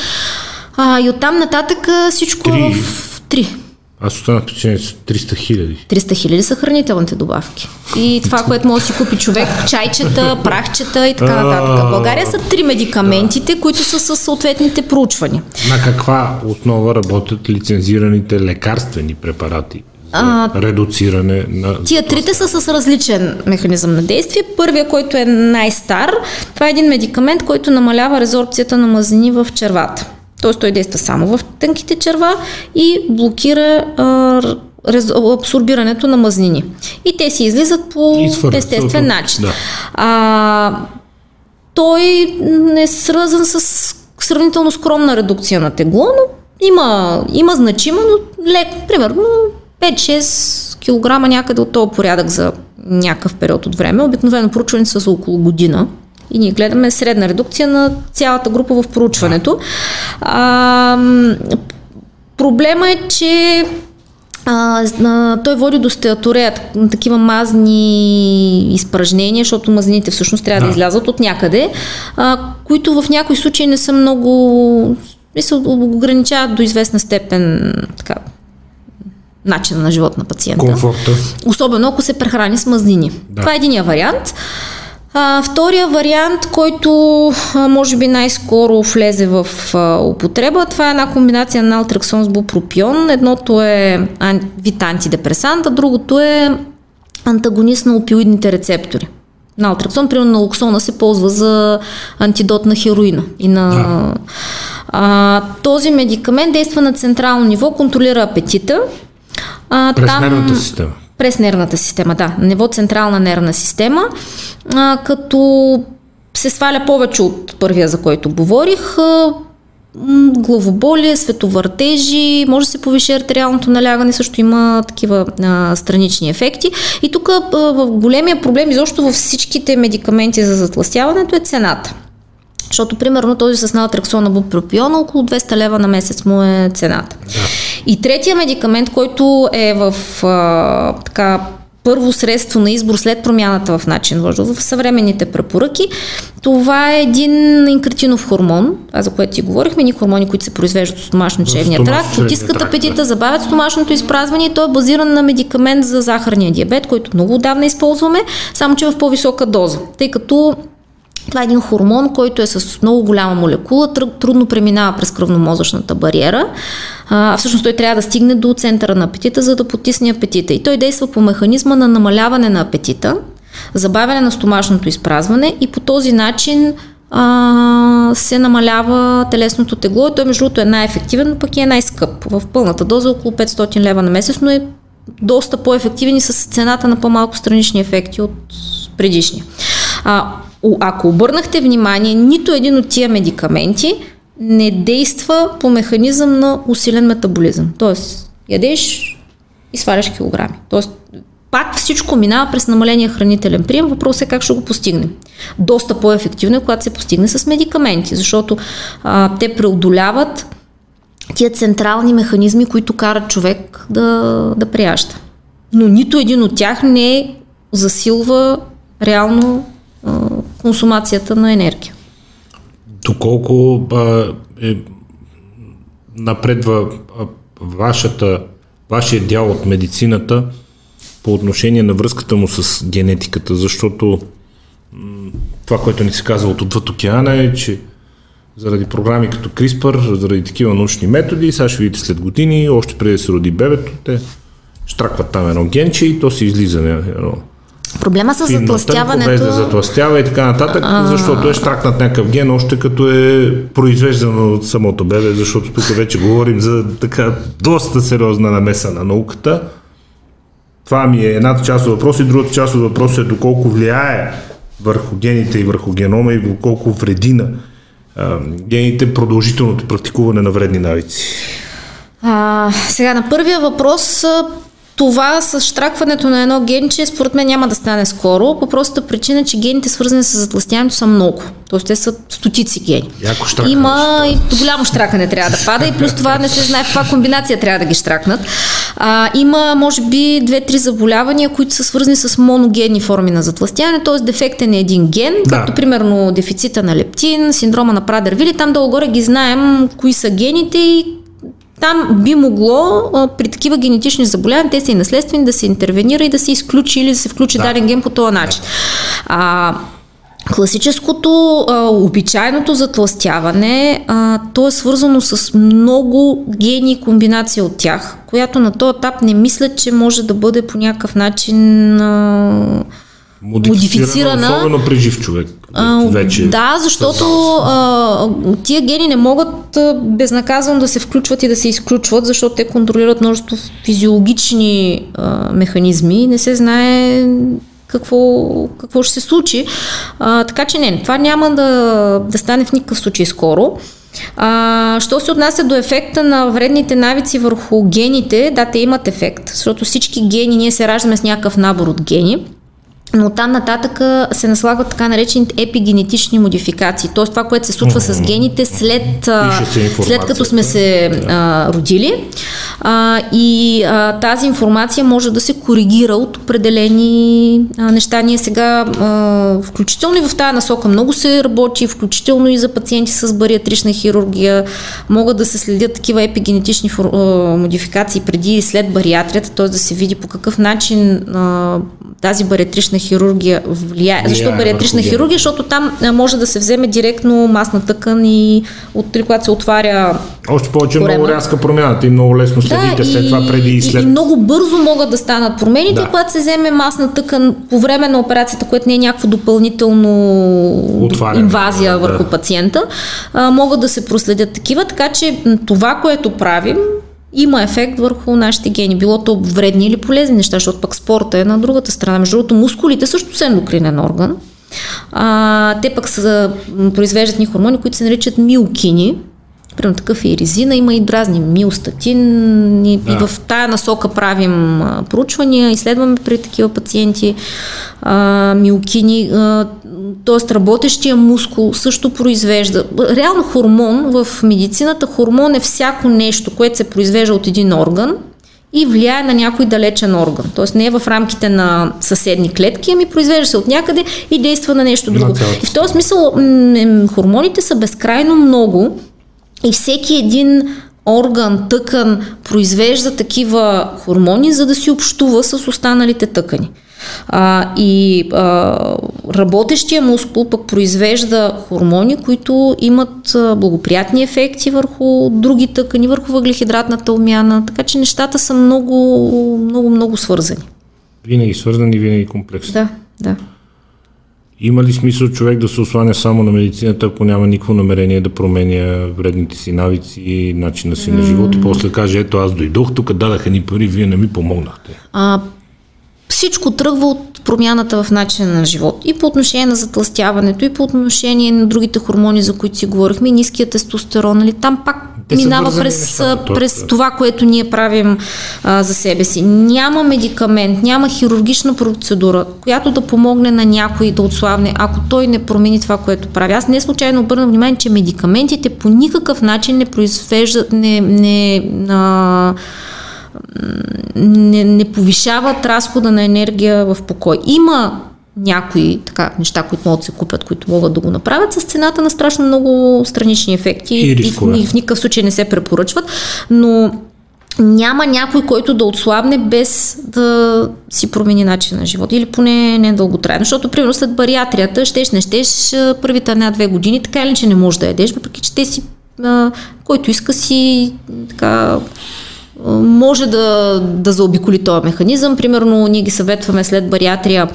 А, и оттам нататък всичко три. е в три. Аз останах впечатлен с 300 хиляди. 300 хиляди са хранителните добавки. И това, което може да си купи човек, чайчета, прахчета и така нататък. В България са три медикаментите, които са с съответните проучвания. На каква основа работят лицензираните лекарствени препарати? А, редуциране на... Тия трите са с различен механизъм на действие. Първия, който е най-стар, това е един медикамент, който намалява резорбцията на мазнини в червата. Т.е. той действа само в тънките черва и блокира а, абсорбирането на мазнини. И те си излизат по естествен начин. Да. А, той не е свързан с сравнително скромна редукция на тегло, но има, има значима, но лек, примерно 5-6 кг някъде от този порядък за някакъв период от време. Обикновено проучването са за около година и ние гледаме средна редукция на цялата група в проучването. А, проблема е, че а, а, той води до стеаторея, такива мазни изпражнения, защото мазнините всъщност трябва да, да излязат от някъде, а, които в някои случаи не са много... се ограничават до известна степен така, начина на живот на пациента. Комфорта. Особено ако се прехрани с мазнини. Да. Това е единия вариант. А, втория вариант, който а, може би най-скоро влезе в а, употреба, това е една комбинация на алтраксон с бупропион. Едното е вид антидепресант, а другото е антагонист на опиоидните рецептори. На алтраксон, примерно на локсона се ползва за антидот на хероина. И на, да. а, този медикамент действа на централно ниво, контролира апетита. А, През там, система през нервната система, да, на ниво централна нервна система, а, като се сваля повече от първия, за който говорих, а, главоболие, световъртежи, може да се повиши артериалното налягане, също има такива а, странични ефекти. И тук в големия проблем, изобщо във всичките медикаменти за затластяването е цената. Защото, примерно, този с налтрексона бупропиона около 200 лева на месец му е цената. Да. И третия медикамент, който е в а, така първо средство на избор след промяната в начин вождо в съвременните препоръки. Това е един инкретинов хормон, а за което си говорихме, ни хормони, които се произвеждат от стомашно-чревния тракт, потискат апетита, забавят стомашното изпразване и той е базиран на медикамент за захарния диабет, който много отдавна използваме, само че в по-висока доза, тъй като това е един хормон, който е с много голяма молекула, трудно преминава през кръвномозъчната бариера. А, всъщност той трябва да стигне до центъра на апетита, за да потисне апетита. И той действа по механизма на намаляване на апетита, забавяне на стомашното изпразване и по този начин а, се намалява телесното тегло. Той между другото е най-ефективен, но пък и е най-скъп. В пълната доза около 500 лева на месец, но е доста по-ефективен и с цената на по-малко странични ефекти от предишния. Ако обърнахте внимание, нито един от тия медикаменти не действа по механизъм на усилен метаболизъм. Тоест, ядеш и сваляш килограми. Тоест, пак всичко минава през намаления хранителен прием. Въпросът е как ще го постигнем. Доста по-ефективно е, когато се постигне с медикаменти, защото а, те преодоляват тия централни механизми, които карат човек да, да прияща. Но нито един от тях не засилва реално консумацията на енергия. Доколко а, е, напредва а, вашата, вашия дял от медицината по отношение на връзката му с генетиката, защото м- това, което ни се казва от отвъд океана е, че заради програми като CRISPR, заради такива научни методи, сега ще видите след години, още преди да се роди бебето, те штракват там едно генче и то се излиза едно Проблема с затластяването... Без да затластява и така нататък, а... защото е штракнат някакъв ген, още като е произвеждано от самото бебе, защото тук вече говорим за така доста сериозна намеса на науката. Това ми е едната част от въпроса и другата част от въпроса е доколко влияе върху гените и върху генома и доколко вреди на а, гените продължителното практикуване на вредни навици. А, сега на първия въпрос това с штракването на едно генче, според мен няма да стане скоро, по простата причина, че гените свързани с затластяването са много. Тоест те са стотици гени. Яко Има и голямо штракане трябва да пада и плюс това не се знае в каква комбинация трябва да ги штракнат. А, има, може би, две-три заболявания, които са свързани с моногенни форми на затластяване, т.е. дефектен е един ген, да. както примерно дефицита на лептин, синдрома на Прадер-Вили, там долу-горе ги знаем кои са гените и там би могло а, при такива генетични заболявания, те са и наследствени, да се интервенира и да се изключи или да се включи да. даден ген по този начин. А, Класическото, а, обичайното затластяване, а, то е свързано с много гени и комбинация от тях, която на този етап не мисля, че може да бъде по някакъв начин а, модифицирана. Особено при жив човек. Вече да, защото а, тия гени не могат а, безнаказано да се включват и да се изключват, защото те контролират множество физиологични а, механизми. Не се знае какво, какво ще се случи. А, така че не, това няма да, да стане в никакъв случай скоро. А, що се отнася до ефекта на вредните навици върху гените, да, те имат ефект, защото всички гени, ние се раждаме с някакъв набор от гени. Но там нататък се наслагват така наречените епигенетични модификации, т.е. това, което се случва mm-hmm. с гените след, след като сме се а, родили. А, и а, тази информация може да се коригира от определени а, неща. Ние сега, а, включително и в тази насока, много се работи, включително и за пациенти с бариатрична хирургия, могат да се следят такива епигенетични фор, а, модификации преди и след бариатрията, т.е. да се види по какъв начин а, тази бариатрична хирургия влияе. Защо бариатрична хирургия? Защото там може да се вземе директно масна тъкан и от, когато се отваря Още повече корема. много рязка промяната и много лесно следите да, след това преди и след. И, и много бързо могат да станат промените, да. когато се вземе масна тъкан по време на операцията, което не е някакво допълнително Отваряне, инвазия да, върху пациента, а, могат да се проследят такива, така че това, което правим, има ефект върху нашите гени. Било то вредни или полезни неща, защото пък спорта е на другата страна. Между другото, мускулите също са ендокринен орган. А, те пък са, произвеждат ни хормони, които се наричат милкини, Примерно такъв е и резина, има и дразни миостатин и, да. и в тая насока правим а, проучвания, изследваме при такива пациенти а, милкини, т.е. работещия мускул също произвежда. Реално хормон в медицината, хормон е всяко нещо, което се произвежда от един орган, и влияе на някой далечен орган. Тоест не е в рамките на съседни клетки, ами произвежда се от някъде и действа на нещо друго. И в този смисъл хормоните са безкрайно много и всеки един орган, тъкан произвежда такива хормони, за да си общува с останалите тъкани. А, и а, работещия мускул пък произвежда хормони, които имат благоприятни ефекти върху други тъкани, върху въглехидратната умяна, така че нещата са много, много, много свързани. Винаги свързани, винаги комплексни. Да, да. Има ли смисъл човек да се осланя само на медицината, ако няма никакво намерение да променя вредните си навици и начина си на живот и после каже, ето аз дойдох, тук дадаха ни пари, вие не ми помогнахте? А, всичко тръгва от промяната в начина на живот. И по отношение на затластяването, и по отношение на другите хормони, за които си говорихме, и ниският тестостерон, нали, там пак Те минава през, нещата, през това, което ние правим а, за себе си. Няма медикамент, няма хирургична процедура, която да помогне на някой да отслабне, ако той не промени това, което прави. Аз не случайно обърна внимание, че медикаментите по никакъв начин не произвеждат, не, не а, не, не повишават разхода на енергия в покой. Има някои така, неща, които могат да се купят, които могат да го направят с цената на страшно много странични ефекти и, и, и в никакъв случай не се препоръчват, но няма някой, който да отслабне без да си промени начин на живота или поне не дълготрайно. Защото, примерно, след бариатрията, щеш, не щеш, първите една-две години, така или че не можеш да ядеш, въпреки че те си, а, който иска си така може да, да заобиколи този механизъм. Примерно, ние ги съветваме след бариатрия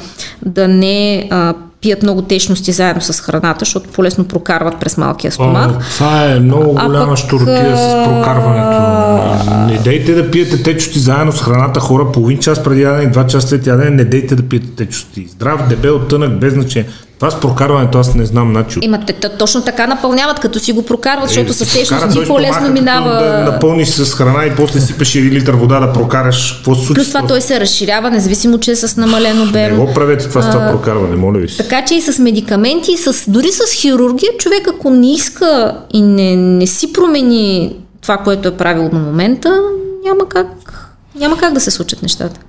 да не а, пият много течности заедно с храната, защото по-лесно прокарват през малкия стомах. О, това е много голяма пък, штуркия с прокарването. Не дейте да пиете течности заедно с храната, хора, половин час преди ядене и два часа след ядене, не дейте да пиете течности. Здрав, дебел, тънък, без значение. Това с прокарването аз не знам начин. Има, те, точно така напълняват, като си го прокарват, е, защото с течност по-лесно минава. Да напълниш с храна и после сипеш 1 литър вода да прокараш. Какво се случва? Плюс това той се разширява, независимо, че е с намален обем. Не го правете това с това прокарване, моля ви. Така че и с медикаменти, с, дори с хирургия, човек ако не иска и не, не си промени това, което е правил на момента, няма как, няма как да се случат нещата.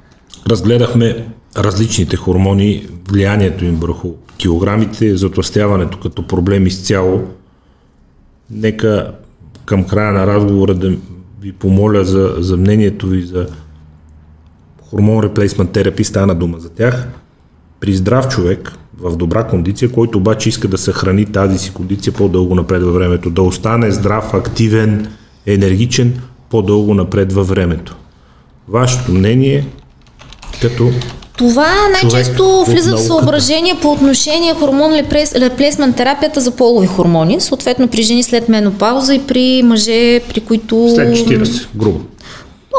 Разгледахме различните хормони, влиянието им върху килограмите, затластяването като проблем изцяло. Нека към края на разговора да ви помоля за, за мнението ви за хормон реплейсмент терапи, стана дума за тях. При здрав човек, в добра кондиция, който обаче иска да съхрани тази си кондиция по-дълго напред във времето, да остане здрав, активен, енергичен по-дълго напред във времето. Вашето мнение като това най-често влиза в съображение по отношение хормон реплесмент терапията за полови хормони, съответно при жени след менопауза и при мъже, при които... След 40, грубо.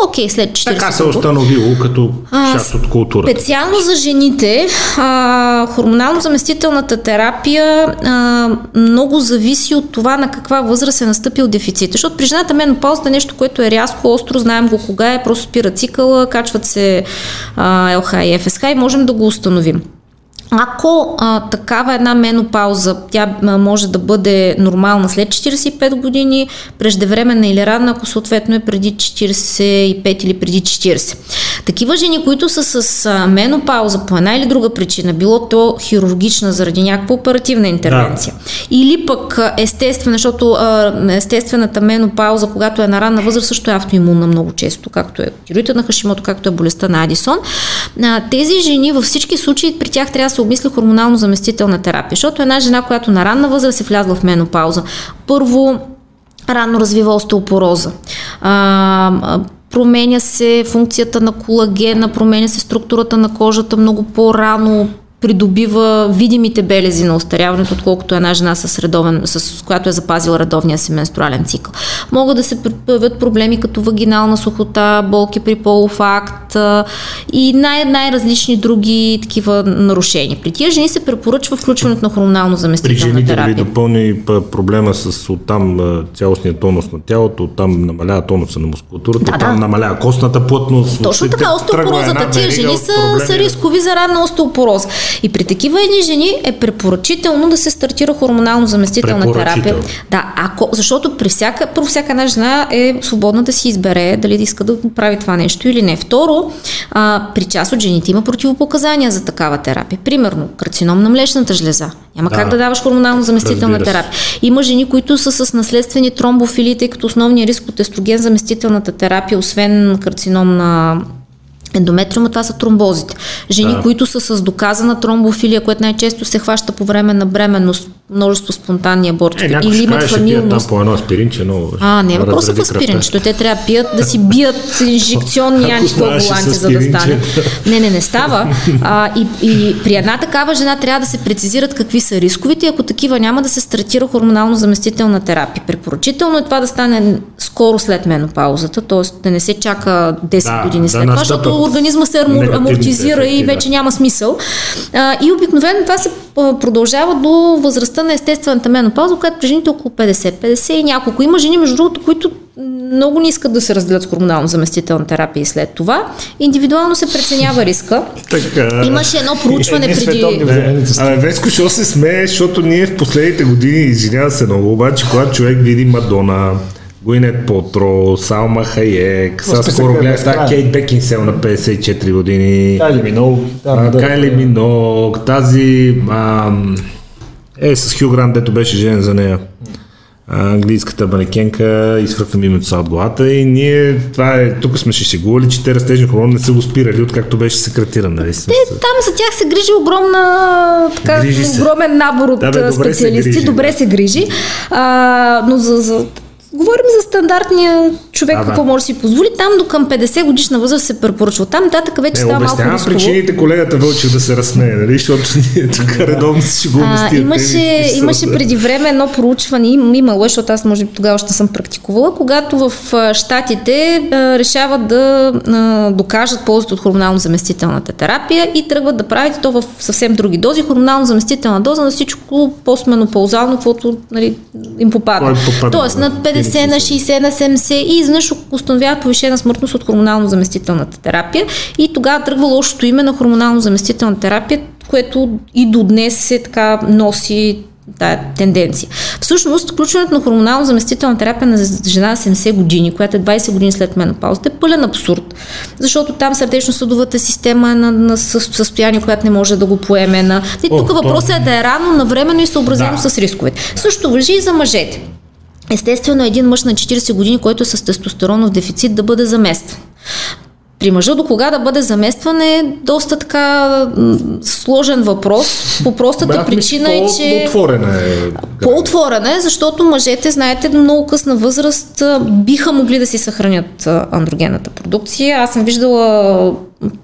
Окей, след 40 Така се е установило като част от културата. Специално за жените, а, хормонално-заместителната терапия а, много зависи от това на каква възраст е настъпил дефицит. Защото при жената менопаузата е нещо, което е рязко, остро, знаем го кога е, просто спира цикъла, качват се а, ЛХ и ФСХ и можем да го установим. Ако а, такава една менопауза, тя а, може да бъде нормална след 45 години, преждевременна или ранна, ако съответно е преди 45 или преди 40. Такива жени, които са с а, менопауза по една или друга причина, било то хирургична заради някаква оперативна интервенция, да. или пък естествена, защото а, естествената менопауза, когато е на ранна възраст, също е автоимунна много често, както е тироида на Хашимото, както е болестта на Адисон. А, тези жени във всички случаи при тях трябва се обмисля хормонално заместителна терапия, защото една жена, която на ранна възраст е влязла в менопауза, първо рано развива остеопороза. А, променя се функцията на колагена, променя се структурата на кожата много по-рано, придобива видимите белези на остаряването, отколкото една жена с, редовен, с която е запазила редовния си менструален цикъл. Могат да се появят проблеми като вагинална сухота, болки при полов акт и най- най-различни други такива нарушения. При тия жени се препоръчва включването на хормонално заместителна При жените терапия. дали допълни проблема с оттам цялостния тонус на тялото, оттам намалява тонуса на мускулатурата, Да, оттам да. намалява костната плътност. Точно така, остеопорозата. Тия жени са, са рискови за ранна остеопороза. И при такива едни жени е препоръчително да се стартира хормонално заместителна терапия. Да, ако, защото при всяка, първо всяка една жена е свободна да си избере дали да иска да прави това нещо или не. Второ, а, при част от жените има противопоказания за такава терапия. Примерно, карцином на млечната жлеза. Няма Да. как да даваш хормонално заместителна терапия. Има жени, които са с наследствени тромбофили, тъй като основният риск от естроген заместителната терапия, освен карцином на ендометриума, това са тромбозите. Жени, Да. които са с доказана тромбофилия, което най-често се хваща по време на бременност, множество спонтанни аборти Е, или имат пият там по едно аспиринче, но А, не е въпросът в разреди аспирин, кръвта. защото те трябва да пият, да си бият инжекционни антикоагуланти, за да стане. Не, не, не става. А, и, и при една такава жена трябва да се прецизират какви са рисковите, ако такива няма да се стартира хормонално заместителна терапия. Препоръчително е това да стане скоро след менопаузата, т.е. да не се чака 10 Да, години да след това, настъпят защото организма се амортизира и да. вече няма смисъл. А, и обикновено това се продължава до възрастта на естествената менопауза, която при жените е около 50, 50 и няколко. Има жени, между другото, които много не искат да се разделят с хормонално заместителна терапия и след това. Индивидуално се преценява риска. Така. Имаше едно проучване световни преди... Абе, Веско, що се смее, защото ние в последните години, извинявам се много, обаче, когато човек види Мадона, Гуинет Потро, Салма Хайек, сега скоро е гледах тази Кейт Бекинсел на 54 години, Кайли Минол. а, Кайли Минок, тази ам, е с Хю Грант, дето беше женен за нея. Английската манекенка, изхвъркна ми името са от главата и ние, това е, тук сме ще шегували, че те растежни хормони не са го спирали, откакто беше секретиран, нали? Те, там за тях се грижи огромна, така, Грижи се. огромен набор от Да, бе, добре се специалисти. грижи, добре да. се грижи. А, но за, за Говорим за стандартния човек, Да, да. какво може да си позволи. Там до към 50 годишна възраст се препоръчва. Там нататък вече Не, става малко рисково. причините колегата Вълчев да се разсмее, нали? Защото ние тук редовно се шегуваме с тия имаше, теми. имаше преди време едно проучване, им, имало, е, защото аз може би тогава още съм практикувала, когато в а, решават да а, докажат ползата от хормонално заместителната терапия и тръгват да правят то в съвсем други дози. Хормонално заместителна доза на всичко постменопаузално, каквото нали, им попада. Кой попадне, Тоест да. над 50, на 60, на 70 и изведнъж установяват повишена смъртност от хормонално заместителната терапия и тогава тръгва лошото име на хормонално заместителна терапия, което и до днес се така носи тая тенденция. Всъщност, включването на хормонално заместителна терапия на жена на 70 години, която е 20 години след менопаузата, е пълен абсурд. Защото там сърдечно-съдовата система е на, на със- състояние, което не може да го поеме. На... И тук въпросът е да е рано, навременно и съобразено Да. с рисковете. Също въжи и за мъжете. Естествено, един мъж на 40 години, който е с тестостеронов дефицит, да бъде заместван. При мъжа до кога да бъде заместван е доста така сложен въпрос, по простата причина е, че... Отворена е. По-отворена е, защото мъжете, знаете, до много късна възраст биха могли да си съхранят андрогенната продукция. Аз съм виждала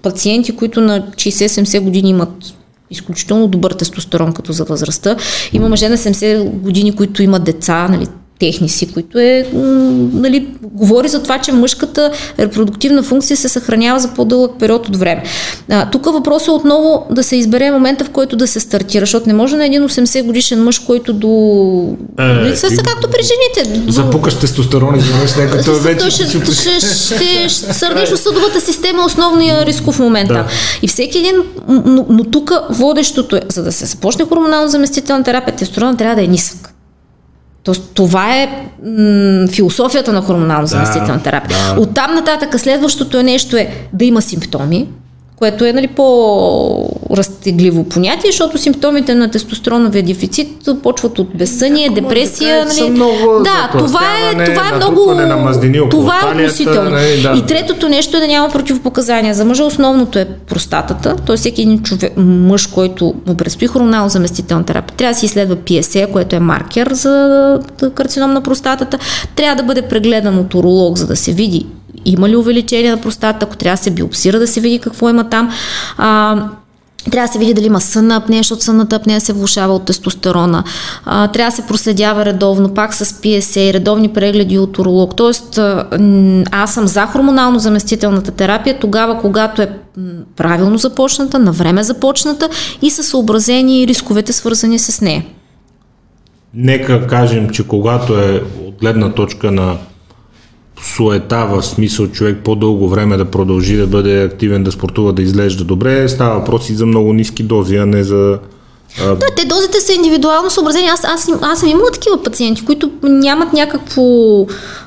пациенти, които на 60-70 години имат изключително добър тестостерон като за възрастта. Има мъже на 70 години, които имат деца, нали, техни си, които е, нали, говори за това, че мъжката репродуктивна функция се съхранява за по-дълъг период от време. А, тук въпросът е отново да се избере момента, в който да се стартира, защото не може на един 80 годишен мъж, който до... Е, са, са както при жените. до- Запукаш тестостерон, изведнъж, нека той вече... ще, ще, ще, ще сърдечно-съдовата система е основния рисков момент. Да. И всеки един, но, но тук водещото е, за да се започне хормонално заместителна терапия, тестостерон трябва да е нисък. Тоест, това е м- философията на хормонално заместителна терапия. да. Оттам нататък следващото нещо е да има симптоми, което е нали, по-разтегливо понятие, защото симптомите на тестостероновия дефицит почват от безсъние, депресия. са Нали. много Да, това е, това е много... на мазнини Това е относително. нали, да. И третото нещо е да няма противопоказания. За мъжа основното е простатата, т.е. всеки един човек, мъж, който му предстои хормонално заместителна терапия, трябва да си изследва PSA, което е маркер за карцином на простатата. Трябва да бъде прегледан от уролог, за да се види има ли увеличение на простата, ако трябва да се биопсира, да се види какво има там. А, трябва да се види дали има сънна апнея, защото сънната апнея се влушава от тестостерона. А, трябва да се проследява редовно, пак с PSA, редовни прегледи от уролог. Тоест, аз съм за хормонално заместителната терапия тогава, когато е правилно започната, на време започната и са съобразени рисковете свързани с нея. Нека кажем, че когато е от гледна точка на суета в смисъл човек по-дълго време да продължи да бъде активен, да спортува, да изглежда добре, става въпрос и за много ниски дози, а не за а... Да, те дозите са индивидуално съобразени. Аз, аз, аз съм имала такива пациенти, които нямат някакво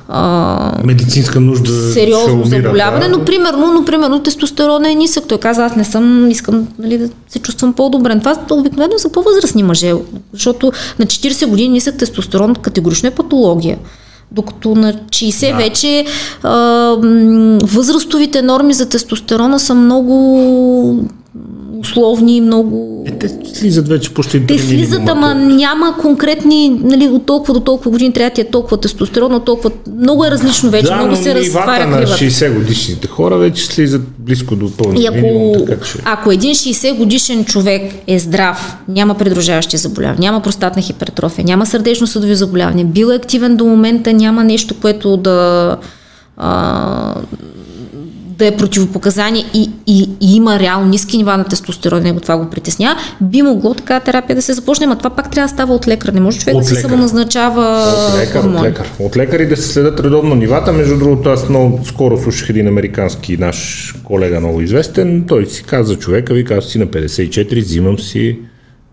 а... медицинска нужда. Сериозно умира, заболяване, да. но примерно, но примерно тестостерона е нисък. Той каза, аз не съм, искам нали, да се чувствам по-добре. Това обикновено са по-възрастни мъже, защото на 40 години нисък тестостерон категорично е патология. Докато на 60 да. вече а, възрастовите норми за тестостерона са много условни, много... Е, те слизат вече почти Те слизат, ама няма конкретни, нали, от толкова до толкова години трябва ти е толкова тестостерон, от толкова... Много е различно вече, да, много се разтваря на 60 годишните хора вече слизат близко до пълния И ако, минимум, така, че... ако един 60 годишен човек е здрав, няма придружаващи заболявания, няма простатна хипертрофия, няма сърдечно-съдови заболявания, бил е активен до момента, няма нещо, което да а, да е противопоказание и, и, и има реално ниски нива на тестостерон, него това го притесня, би могло така терапия да се започне, но това пак трябва да става от лекар. Не може човек от да се самоназначава. От лекар, от лекар. От лекари да се следят редовно нивата. Между другото, аз много скоро слушах един американски наш колега, много известен. Той си каза човека, ви казва си на 54, взимам си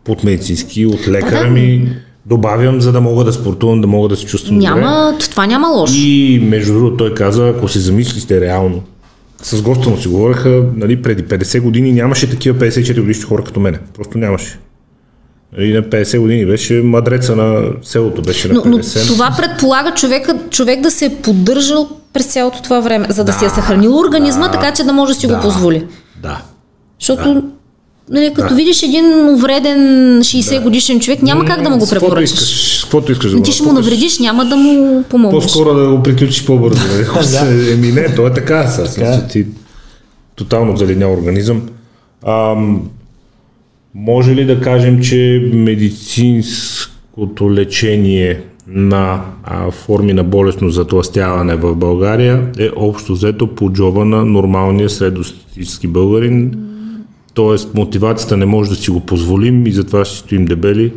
под медицински от лекара да, ми добавям, за да мога да спортувам, да мога да се чувствам няма, добре. Това няма лошо. И между другото той каза, ако се замислите реално, с госта му си говореха, нали, преди 50 години нямаше такива 54 годишни хора като мене. Просто нямаше. Нали, на 50 години беше мадреца на селото, беше на 50. Но, но това предполага човека, човек да се е поддържал през цялото това време, за да, да си е съхранил организма, да, така че да може да си да, го позволи. Да. Защото да. Нали, като да. видиш един увреден 60 да. годишен човек, няма как да му го препоръчаш. Каквото искаш да Ти ще му навредиш, няма да му помогнеш. По-скоро да го приключиш по-бързо. Нали? Еми не, то е така. Сега, така. ти тотално заледнял организъм. Ам, може ли да кажем, че медицинското лечение на а, форми на болестно затластяване в България е общо взето по джоба на нормалния средностатистически българин? Тоест мотивацията не може да си го позволим и затова ще стоим дебели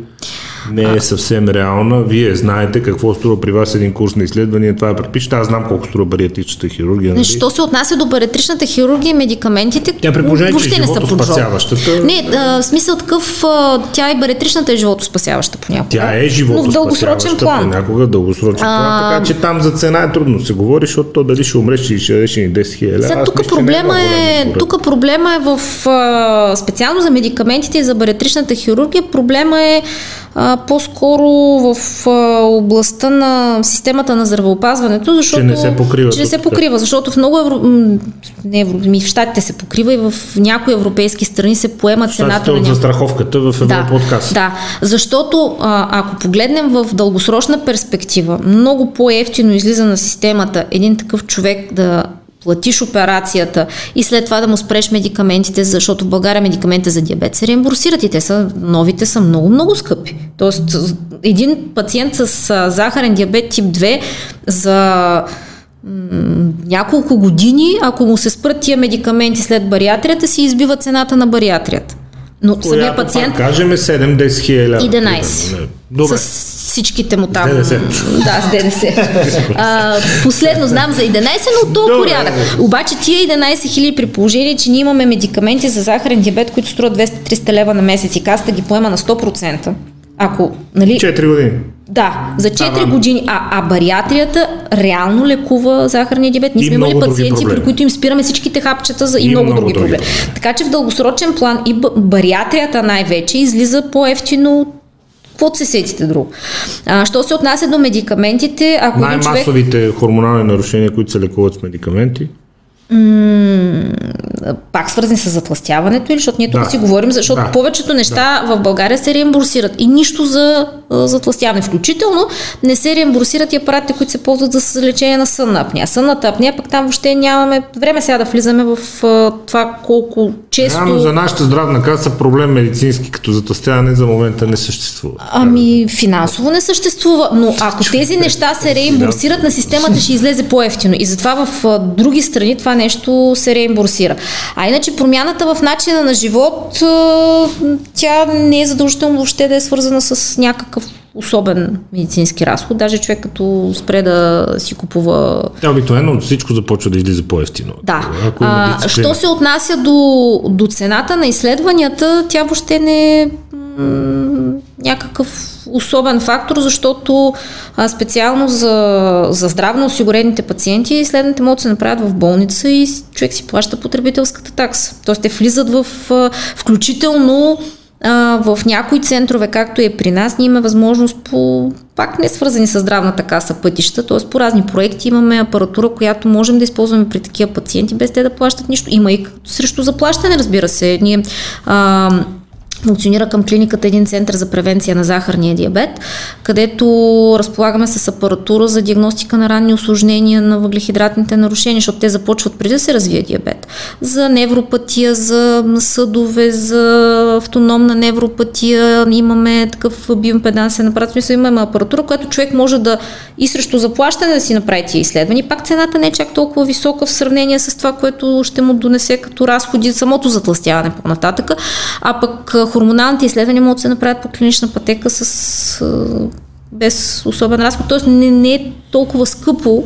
не е съвсем реална. Вие знаете какво струва при вас един курс на изследвания, това е предпишете. Аз знам колко струва бариатричната хирургия. Нали? Що се отнася до бариатричната хирургия, медикаментите тя въобще че е не са спасяващата. Не, а, смисъл такъв, а, тя и бариатричната е животоспасяваща понякога. Тя е живото в дългосрочен план. Понякога дългосрочен а... план, така че там за цена е трудно се говори, защото то дали ще умреш или ще дадеш ни 10 хиляди. Тук е проблема е, тук проблема е в а, специално за медикаментите и за бариатричната хирургия, проблема е а, по-скоро в областта на системата на здравеопазването, защото... Че не се покрива. Че не се покрива, защото в много евро... Не, евро... ми в Штатите се покрива и в някои европейски страни се поема цената на... Няко... застраховката в Европа да, от каса. Да, защото а, ако погледнем в дългосрочна перспектива, много по-ефтино излиза на системата един такъв човек да платиш операцията и след това да му спреш медикаментите, защото в България медикаментите за диабет се реимбурсират и те са, новите са много, много скъпи. Тоест, един пациент с захарен диабет тип 2 за няколко години, ако му се спрат тия медикаменти след бариатрията, си избива цената на бариатрията. Но Която, самия пациент... Пак кажем 7-10 хиляди. 11. Добре. С всичките му там. С ДДС. Да, с ДДС. а, последно знам за 11, но то е порядък. Обаче тия 11 хиляди при положение, че ние имаме медикаменти за захарен диабет, които струват 200-300 лева на месец и каста ги поема на 100%. Ако, нали... 4 години. Да, за 4 ага. години. А, а бариатрията реално лекува захарния диабет. Ние сме имали пациенти, при които им спираме всичките хапчета за и, и много, много други проблеми. проблеми. Така че в дългосрочен план и бариатрията най-вече излиза по-ефтино какво се сетите друго? А, що се отнася до медикаментите, ако Най-масовите човек... хормонални нарушения, които се лекуват с медикаменти? Пак свързани с затластяването или защото ние тук Да. си говорим, защото Да. повечето неща в България се реимбурсират и нищо за а, затластяване. Включително не се реимбурсират и апаратите, които се ползват за лечение на сънна апния. Сънната апния, пък там въобще нямаме време сега да влизаме в а, това колко често... Реално за нашата здравна каса проблем медицински като затластяване за момента не съществува. Ами, финансово не съществува, но ако тези неща се реимбурсират, на системата ще излезе по-ефтино. И затова в а, други страни това нещо се реимбурсира. А иначе промяната в начина на живот, тя не е задължително въобще да е свързана с някакъв особен медицински разход. Даже човек като спре да си купува Тя обикновено всичко започва да излиза по-ефтино. да. Ако А, дисциплина. що се отнася до, до цената на изследванията, тя въобще не е някакъв особен фактор, защото а, специално за, за здравно осигурените пациенти изследването могат да се направят в болница и човек си плаща потребителската такса. Тоест те влизат в а, включително а, в някои центрове, както е при нас, ние имаме възможност по пак не свързани с здравната каса пътища, т.е. по разни проекти имаме апаратура, която можем да използваме при такива пациенти, без те да плащат нищо. Има и срещу заплащане, разбира се. Ние а, функционира към клиниката един център за превенция на захарния диабет, където разполагаме с апаратура за диагностика на ранни осложнения на въглехидратните нарушения, защото те започват преди да се развие диабет. За невропатия, за съдове, за автономна невропатия, имаме такъв биомпедансен апарат, смисъл имаме апаратура, която човек може да и срещу заплащане да си направи тия изследвания. Пак цената не е чак толкова висока в сравнение с това, което ще му донесе като разходи самото затластяване по-нататък. А пък хормоналните изследвания могат да се направят по клинична пътека с, без особен разход. Тоест не, не е толкова скъпо.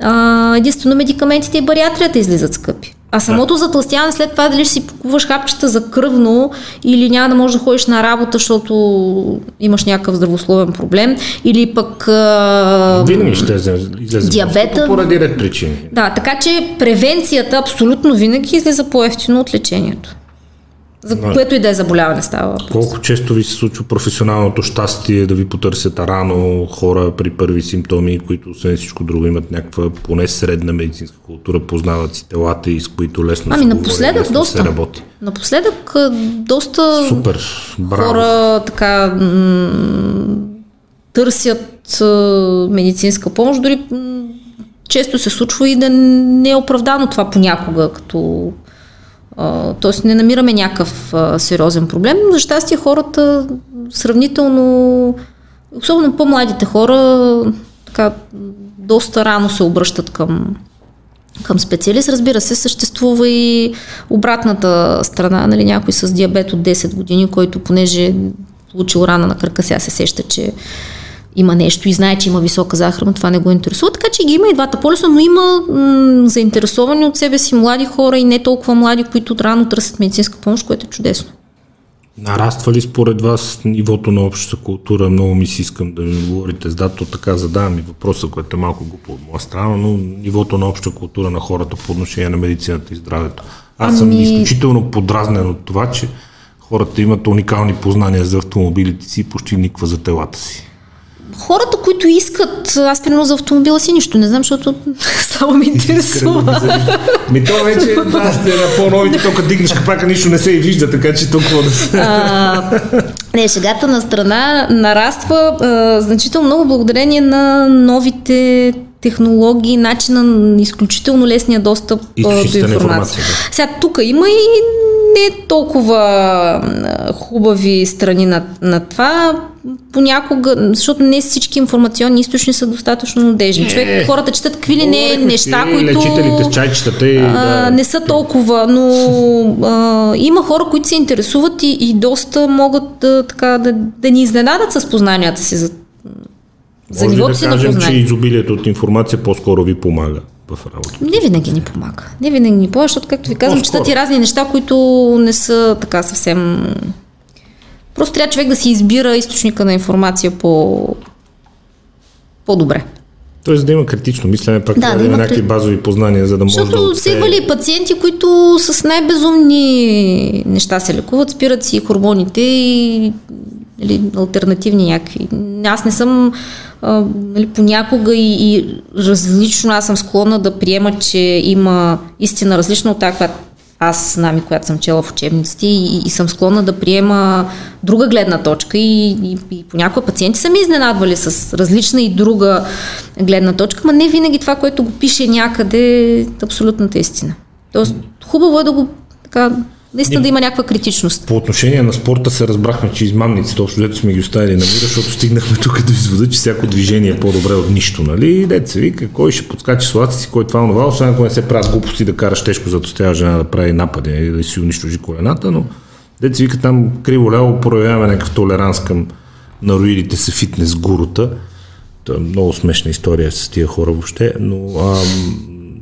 А, единствено медикаментите и бариатрията излизат скъпи. А самото затластяване след това дали ще си купуваш хапчета за кръвно или няма да можеш да ходиш на работа, защото имаш някакъв здравословен проблем или пък а, Винаги ще излезе Диабета- поради ред причини. да, така че превенцията абсолютно винаги излиза по-ефтино от лечението. За Да. което и да е заболяване става въпрос. Колко често ви се случва професионалното щастие да ви потърсят рано хора при първи симптоми, които освен всичко друго имат някаква поне средна медицинска култура, познават си телата и с които лесно Ами се говори, напоследък лесно доста. се работи. Напоследък доста Супер, браво. хора така м- търсят а, медицинска помощ, дори м- често се случва и да не е оправдано това понякога, като т.е. не намираме някакъв сериозен проблем. За щастие хората сравнително, особено по-младите хора, така доста рано се обръщат към, към специалист. Разбира се, съществува и обратната страна, нали, някой с диабет от 10 години, който понеже е получил рана на кръка, сега се сеща, че има нещо и знае, че има висока захар, но това не го интересува. Така че ги има и двата полюса, но има м- заинтересовани от себе си млади хора и не толкова млади, които рано търсят медицинска помощ, което е чудесно. Нараства ли според вас нивото на общата култура? Много ми си искам да ми говорите с дато, така задавам и въпроса, което е малко глупо от моя страна, но нивото на обща култура на хората по отношение на медицината и здравето. Аз съм Ами- изключително подразнен от това, че хората имат уникални познания за автомобилите си и почти никаква за телата си. Хората, които искат, аз примерно за автомобила си нищо не знам, защото само ме интересува. Ми то вече, да, сте на по-новите, то като дигнеш капака нищо не се и вижда, така че толкова да се... А, не, шегата на страна нараства а, значително много благодарение на новите технологии, начина на изключително лесния достъп а, до информация. информация, да. Сега тук има и не толкова а, хубави страни на, на това. Понякога, защото не всички информационни източни са достатъчно надежни. Човек, хората четат какви ли не неща, си, които... Лечителите чайчетата и... А, да. не са толкова, но а, има хора, които се интересуват и, и доста могат да, така, да, да ни изненадат с познанията си за, за нивото да си на кажем, че познание. изобилието от информация по-скоро ви помага в работа? Не винаги ни помага. Не винаги ни помага, защото, както ви казвам, По-скоро. четат и разни неща, които не са така съвсем... Просто трябва човек да си избира източника на информация по... по-добре. Тоест да има критично мислене, пак Да, да да има някакви базови познания, за да може да Защото са имали пациенти, които с най-безумни неща се лекуват, спират си хормоните и или, альтернативни някакви. Аз не съм а, нали, понякога и, и различно аз съм склонна да приема, че има истина различна от тази, която аз знам и която съм чела в учебниците и, и съм склонна да приема друга гледна точка и, и, и понякога пациенти са ми изненадвали с различна и друга гледна точка, но не винаги това, което го пише някъде е абсолютната истина. Тоест, хубаво е да го така наистина да има някаква критичност. По отношение на спорта се разбрахме, че измамниците, общо дето сме ги оставили на мира, защото стигнахме тук до извода, че всяко движение е по-добре от нищо, нали? Се вика, кой ще подскачи си, кой това онова, освен ако не се правят глупости да караш тежко, зато жена да прави напади и да си унищожи колената, но се вика там криво ляво проявяваме някакъв толеранс към нароилите се фитнес гурута. Това е много смешна история с тия хора въобще, но ам,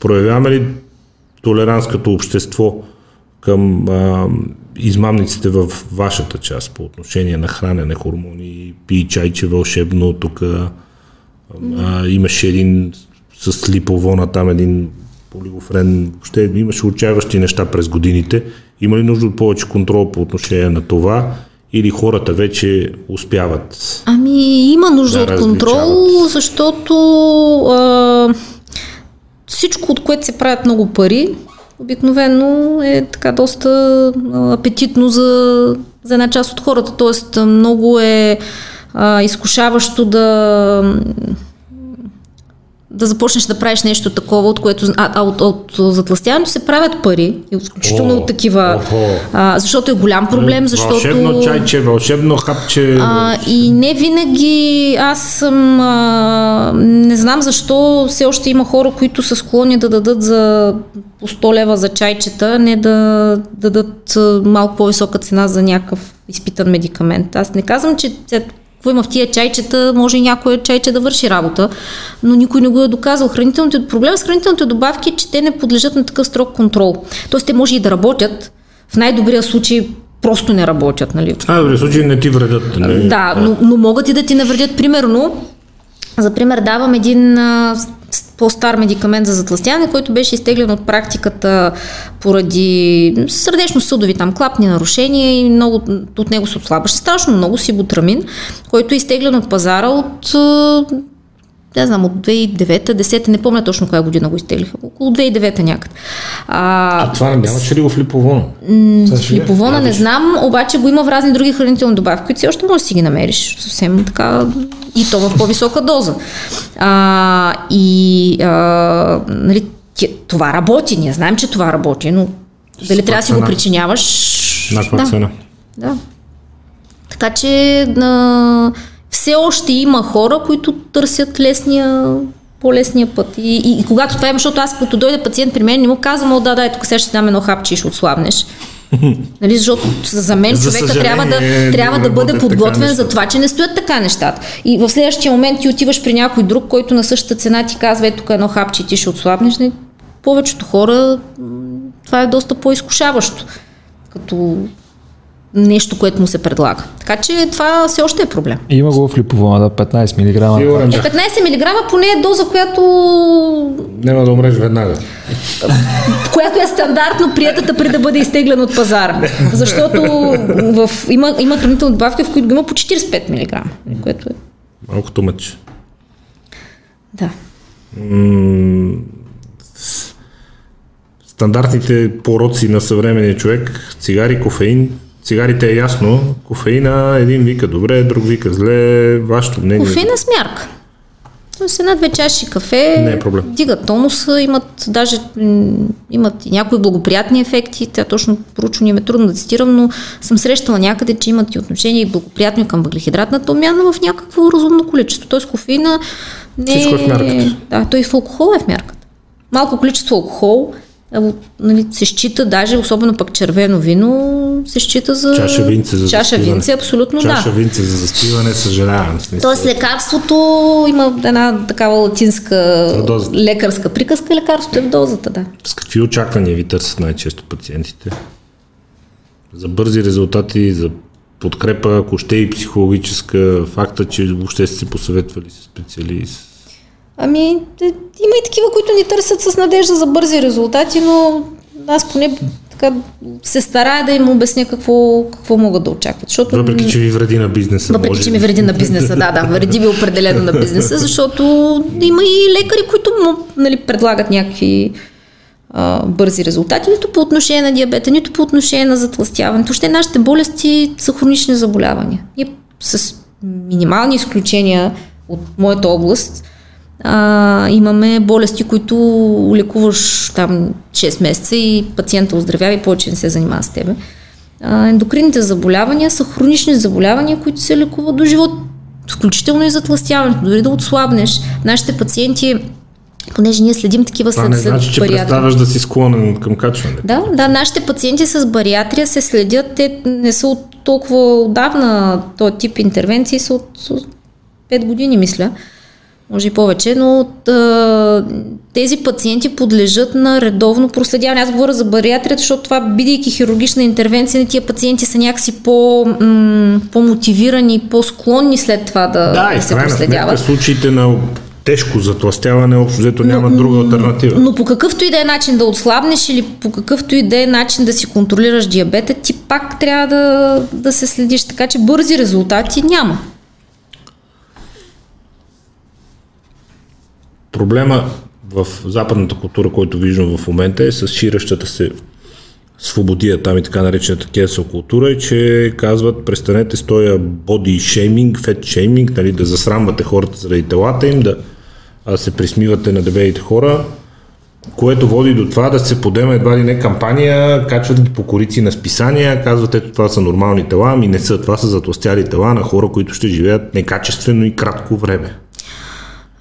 проявяваме ли толеранс като общество към а, измамниците в вашата част по отношение на хранене, хормони, пи чайче вълшебно, тук а, имаше един с липовона там един полигофрен, въобще имаше отчаяващи неща през годините. Има ли нужда от повече контрол по отношение на това или хората вече успяват? Ами има нужда да от контрол, защото а, всичко, от което се правят много пари, обикновено е така доста апетитно за, за една част от хората. Тоест много е а, изкушаващо да да започнеш да правиш нещо такова, от което а, а от, от затластяването се правят пари, и включително от такива, а, защото е голям проблем, защото... Вълшебно чайче, вълшебно хапче... А, и не винаги аз съм... А, не знам защо все още има хора, които са склонни да дадат за по 100 лева за чайчета, не да, да дадат малко по-висока цена за някакъв изпитан медикамент. Аз не казвам, че какво има в тия чайчета, може и някое чайче да върши работа, но никой не го е доказал. Хранителните, проблем с хранителните добавки е, че те не подлежат на такъв строг контрол. Тоест те може и да работят, в най-добрия случай просто не работят. Нали? В най-добрия случай не ти вредят. Нали? Да, но, но могат и да ти навредят. Примерно, за пример давам един а, по-стар медикамент за затластяване, който беше изтеглен от практиката поради сърдечно-съдови там клапни нарушения и много от него се отслабваше. Страшно много сибутрамин, който е изтеглен от пазара от не знам, от 2009 10 не помня точно коя година го изтеглиха, около 2009 някъде. А, а това не нямаше ли го в липовона? в липовона не знам, обаче го има в разни други хранителни добавки, които все още можеш да си ги намериш. Съвсем така и то в по-висока доза. А, и а, нали, това работи, ние знаем, че това работи, но дали трябва да си го причиняваш? На да. цена? Да. Така че на все още има хора, които търсят лесния по-лесния път. И, и, и когато това е, защото аз като дойде пациент при мен, не му казвам, о да, дай, тук сега ще дам едно хапче и ще отслабнеш. нали, защото за мен за човека трябва да, трябва да бъде подготвен за това, че не стоят така нещата. И в следващия момент ти отиваш при някой друг, който на същата цена ти казва, ето тук едно хапче и ти ще отслабнеш. Не? Повечето хора това е доста по-изкушаващо. Като нещо, което му се предлага. Така че това все още е проблем. Има го в липовона, да, 15 мг. Е, 15 мг поне е доза, която... Няма да умреш веднага. която е стандартно приятата преди да бъде изтеглен от пазара. Защото в, има, има хранителни добавки, в които има по 45 мг. Което е... Малко мъч. Да. стандартните пороци на съвременния човек, цигари, кофеин, Цигарите е ясно, кофеина един вика добре, друг вика зле, вашето мнение. Кофеина с мярка. С една-две чаши кафе не е проблем. дигат тонуса, имат даже имат и някои благоприятни ефекти. Тя точно проучване ми е трудно да цитирам, но съм срещала някъде, че имат и отношение и благоприятно към въглехидратната обмяна в някакво разумно количество. Тоест кофеина не Всичко е в мярката. Да, той в алкохол е в мярката. Малко количество алкохол, нали, се счита, даже особено пък червено вино, се счита за... Чаша винце за Чаша винце, абсолютно Чаша да. Чаша винце за заспиване, съжалявам. Тоест лекарството има една такава латинска лекарска приказка, лекарството е в дозата, да. С какви очаквания ви търсят най-често пациентите? За бързи резултати, за подкрепа, ако ще и психологическа, факта, че въобще сте се посъветвали с специалист, Ами, има и такива, които ни търсят с надежда за бързи резултати, но аз поне така, се старая да им обясня какво, какво могат да очакват. Защото, въпреки, че ви вреди на бизнеса. Въпреки, може... че ми вреди на бизнеса, да, да, вреди ми определено на бизнеса, защото има и лекари, които му нали, предлагат някакви а, бързи резултати, нито по отношение на диабета, нито по отношение на затластяването. Ще нашите болести са хронични заболявания. И с минимални изключения от моята област, а, имаме болести, които лекуваш там 6 месеца и пациента оздравява и повече не се занимава с тебе. А, ендокринните заболявания са хронични заболявания, които се лекуват до живот, включително и затластяването, дори да отслабнеш. Нашите пациенти понеже ние следим такива след, не значи, че бариатрия. представяш да си склонен към качване. Да, да, нашите пациенти с бариатрия се следят, те не са от толкова отдавна, този тип интервенции са от 5 години, мисля може и повече, но тези пациенти подлежат на редовно проследяване. Аз говоря за бариатрията, защото това, бидейки хирургична интервенция, тия пациенти са някакси по, м- по-мотивирани, по-склонни след това да, да, да се проследяват. Да, в случаите на тежко затластяване, общо взето няма но, друга альтернатива. Но по какъвто и да е начин да отслабнеш или по какъвто и да е начин да си контролираш диабета, ти пак трябва да, да се следиш. Така че бързи резултати няма. Проблема в западната култура, който виждам в момента е с ширещата се свободия, там и така наречената кесъл култура, е, че казват престанете с този боди шейминг, фет шейминг, нали, да засрамвате хората заради телата им, да се присмивате на дебелите хора, което води до това да се подема едва ли не кампания, качват ги по корици на списания, казват ето това са нормални тела, ами не са, това са затластяли тела на хора, които ще живеят некачествено и кратко време.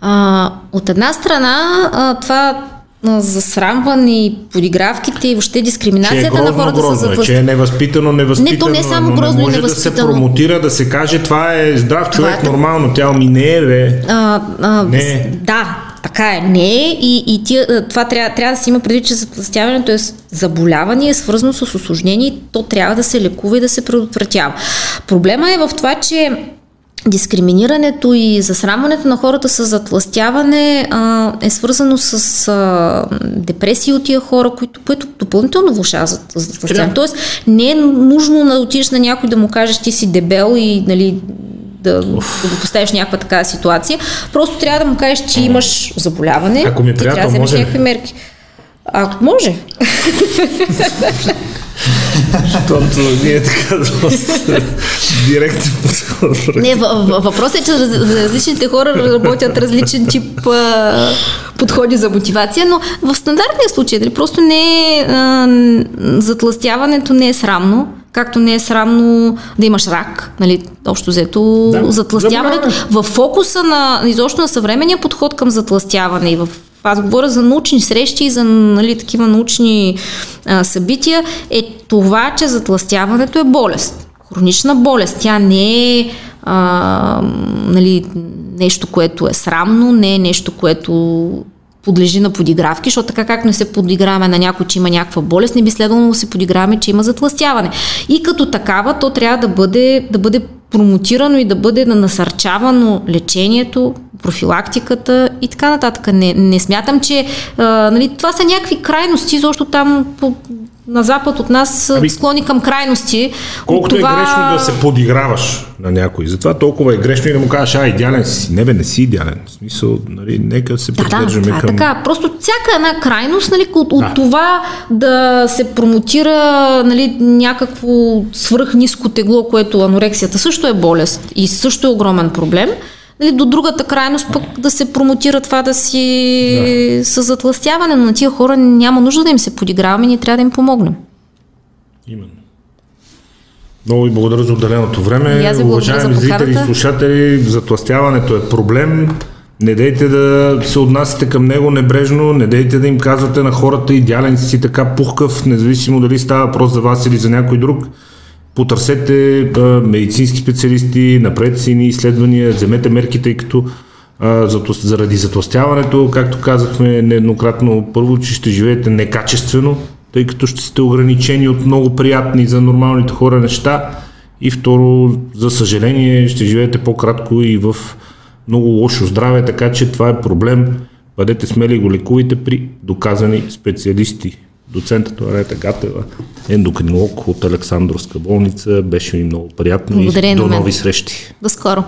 А, от една страна, а, това засрамване и подигравките и въобще дискриминацията е на хората грозно, са затлъст... Че е невъзпитано, невъзпитано. Не, то не е само грозно не може невъзпитано. да се промотира, да се каже това е здрав човек, е... нормално тяло ми не е, бе. А, а, не. Да, така е. Не е и, и тия, това трябва, трябва да се има предвид, че затластяването е заболяване, е свързано с осложнение то трябва да се лекува и да се предотвратява. Проблема е в това, че дискриминирането и засрамването на хората с затластяване а, е свързано с а, депресии от тия хора, които, което допълнително влушава за, за. Да. Тоест не е нужно да отидеш на някой да му кажеш ти си дебел и нали, да, да го поставиш някаква такава ситуация. Просто трябва да му кажеш, че имаш заболяване. Ако ми приятел, трябва да вземеш някакви мерки. Ако може. Защото ние така директно Не, въпросът е, че различните хора работят различен тип а, подходи за мотивация, но в стандартния случай, дали, просто не е, а, затластяването не е срамно, както не е срамно да имаш рак, нали, общо взето да, затластяването. В фокуса на изобщо на съвременния подход към затластяване и в аз говоря за научни срещи и за нали, такива научни а, събития, е това, че затластяването е болест. Хронична болест. Тя не е а, нали, нещо, което е срамно, не е нещо, което подлежи на подигравки, защото така как не се подиграваме на някой, че има някаква болест, не би следвало да се подиграваме, че има затластяване. И като такава, то трябва да бъде, да бъде промотирано и да бъде насърчавано лечението, профилактиката и така нататък. Не, не смятам, че а, нали, това са някакви крайности, защото там по, на запад от нас ами, склони към крайности. Колкото е това... е грешно да се подиграваш на някой, затова толкова е грешно и да му кажеш, а, идеален си. Не бе, не си идеален. В смисъл, нали, нека се да, придържаме да, към... така. Просто всяка една крайност, нали, от, да. от това да се промотира нали, някакво свръхниско тегло, което анорексията също е болест и също е огромен проблем, нали, до другата крайност пък да се промотира това да си да. с затластяване, но на тия хора няма нужда да им се подиграваме, ние трябва да им помогнем. Именно. Много ви благодаря за отделеното време. Уважаеми зрители и слушатели, затластяването е проблем. Не дейте да се отнасяте към него небрежно, не дейте да им казвате на хората идеален си така пухкав, независимо дали става въпрос за вас или за някой друг потърсете а, медицински специалисти, направете си ни изследвания, вземете мерки, тъй като а, заради затластяването, както казахме нееднократно, първо, че ще живеете некачествено, тъй като ще сте ограничени от много приятни за нормалните хора неща и второ, за съжаление, ще живеете по-кратко и в много лошо здраве, така че това е проблем. Бъдете смели и го лекувайте при доказани специалисти. Доцента Туарета Гатева, ендокринолог от Александровска болница. Беше ми много приятно Благодаря и до нови срещи. До скоро!